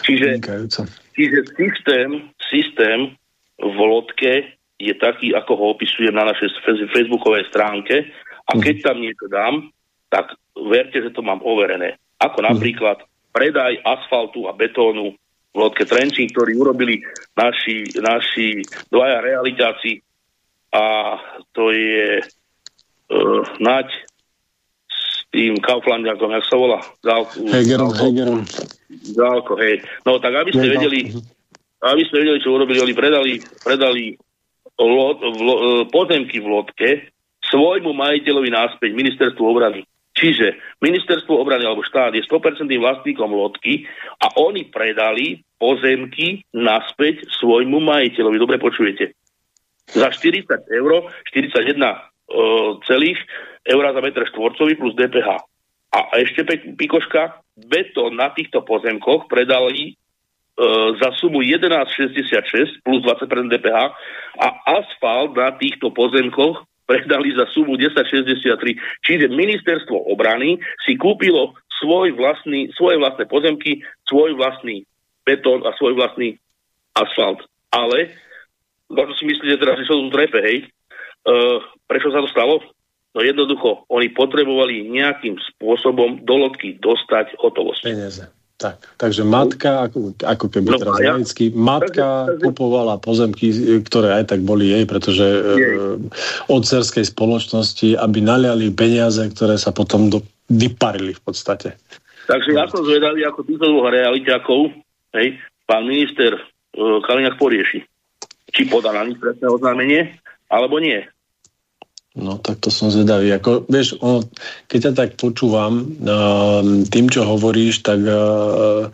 Čiže, čiže systém, systém v lodke je taký, ako ho opisujem na našej facebookovej stránke a keď tam niečo dám, tak verte, že to mám overené. Ako napríklad predaj asfaltu a betónu v lodke Trenčín, ktorý urobili naši, naši dvaja realitáci a to je uh, Naď s tým Kauflandiakom, jak sa volá?
Gálko, Hegerom, Hegerom.
Gálko, hej. No tak aby ste vedeli, aby ste vedeli, čo urobili, oni predali, predali lo, lo, e, pozemky v lodke svojmu majiteľovi náspäť, ministerstvu obrany. Čiže ministerstvo obrany alebo štát je 100% vlastníkom lodky a oni predali pozemky naspäť svojmu majiteľovi. Dobre počujete. Za 40 eur, 41 uh, celých eur za metr štvorcový plus DPH. A ešte pikoška, betón na týchto pozemkoch predali za sumu 11,66 plus 20% DPH a asfalt na týchto pozemkoch predali za sumu 10,63. Čiže ministerstvo obrany si kúpilo svoj vlastný, svoje vlastné pozemky, svoj vlastný betón a svoj vlastný asfalt. Ale, možno si myslíte teraz, že sa tu trepe, hej, uh, prečo sa to stalo? No jednoducho, oni potrebovali nejakým spôsobom do lodky dostať hotovosť.
Peniaze. Tak, takže matka, ako, ako keby no, teraz ja, laicky, matka takže, kupovala pozemky, ktoré aj tak boli jej, pretože jej. E, od cerskej spoločnosti, aby naliali peniaze, ktoré sa potom do, vyparili v podstate.
Takže ja som zvedavý, ako týchto dvoch realiťakov, hej, pán minister e, Kaliňák porieši. Či podá na nich presné oznámenie, alebo nie.
No tak to som zvedavý. Ako, vieš, ono, keď ťa tak počúvam uh, tým, čo hovoríš, tak uh,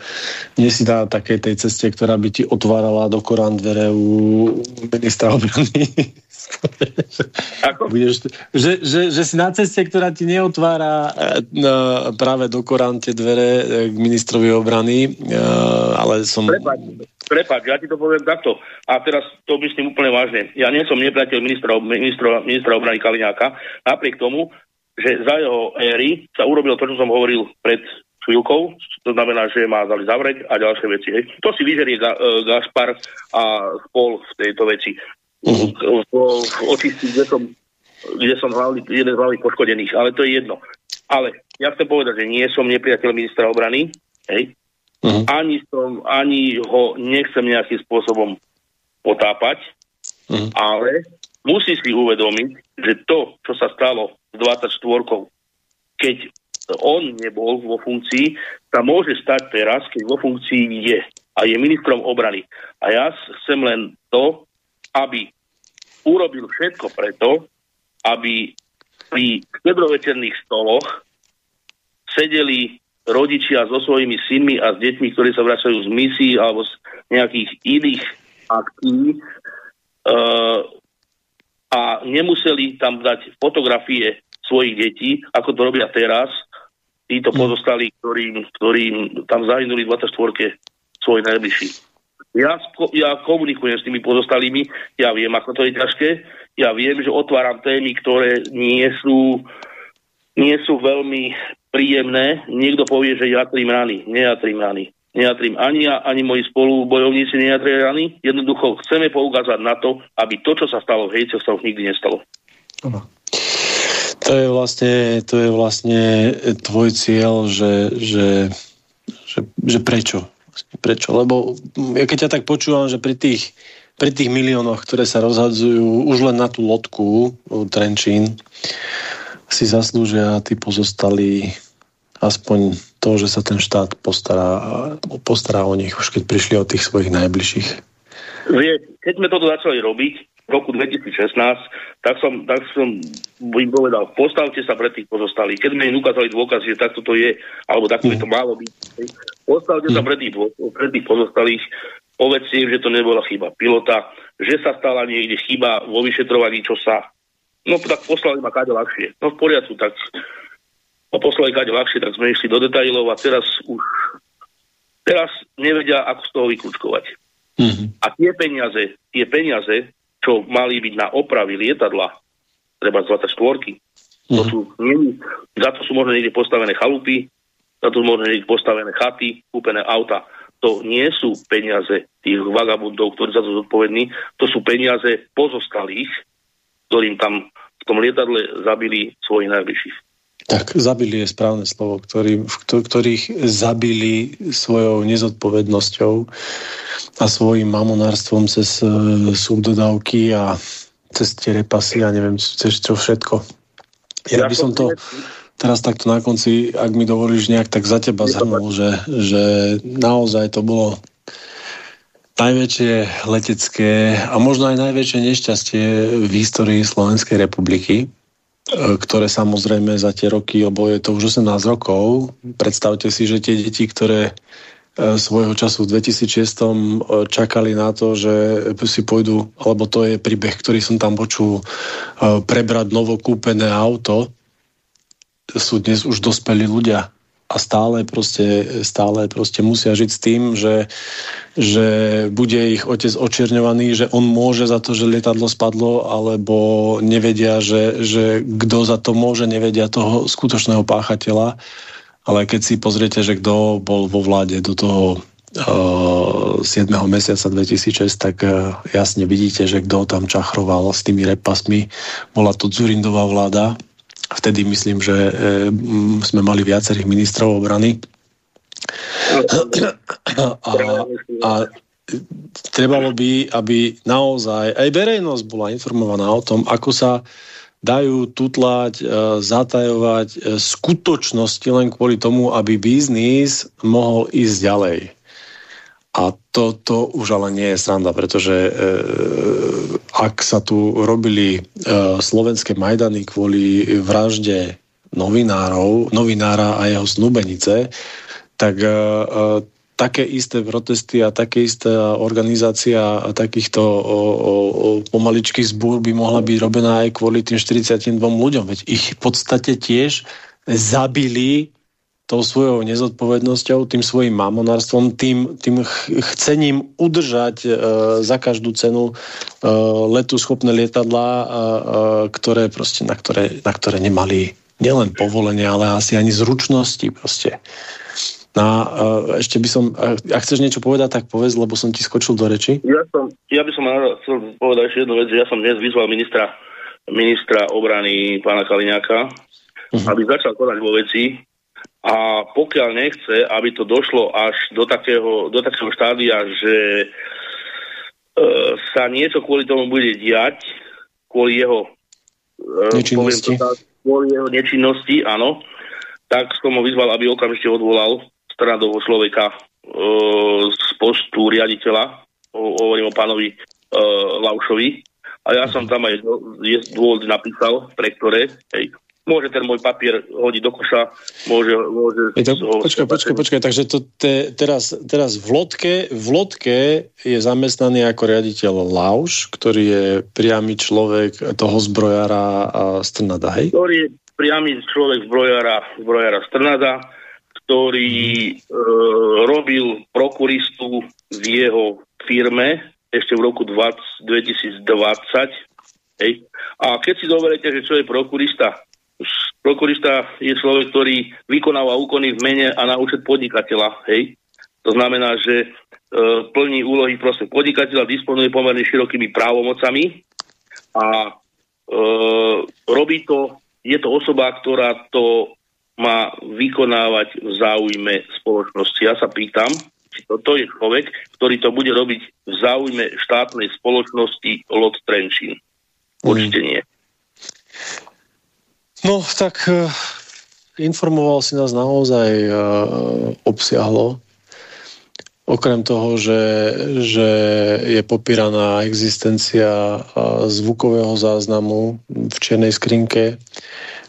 nie si na takej tej ceste, ktorá by ti otvárala do Korán dvere u ministra obrany.
Ako?
Budeš, že, že, že si na ceste, ktorá ti neotvára uh, práve do Korán tie dvere k ministrovi obrany, uh, ale som...
Prepaď Prepač, ja ti to poviem takto. A teraz to myslím úplne vážne. Ja nie som nepriateľ ministra, ministra, ministra obrany Kaliňáka, napriek tomu, že za jeho éry sa urobil to, čo som hovoril pred chvíľkou, to znamená, že má dali zavrieť a ďalšie veci. Hej. To si vyžerie Ga, uh, Gaspar a spol v tejto veci. Uh-huh. V, v očistí, kde som, kde som hlavný, jeden z hlavných poškodených, ale to je jedno. Ale ja chcem povedať, že nie som nepriateľ ministra obrany, hej, Uh-huh. Ani, som, ani ho nechcem nejakým spôsobom potápať, uh-huh. ale musí si uvedomiť, že to, čo sa stalo s 24 keď on nebol vo funkcii, sa môže stať teraz, keď vo funkcii je a je ministrom obrany. A ja chcem len to, aby urobil všetko preto, aby pri štedrovečerných stoloch sedeli rodičia so svojimi synmi a s deťmi, ktorí sa vracajú z misií alebo z nejakých iných akcií uh, a nemuseli tam dať fotografie svojich detí, ako to robia teraz, títo mm. pozostali, ktorým, ktorým tam zahynuli 24 svoj najbližší. Ja, ja komunikujem s tými pozostalými, ja viem, ako to je ťažké, ja viem, že otváram témy, ktoré nie sú, nie sú veľmi príjemné, niekto povie, že jatrím rany. Nejatrím rany. Nejatrím ani ja, ani moji spolubojovníci nejatria rany. Jednoducho chceme poukázať na to, aby to, čo sa stalo v Hejcoch, sa už nikdy nestalo.
To je vlastne, to je vlastne tvoj cieľ, že, že, že, že prečo? Prečo? Lebo ja keď ťa tak počúvam, že pri tých, pri tých miliónoch, ktoré sa rozhadzujú už len na tú lodku Trenčín, si zaslúžia tí pozostali aspoň to, že sa ten štát postará, postará o nich, už keď prišli od tých svojich najbližších.
Vie, keď sme toto začali robiť v roku 2016, tak som, tak som im povedal, postavte sa pre tých pozostalých. Keď sme im ukázali dôkaz, že takto to je, alebo takto by to malo byť, postavte sa mm. pre tých, pre tých pozostalých, povedzte im, že to nebola chyba pilota, že sa stala niekde chyba vo vyšetrovaní, čo sa No tak poslali ma kade ľahšie. No v poriadku, tak ma poslali kade ľahšie, tak sme išli do detajlov a teraz už teraz nevedia, ako z toho vyklúčkovať. Mm-hmm. A tie peniaze, tie peniaze, čo mali byť na opravy lietadla, treba z 24 mm-hmm. to sú, nie, za to sú možno niekde postavené chalupy, za to sú možno niekde postavené chaty, kúpené auta. To nie sú peniaze tých vagabundov, ktorí za to zodpovední, to sú peniaze pozostalých, ktorým tam tom lietadle zabili svojich najbližších.
Tak, zabili je správne slovo, ktorý, ktorých zabili svojou nezodpovednosťou a svojim mamonárstvom cez uh, subdodávky a cez tie repasy a neviem, cez čo všetko. Ja by som to teraz takto na konci, ak mi dovolíš nejak tak za teba zhrnul, že, že naozaj to bolo najväčšie letecké a možno aj najväčšie nešťastie v histórii Slovenskej republiky E, ktoré samozrejme za tie roky, lebo je to už 18 rokov, predstavte si, že tie deti, ktoré e, svojho času v 2006 e, čakali na to, že si pôjdu, alebo to je príbeh, ktorý som tam počul, prebrať novokúpené auto, sú dnes už dospelí ľudia a stále proste, stále proste musia žiť s tým, že, že bude ich otec očierňovaný, že on môže za to, že lietadlo spadlo, alebo nevedia, že, že kto za to môže, nevedia toho skutočného páchateľa. Ale keď si pozriete, že kto bol vo vláde do toho uh, 7. mesiaca 2006, tak uh, jasne vidíte, že kto tam čachroval s tými repasmi. Bola to Zurindová vláda, Vtedy myslím, že e, sme mali viacerých ministrov obrany. A, a trebalo by, aby naozaj aj verejnosť bola informovaná o tom, ako sa dajú tutlať, e, zatajovať e, skutočnosti len kvôli tomu, aby biznis mohol ísť ďalej. A to, už ale nie je sranda, pretože e, ak sa tu robili e, slovenské Majdany kvôli vražde novinárov, novinára a jeho snúbenice, tak e, e, také isté protesty a také isté organizácia takýchto o, o, o pomaličkých zbúr by mohla byť robená aj kvôli tým 42 ľuďom. Veď ich v podstate tiež zabili tou svojou nezodpovednosťou, tým svojim mamonárstvom, tým, tým chcením udržať e, za každú cenu e, letu schopné lietadlá, e, e, ktoré proste, na, ktoré, na ktoré nemali nielen povolenie, ale asi ani zručnosti proste. No a e, ešte by som, ak chceš niečo povedať, tak povedz, lebo som ti skočil do reči.
Ja, som, ja by som chcel povedať ešte jednu vec, že ja som dnes vyzval ministra, ministra obrany pána Kaliňáka, uh-huh. aby začal konať vo veci, a pokiaľ nechce, aby to došlo až do takého, do takého štádia, že e, sa niečo kvôli tomu bude diať, kvôli jeho
e, nečinnosti.
To, kvôli jeho nečinnosti, áno, tak som ho vyzval, aby okamžite odvolal stranadovho človeka e, z postu riaditeľa, o, hovorím o pánovi e, Laušovi, a ja som tam aj dôvody napísal, pre ktoré, hej, môže ten môj papier hodiť do koša, môže... môže
to, počkaj, počkaj, počkaj, takže to te, teraz, teraz v, lodke, v lodke je zamestnaný ako riaditeľ Lauš, ktorý je priamy človek toho zbrojara Strnada, hej?
Ktorý je priamy človek zbrojara, zbrojara Strnada, ktorý e, robil prokuristu v jeho firme ešte v roku 20, 2020. Hej. A keď si dovolíte, že čo je prokurista, Prokurista je človek, ktorý vykonáva úkony v mene a na účet podnikateľa. Hej? To znamená, že e, plní úlohy proste podnikateľa, disponuje pomerne širokými právomocami a e, robí to, je to osoba, ktorá to má vykonávať v záujme spoločnosti. Ja sa pýtam, či toto je človek, ktorý to bude robiť v záujme štátnej spoločnosti Lot Trenčín. Určite nie.
No, tak uh, informoval si nás naozaj uh, obsiahlo. Okrem toho, že, že je popíraná existencia uh, zvukového záznamu v čiernej skrinke,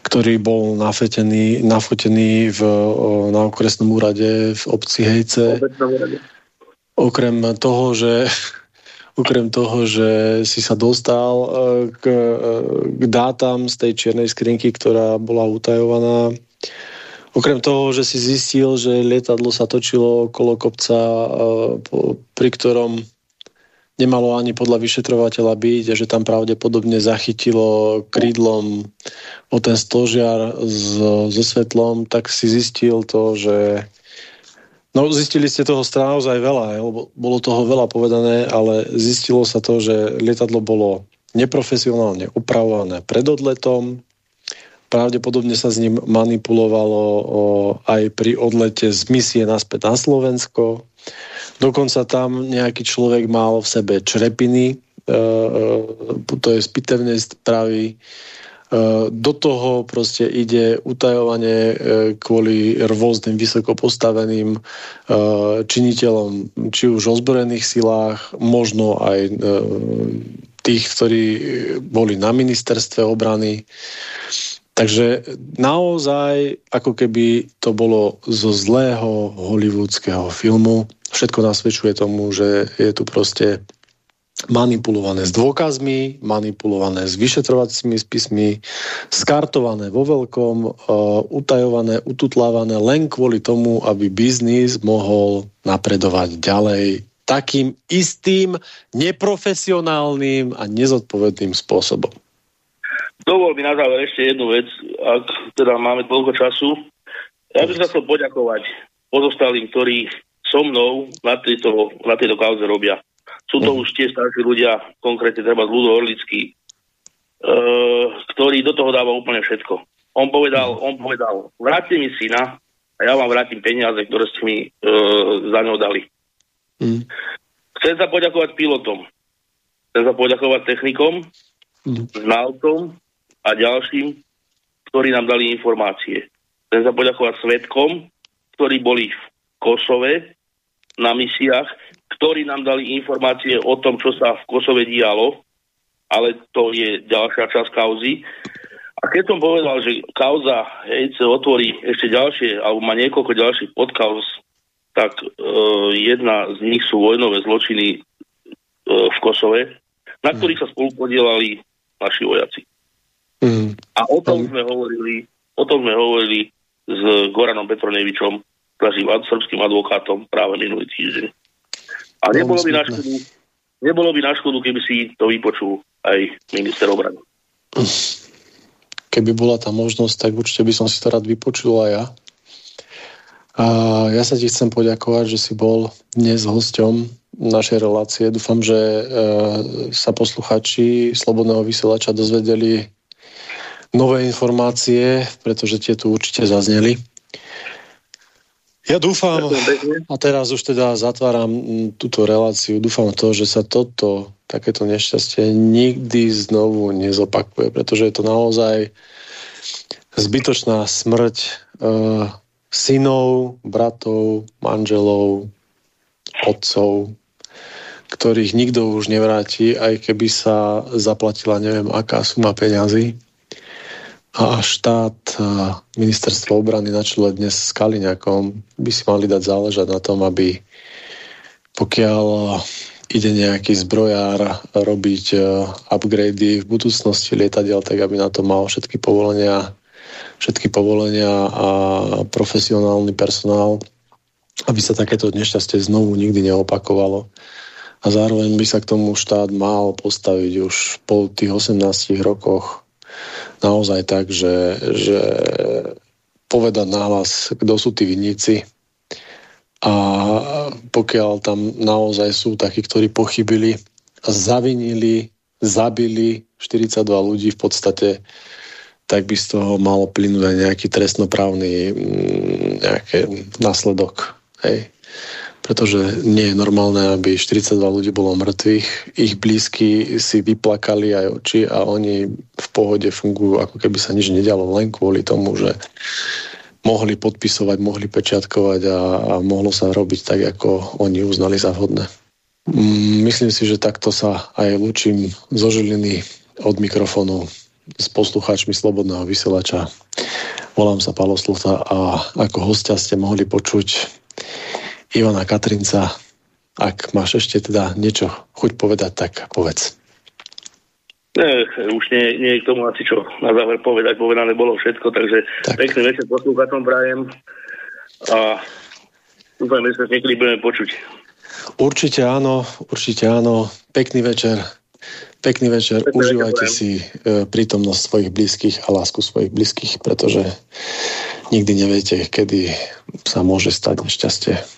ktorý bol nafetený, nafotený v, na okresnom úrade v obci Hejce. Okrem toho, že okrem toho, že si sa dostal e, k, e, k dátam z tej čiernej skrinky, ktorá bola utajovaná, okrem toho, že si zistil, že lietadlo sa točilo okolo kopca, e, pri ktorom nemalo ani podľa vyšetrovateľa byť a že tam pravdepodobne zachytilo krídlom o ten stožiar so, svetlom, tak si zistil to, že No zistili ste toho naozaj veľa, lebo bolo toho veľa povedané, ale zistilo sa to, že lietadlo bolo neprofesionálne upravované pred odletom, pravdepodobne sa s ním manipulovalo o, aj pri odlete z misie naspäť na Slovensko. Dokonca tam nejaký človek mal v sebe črepiny, e, e, to je z pitevnej stravy, do toho proste ide utajovanie eh, kvôli rôznym vysoko postaveným eh, činiteľom, či už ozbrojených silách, možno aj tých, ktorí boli na ministerstve obrany. Takže naozaj, ako keby to bolo zo zlého hollywoodského filmu, všetko nasvedčuje tomu, že je tu proste manipulované s dôkazmi, manipulované s vyšetrovacími spismi, skartované vo veľkom, uh, utajované, ututlávané len kvôli tomu, aby biznis mohol napredovať ďalej takým istým, neprofesionálnym a nezodpovedným spôsobom.
Dovol mi na záver ešte jednu vec, ak teda máme toľko času. Ja by som chcel poďakovať pozostalým, ktorí so mnou na tejto, na tejto kauze robia. Sú to mhm. už tie starší ľudia, konkrétne treba z Ludo Orlický, uh, ktorý do toho dáva úplne všetko. On povedal, mhm. on povedal, vráťte mi syna a ja vám vrátim peniaze, ktoré ste mi uh, za ňou dali. Mm. Chcem sa poďakovať pilotom. Chcem sa poďakovať technikom, mm. znalcom a ďalším, ktorí nám dali informácie. Chcem sa poďakovať svetkom, ktorí boli v Kosove na misiách ktorí nám dali informácie o tom, čo sa v Kosove dialo, ale to je ďalšia časť kauzy. A keď som povedal, že kauza hejce otvorí ešte ďalšie, alebo má niekoľko ďalších podkauz, tak e, jedna z nich sú vojnové zločiny e, v Kosove, na ktorých sa spolu podielali naši vojaci. Mm. A o tom sme hovorili, o tom sme hovorili s Goranom Petronevičom, našim srbským advokátom práve minulý týždeň. A nebolo by, na škodu, nebolo by na škodu, keby si to vypočul aj minister obrany.
Keby bola tá možnosť, tak určite by som si to rád vypočul aj ja. A ja sa ti chcem poďakovať, že si bol dnes hosťom našej relácie. Dúfam, že e, sa posluchači Slobodného vysielača dozvedeli nové informácie, pretože tie tu určite zazneli. Ja dúfam, a teraz už teda zatváram mm, túto reláciu, dúfam to, že sa toto, takéto nešťastie nikdy znovu nezopakuje, pretože je to naozaj zbytočná smrť uh, synov, bratov, manželov, otcov, ktorých nikto už nevráti, aj keby sa zaplatila neviem aká suma peňazí a štát ministerstvo obrany na dnes s Kaliňakom by si mali dať záležať na tom, aby pokiaľ ide nejaký zbrojár robiť e, upgrady v budúcnosti lietadiel, tak aby na to mal všetky povolenia, všetky povolenia a profesionálny personál, aby sa takéto nešťastie znovu nikdy neopakovalo. A zároveň by sa k tomu štát mal postaviť už po tých 18 rokoch naozaj tak, že, že povedať nahlas, kto sú tí vinníci a pokiaľ tam naozaj sú takí, ktorí pochybili zavinili, zabili 42 ľudí v podstate, tak by z toho malo plynúť aj nejaký trestnoprávny mm, nejaký následok. Hej pretože nie je normálne, aby 42 ľudí bolo mŕtvych, ich blízky si vyplakali aj oči a oni v pohode fungujú, ako keby sa nič nedialo len kvôli tomu, že mohli podpisovať, mohli pečiatkovať a, a mohlo sa robiť tak, ako oni uznali za vhodné. Mm, myslím si, že takto sa aj lúčim zo Žiliny od mikrofónu s poslucháčmi Slobodného vysielača. Volám sa Palo Sluta a ako hostia ste mohli počuť Ivana Katrinca. Ak máš ešte teda niečo chuť povedať, tak povedz.
Ne, už nie, nie je k tomu asi čo na záver povedať, povedané bolo všetko, takže tak. pekný večer poslúchačom prajem a dúfam, že sa niekedy budeme počuť.
Určite áno, určite áno. Pekný večer. Pekný večer. Pekný Užívajte večer, si e, prítomnosť svojich blízkych a lásku svojich blízkych, pretože nikdy neviete, kedy sa môže stať nešťastie